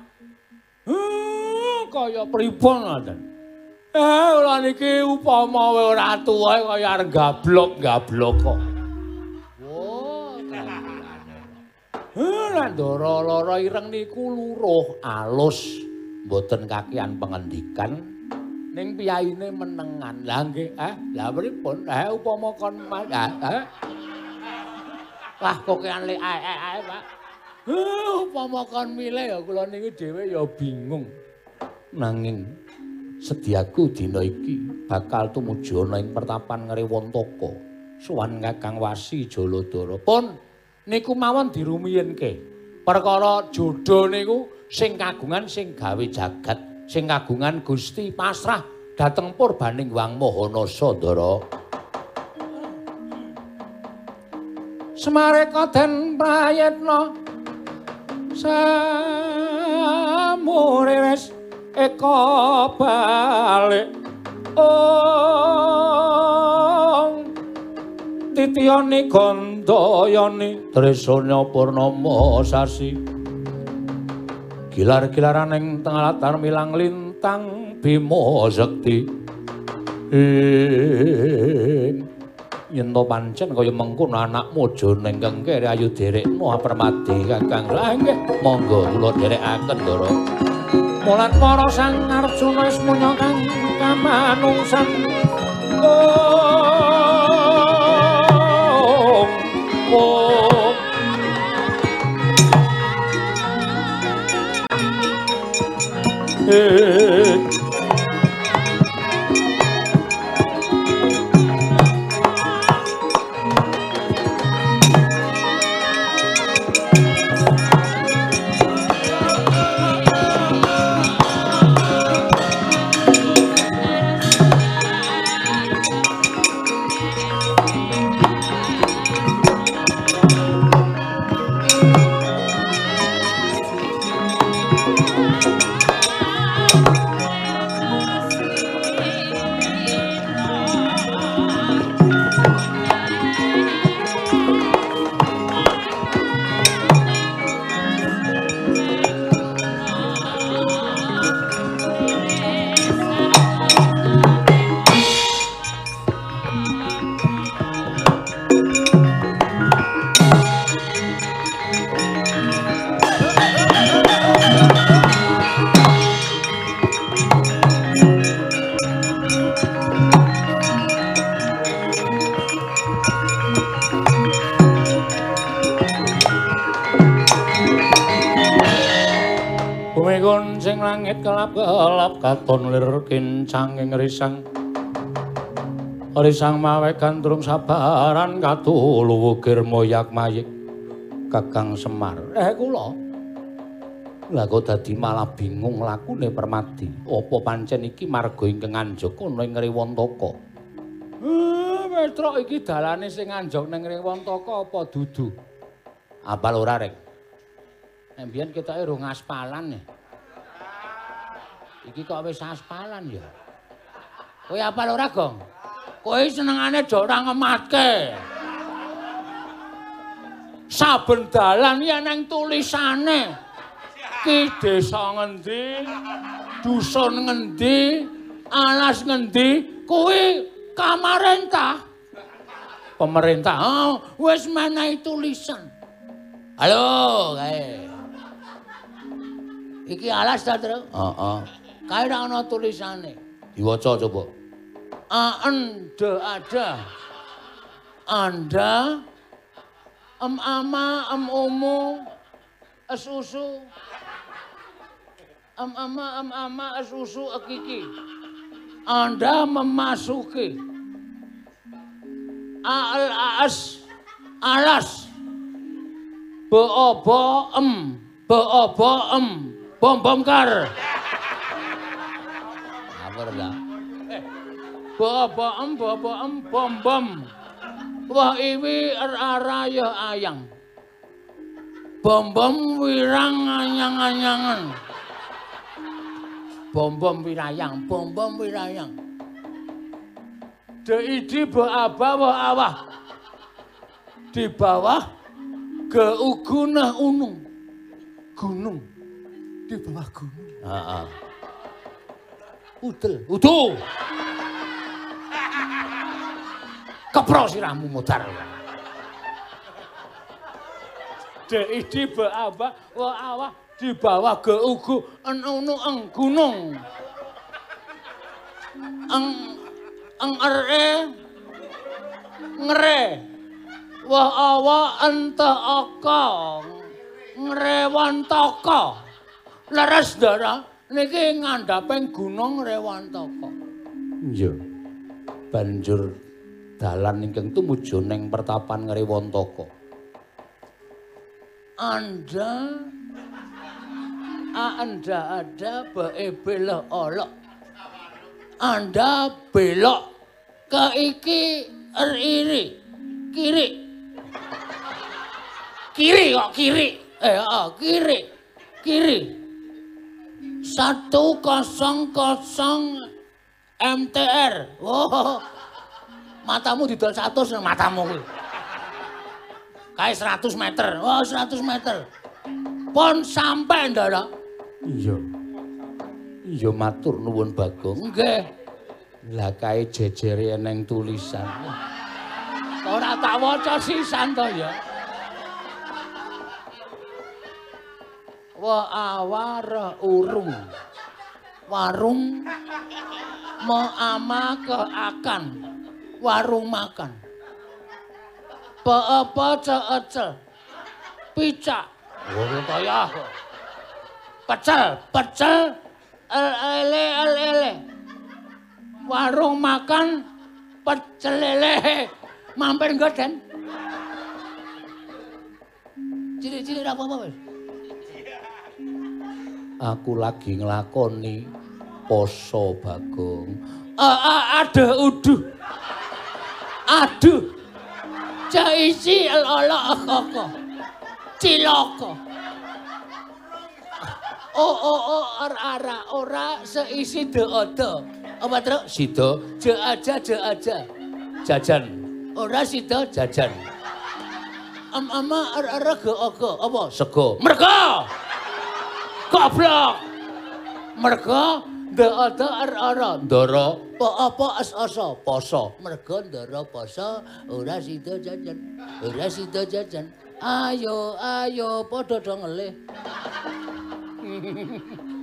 Eh, kaya pripun ngoten? Eh, ora niki upama kowe ora tuwa kaya arep gablok-gablok kok. Oh, Eh, Ndara lara ireng niku luruh alus, mboten kakehan pengendikan ning piyaine menengan. Lah nggih, eh, lah pripun? Eh, upama kon mas, eh, eh. Lah kokean le ae ae Pak. Eh, upama kon milih ya kula niku dhewe ya bingung. Nanging sediaku dina iki bakal tumuju ana ing pertapan Ngrewontaka. Suwan Kakang Wasi Jaladara. Pun niku mawon dirumiyenke. Perkara jodho niku sing kagungan sing gawe jagat, sing kagungan Gusti pasrah dhateng purbaning Wang Mahanasa Ndara. Semareka den prayitna samure wis eka balik. Ong. Titiyane gandayane tresna purnama sasi. Gilar-gilaran ing tengah latar milang lintang bima sekti. Yen to pancen kaya mengkono anakmu aja ning kengkere ayu derekno permadi kakang. Lah nggih, monggo kula derekaken, Ndara. Mulat para sang Arjuna semuanya kang kamanungsan. Om Om. Eh katon lir kincang ing risang. Risang mawe gandrung sabaran katulu wukir moyak mayik. Kakang Semar, eh kula. Lah kok dadi malah bingung lakune Permati. Apa pancen iki marga ingkang anjuk ana ing Riwantaka? Eh, Petruk iki dalane sing anjuk ning Riwantaka apa dudu? Apal ora, Rek? Nek mbiyen ketoke rung aspalan ya. Iki kok wis aspalan ya. Kowe apal ora, Gong? Kowe senengane aja ora ngematke. Saben dalan ya nang tulisane. Ki desa ngendi? Dusun ngendi? Alas ngendi? Kuwi kamarentah. Pemerintah, oh, wis menehi tulisan. Halo, kae. Iki alas ta, Tru? Heeh. Kae ora ana tulisane. Diwaca coba. Anda ada. Anda em ama em umu es usu em ama em ama es usu ekiki. Anda memasuki al as alas Beobo em, beobo em, bom bom kar. Ora? Beobo em, em, bom bom. Wah iwi araya ayang. Bom bom wirang anyang-anyangan. Bom bom wirayang, bom bom wirayang. Deidi beaba awah. Di bawah Geugunah unung. Gunung. Di bawah gunung. Heeh. Udel, udu. Kepro sirahmu mudar. Dek di bawah wa awah di bawah geugu enu eng gunung. Eng eng ere ngere. Wah awa ente aka ngrewantaka. Leres dara niki ngandhaping gunung Rewantaka. Iya. Banjur dalan ingkang tumuju ning pertapan Ngrewantaka. Anda Anda ada bae belok olok. Anda belok ke iki iri kiri. Kiri kok kiri. Eh, oh, kiri. Kiri. Satu kosong kosong MTR. Oh, matamu didol satu matamu kuwi. Kae 100 meter. Oh, 100 meter. Pon sampai ndara. Iya. Iya matur nuwun Bagong. Nggih. Lah kae jejere eneng tulisan. Ora tak waca sisan to ya. Wa awar urung. Warung mo ama ke akan. Warung makan. Pe apa picak. Ora kaya. Pecel pecel. El ele el ele warung makan pecel lele. Mampir goden cilik-cilik apa apa wis Aku lagi nglakoni poso Bagong. ada uduh. Aduh. Jaisi lolo koko ciloko. Oh oh oh ar ara ora seisi de odo apa terus Sida. Je aja je aja. Jajan. Ora sida jajan. Am ama ar ara ge apa? Sego. merga goblok merga de odo ar ara Ndara apa apa as asa poso merga ndara poso ora sida jajan ora sida jajan ayo ayo padha do ngelih (laughs)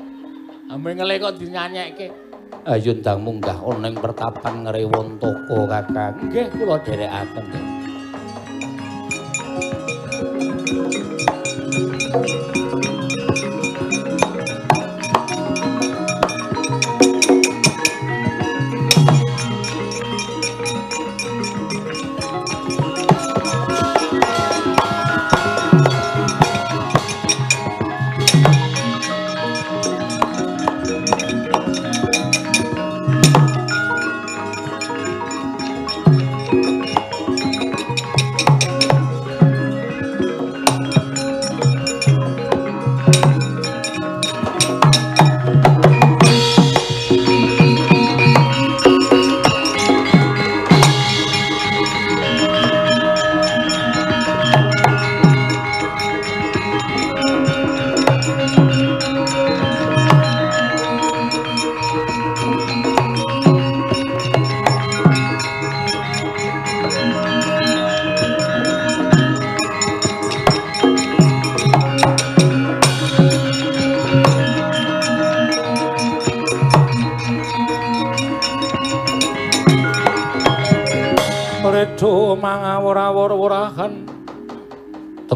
Ambil ngelih kok dinyanyekke. ayo ndang munggah ana ing pertapan ngrewon toko Kakang. Nggih kula dherekaken. nggih. Redo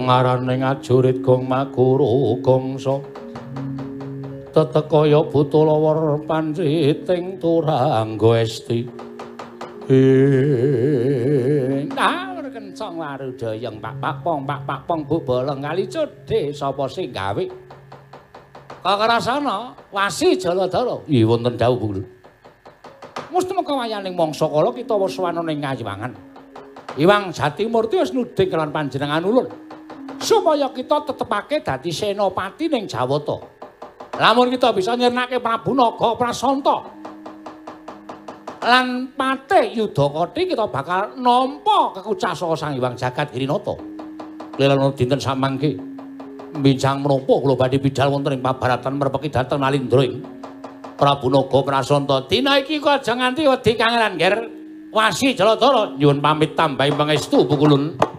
tengaraning ajurit gong maguru gongso tetekaya butulawar panciting turangga esti Nah, kencang dayeng pak pak pong pak pak pong bu bolong kali cedhe sapa sing gawe Kakarasana wasi jaladara Iya wonten dawuh Bu. Mesti mengko wayaning mangsa kala kita wis ana ning Ngayiwangan. Iwang Jatimurti wis nuding kelan panjenengan ulun. Supaya kita tetepake dadi senopati ning Jawata. Lamun kita bisa nyirnake Prabu Naga Prasanta. Lan Patih Yudakati kita bakal nampa kekucasaka Sang Hyang Jagat Hirinata. Lelan dinten samangke bincang menapa kula badhe bidhal wonten ing pabaratan merpeki dhateng Nalindra ing Prabu Naga Prasanta. Dina iki kok aja nganti wedi kangelan, Ger. Wasi Jaladara nyuwun pamit tambahi pangestu pukulun.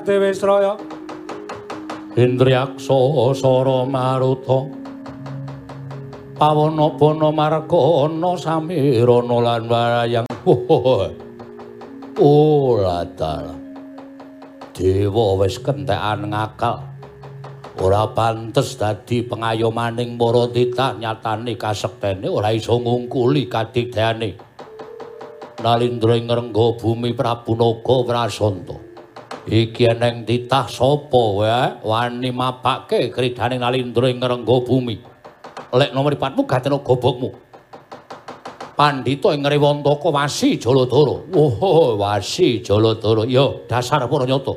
Pandra tata Gadewisraya Indriyaksa Sara Maruta. Pawana Bana Margana Samirana lan Warayang Oh latar Dewa wis kentekan ngakal ora pantes dadi pengayomaning para titah nyatane kasektene ora iso ngungkuli kadigdayane Nalindra ing rengga bumi Prabu Naga Prasanta iki eneng titah sapa wae wani mapake kridane Nalindra ing rengga bumi lek nomor patmu gatena gobokmu Pandhita ing Rewantaka Wasi Jaladara. Oh, Wasi Jaladara. Ya, dasar para nyata.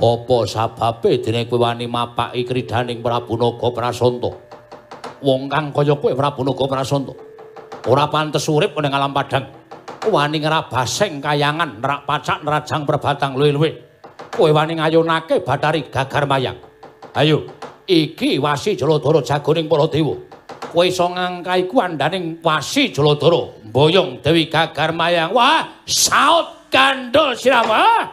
Apa sababe dene kowe wani mapaki kridhaning Prabu Naga Prasanta? Wong kang kaya kowe Prabu Naga Prasanta ora pantes urip ning alam padang. Wani ngrabaseng kayangan, nerak pacak nerajang perbatang luwe-luwe. Kowe wani ngayunake Bathari Gagar Mayang. Ayo, iki Wasi Jaladara jagoning para dewa. Kowe iso ngangkai kuandaning Wasi Jaladara, mboyong Dewi Gagar Mayang. Wah, saut gandul sirama.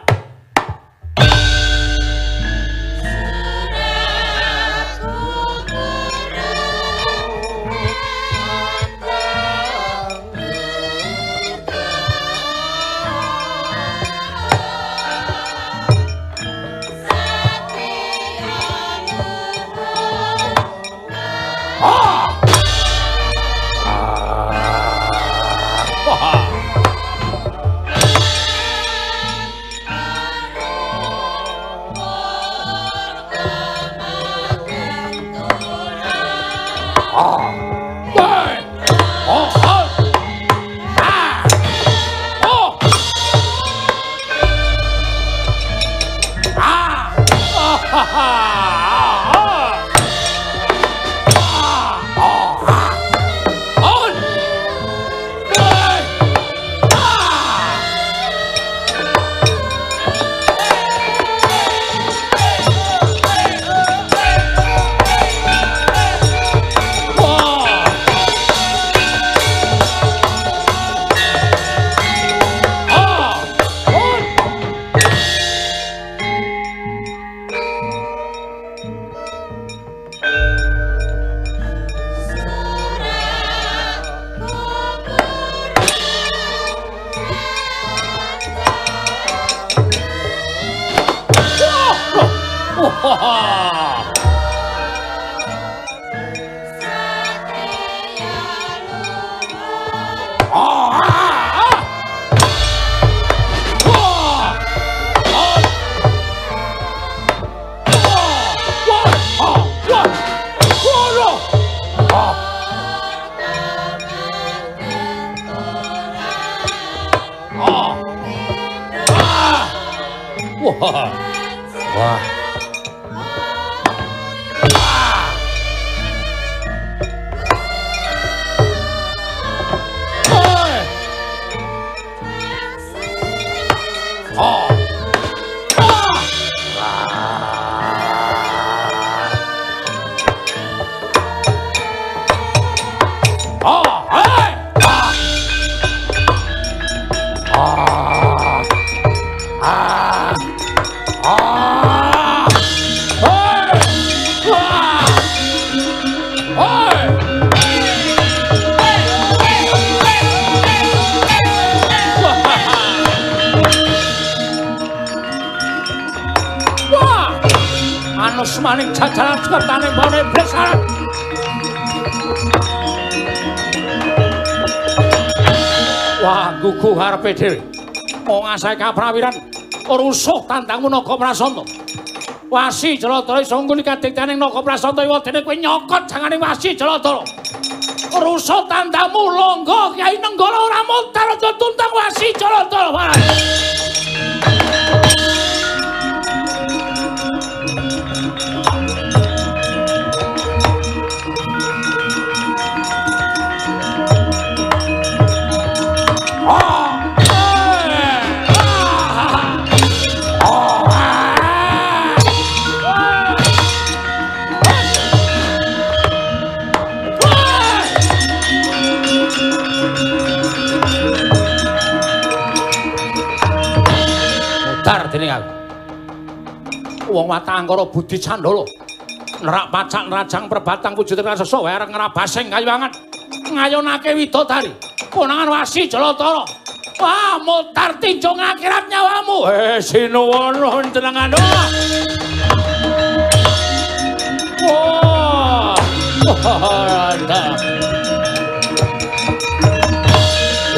Rusuh tantangmu naga prasanta. Wasi Jaladara iso ngguni kadiktaning naga prasanta iwa dene kowe nyokot jangane Wasi Jaladara. Rusuh tandangmu longgo Kyai Nenggala ora mutar tuntang Wasi Jaladara. Dening aku. wong watangkara budi candala nerak pacak nerajang perbatang wujud raksasa wae areng ngrabasing kayuwangan ngayunake widodari konangan wasi jalatara wah mutar tinjung akhirat nyawamu. Eh sinuwun jenengan. Wah. Wah.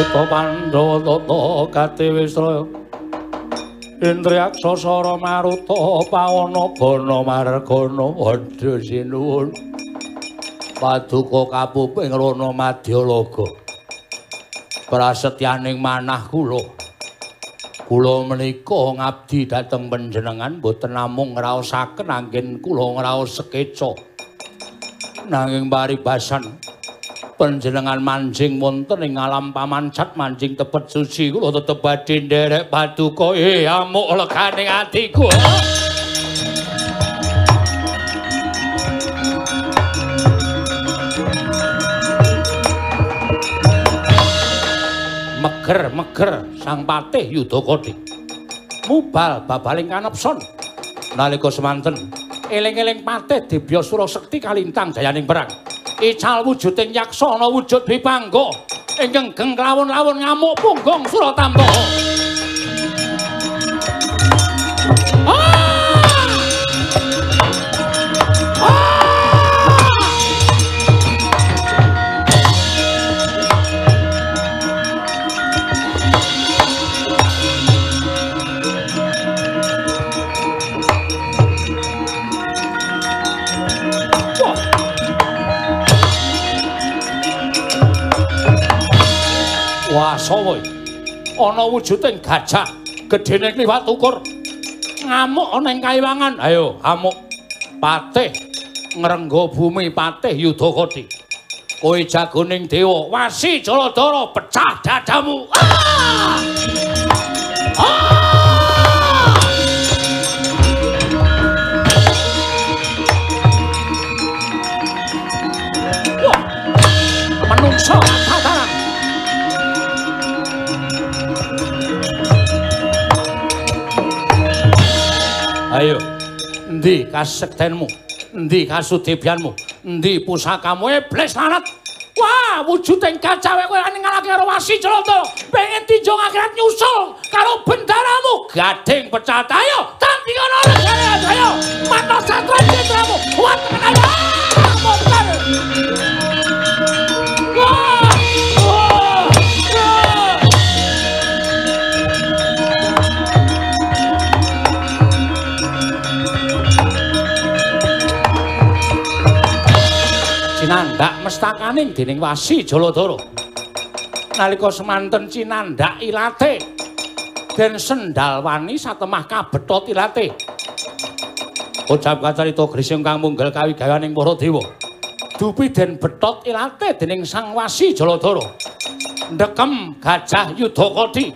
Ito Pandhawa tata kate Wisraya Indriyak sasara maruta pawana bana margana. Adha sinuwun. Paduka kapuping rana Madyalaga Prasetyaning manah kula. Kula menika ngabdi dhateng panjenengan boten namung ngraosaken anggen kula ngraos sekeca. Nanging paribasan panjenengan manjing wonten ing alam pamancat manjing tepet suci kula tetep badhe nderek paduka eh amuk legane atiku. Meger meger sang patih yudakadi mubal babaling kanepson. Nalika semanten eling-eling patih dibya sura sekti kalintang jayaning perang ical wujuding yaksana wujud bipangga ingkang geng lawon-lawon ngamuk punggung Suratamba. Wah, sawa ana wujuding gajah gedene kliwat ukur. Ngamuk ana ing kaiwangan ayo amuk patih ngrenggo bumi patih yudakadi kowe jagoning dewa wasi jaladara pecah dadamu. Ah! Wah, Ayo, endi kasektenmu? Endi kasudibyanmu? Endi pusakamu iblis lanat? Wah, wujuding kacawe kowe ning ngalake karo wasi celana. Pengen tinjung akhirat nyusul karo bendaramu. Gading pecat ayo, kono regane ayo. Mata satra citramu. Kuat tenan ayo. Cinandak mestakaning dening Wasi Jaladara. Nalika semanten cinandak ilate den sendal wani satemah kabethot ilate. Ucap kacarita Grising kang munggel kawigayaning para dewa. Dupi den bethot ilate dening Sang Wasi Jaladara. Ndekem gajah Yudakadi.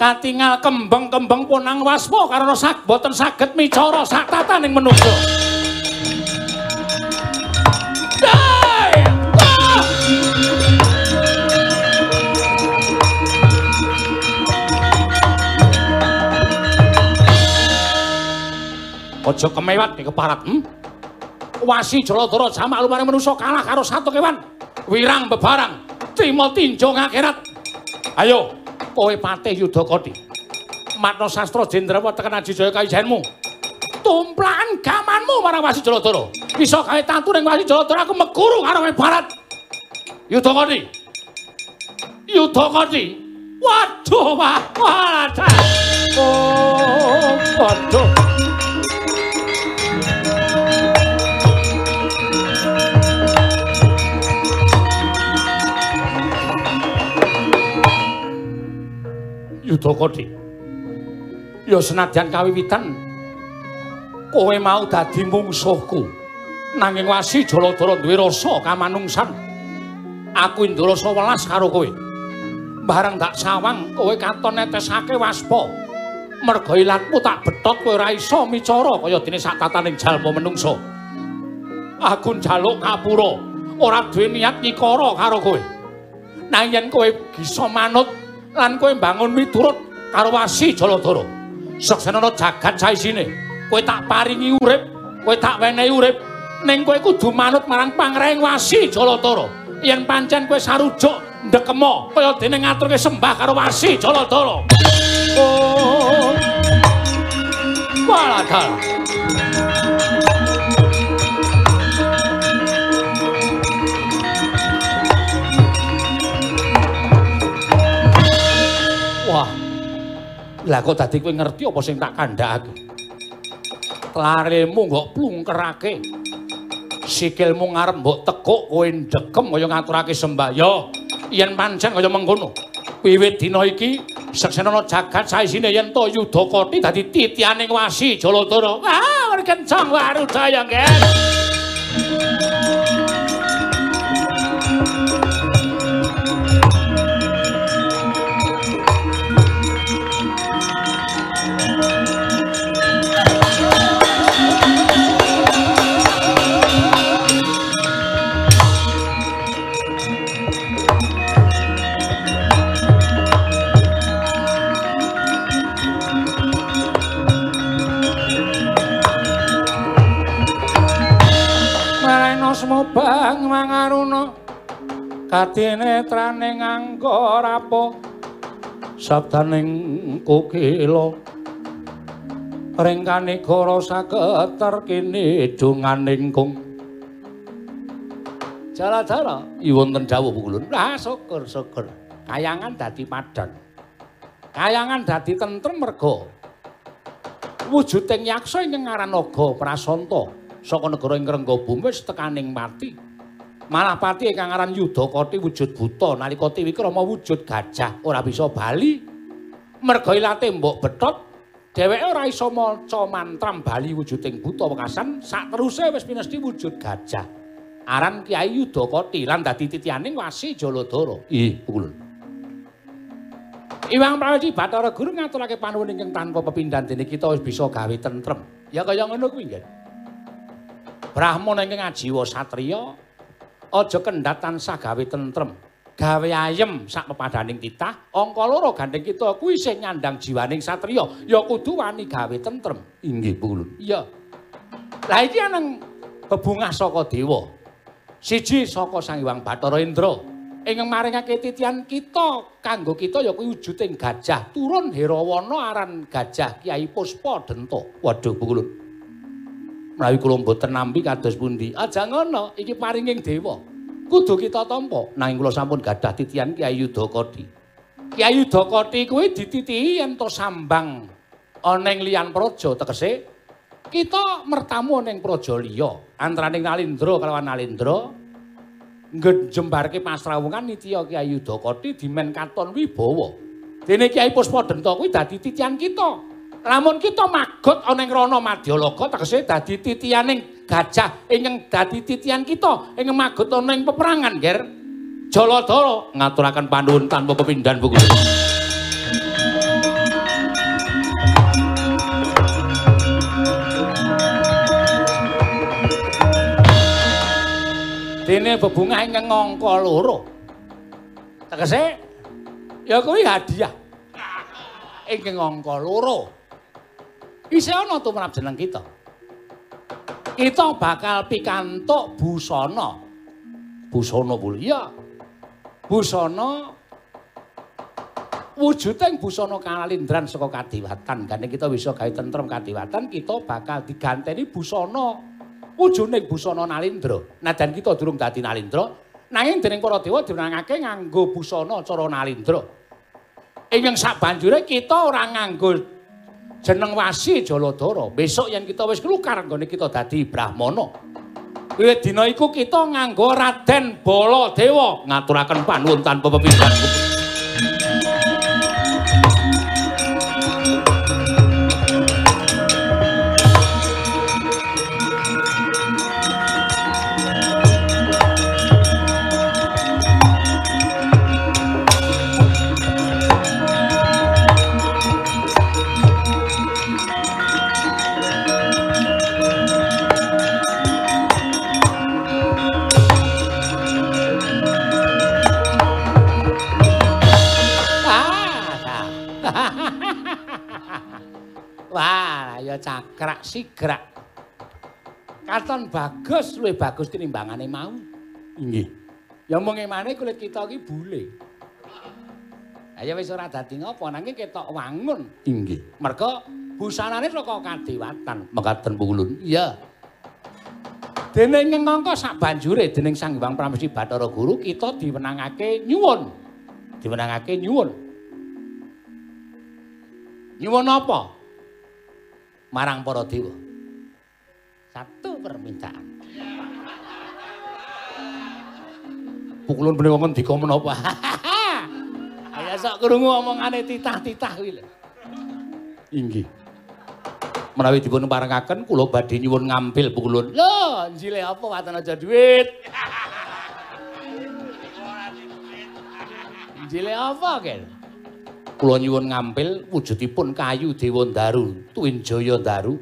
Katingal kembang-kembang punang waspa karena sak boten saged micara sak tataning Aja kemewat di keparat, hmm? Wasi Jaladara jamak lumane manusa kalah karo satu kewan. Wirang bebarang, trima tinjung akhirat. Ayo, kowe patih Yudakadi. Matna sastra Jendrawa tekan Ajijaya kaijenmu. Tumplakan gamanmu marang Wasi Jaladara. Bisa gawe tatu ning Wasi Jaladara aku meguru karo kowe barat. Yudakadi. Yudakadi. Waduh, wah, wadah. Oh, waduh. Yudakadi. Ya senadyan kawiwitan kowe mau dadi mungsuhku. Nanging Wasi Jaladara duwe rasa kamanungsan. Aku Indrasa welas karo kowe. Bareng dak sawang kowe katon netesake waspa. Merga ilatmu tak betot kowe ora iso micara kaya dene sak tataning jalma menungsa. Aku njaluk ngapura, ora duwe niat nyikara karo kowe. Nanging yen kowe bisa manut lan kowe mbangun miturut karo Wasi Jaladara. Seksenana jagat saisine kowe tak paringi urip, kowe tak wenehi urip, ning kowe kudu manut marang pangreng Wasi Jalatara. Yen pancen kowe sarujuk ndekemo kaya dene ngaturke sembah karo Wasi Jalatara. Oh. Waladal. Lah kok dadi kowe ngerti apa sing tak kandhakake? Laremu mbok plungkerake. Sikilmu ngarep mbok tekuk kowe ndekem kaya ngaturake sembahya. Yen pancen kaya mengkono. Wiwit dina iki seksenana jagat saisine yen to Yudakati dadi titianing wasi Jalatara. Wah, kencang waru daya, semobang mangaruna. Kadinetrane nganggo rapo. Sabdaning kukila. Ringkane goro sageter kini dunganing kung. Jala-jala. Iwonten dawuh pukulun Lah syukur syukur. Kayangan dadi padhang Kayangan dadi tentrem merga. Wujuding yaksa ing ngaran naga prasanta saka negara ing Renggabumi wis tekaning pati. Malah pati ingkang aran Yudakati wujud buta nalika Tiwikrama wujud gajah ora bisa bali. Merga ilate mbok betot dheweke ora iso maca mantram bali wujuding buta wekasan sak teruse wis pinesti wujud gajah. Aran Kyai Yudakati lan dadi titianing Wasi Jaladara. Ih, pulun. Iwang Prawaji Bathara Guru ngaturake panuwun ingkang tanpa pepindhan dene kita wis bisa gawe tentrem. Ya kaya ngono kuwi nggih. Brahmana ingkang ajiwa satriya aja kendhat tansah gawe tentrem. Gawe ayem sak pepadaning titah, angka loro gandeng kita kuwi sing nyandang jiwaning satriya, ya kudu wani gawe tentrem. Inggih, Pulun. Iya. Lah iki anang bebungah saka dewa. Siji saka Sang Hyang Bathara Indra. ingkang maringake titian kita kanggo kita ya kuwi wujuding gajah turun Herawana aran gajah Kyai Puspa Denta. Waduh Pulun. Menawi kula mboten nampi kados pundi? Aja ngono, iki paringing dewa. Kudu kita tampa. Nanging kula sampun gadah titian Kyai Yudakati. Kyai Yudakati kuwi dititihi yen to sambang ana ing liyan praja tegese kita mertamu ning praja liya antaraning Nalindra kalawan Nalindra ngejembarke pasrawungan nitya Kyai Yudakati dimen katon wibawa. Dene Kyai Puspadenta kuwi dadi titian kita. Lamun kita magot ana ing rana Madyalaga tegese dadi titianing gajah ingkang dadi titian kita ing magot ana ing peperangan, Ger. Jaladara ngaturaken panuwun tanpa pepindhan buku. Dene bebungah ingkang ngangka loro. Tegese ya kuwi hadiah. Ingkang ngangka loro. Isih ana tumrap jeneng kita. Kita bakal pikantuk busana. Busana. Iya. Busana wujuding busana kalindran saka kadiwatan. Gane kita bisa gawe tentrem kadiwatan, kita bakal diganteni busana wujuding busana Nalindra. Nadan kita durung dadi Nalindra, nanging dening para dewa diwenangake nganggo busana cara Nalindra. Ing sak banjure kita ora nganggo jeneng Wasi Jaladara. Besok yen kita wis kelukar nggone kita dadi Brahmana. Wiwit dina iku kita nganggo Raden Baladewa ngaturaken panuwun tanpa pepindhan. Kaya cakrak sigrak. Katon bagus luwih bagus tinimbangane mau. Inggih. Ya mung emane kulit kita iki bule. Ayo wis ora dadi ngopo nanging ketok wangun. Inggih. Merga busanane saka kadewatan. Mekaten Pukulun. Iya. Dene ngengko sak banjure dening Sang Hyang Pramesti Bathara Guru kita diwenangake nyuwun. Diwenangake nyuwun. Nyuwun apa? Marang para dewa. Satu permintaan. Pukulun menika ngendika menapa? (laughs) Ayo sok krungu omongane titah-titah kuwi lho. Inggih. Menawi dipun parengaken kula badhe nyuwun ngampil Pukulun. Lho, njile apa waton aja duit. (laughs) Njile apa, Ken? Kula nyuwun ngampil wujudipun kayu Dewa Daru, Tuwin Jaya Daru,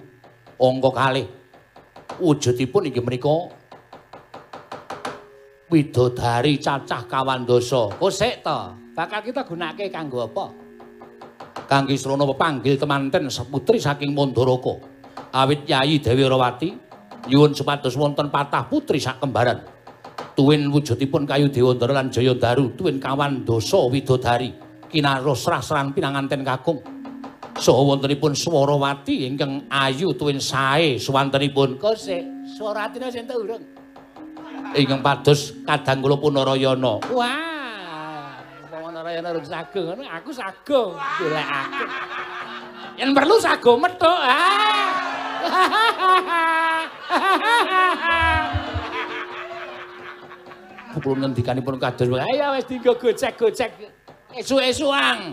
angka kalih. Wujudipun inggih menika widodari cacah kawandasa. Kosek to, bakal kita gunake kanggo apa? Kangge srana pepanggil temanten seputri saking Mandaraka. Awit Yayi Dewi Rawati nyuwun supados wonten patah putri sak kembaran. Tuwin wujudipun kayu Dewa lan Jaya Daru, tuwin kawandasa widodari. Kinaros srasran pinanganten kakung. Saha wontenipun Swarawati ingkang ayu tuwin sae suwantenipun Kosek, suara sing urung. ingkang pados kadang kula punarayana. Wah, wong Narayana urung sago ngono, aku sago golekake. Yen perlu sago methuk. Kula ngendikanipun kados Ayo wis dienggo gocek-gocek. Esuk-esukan.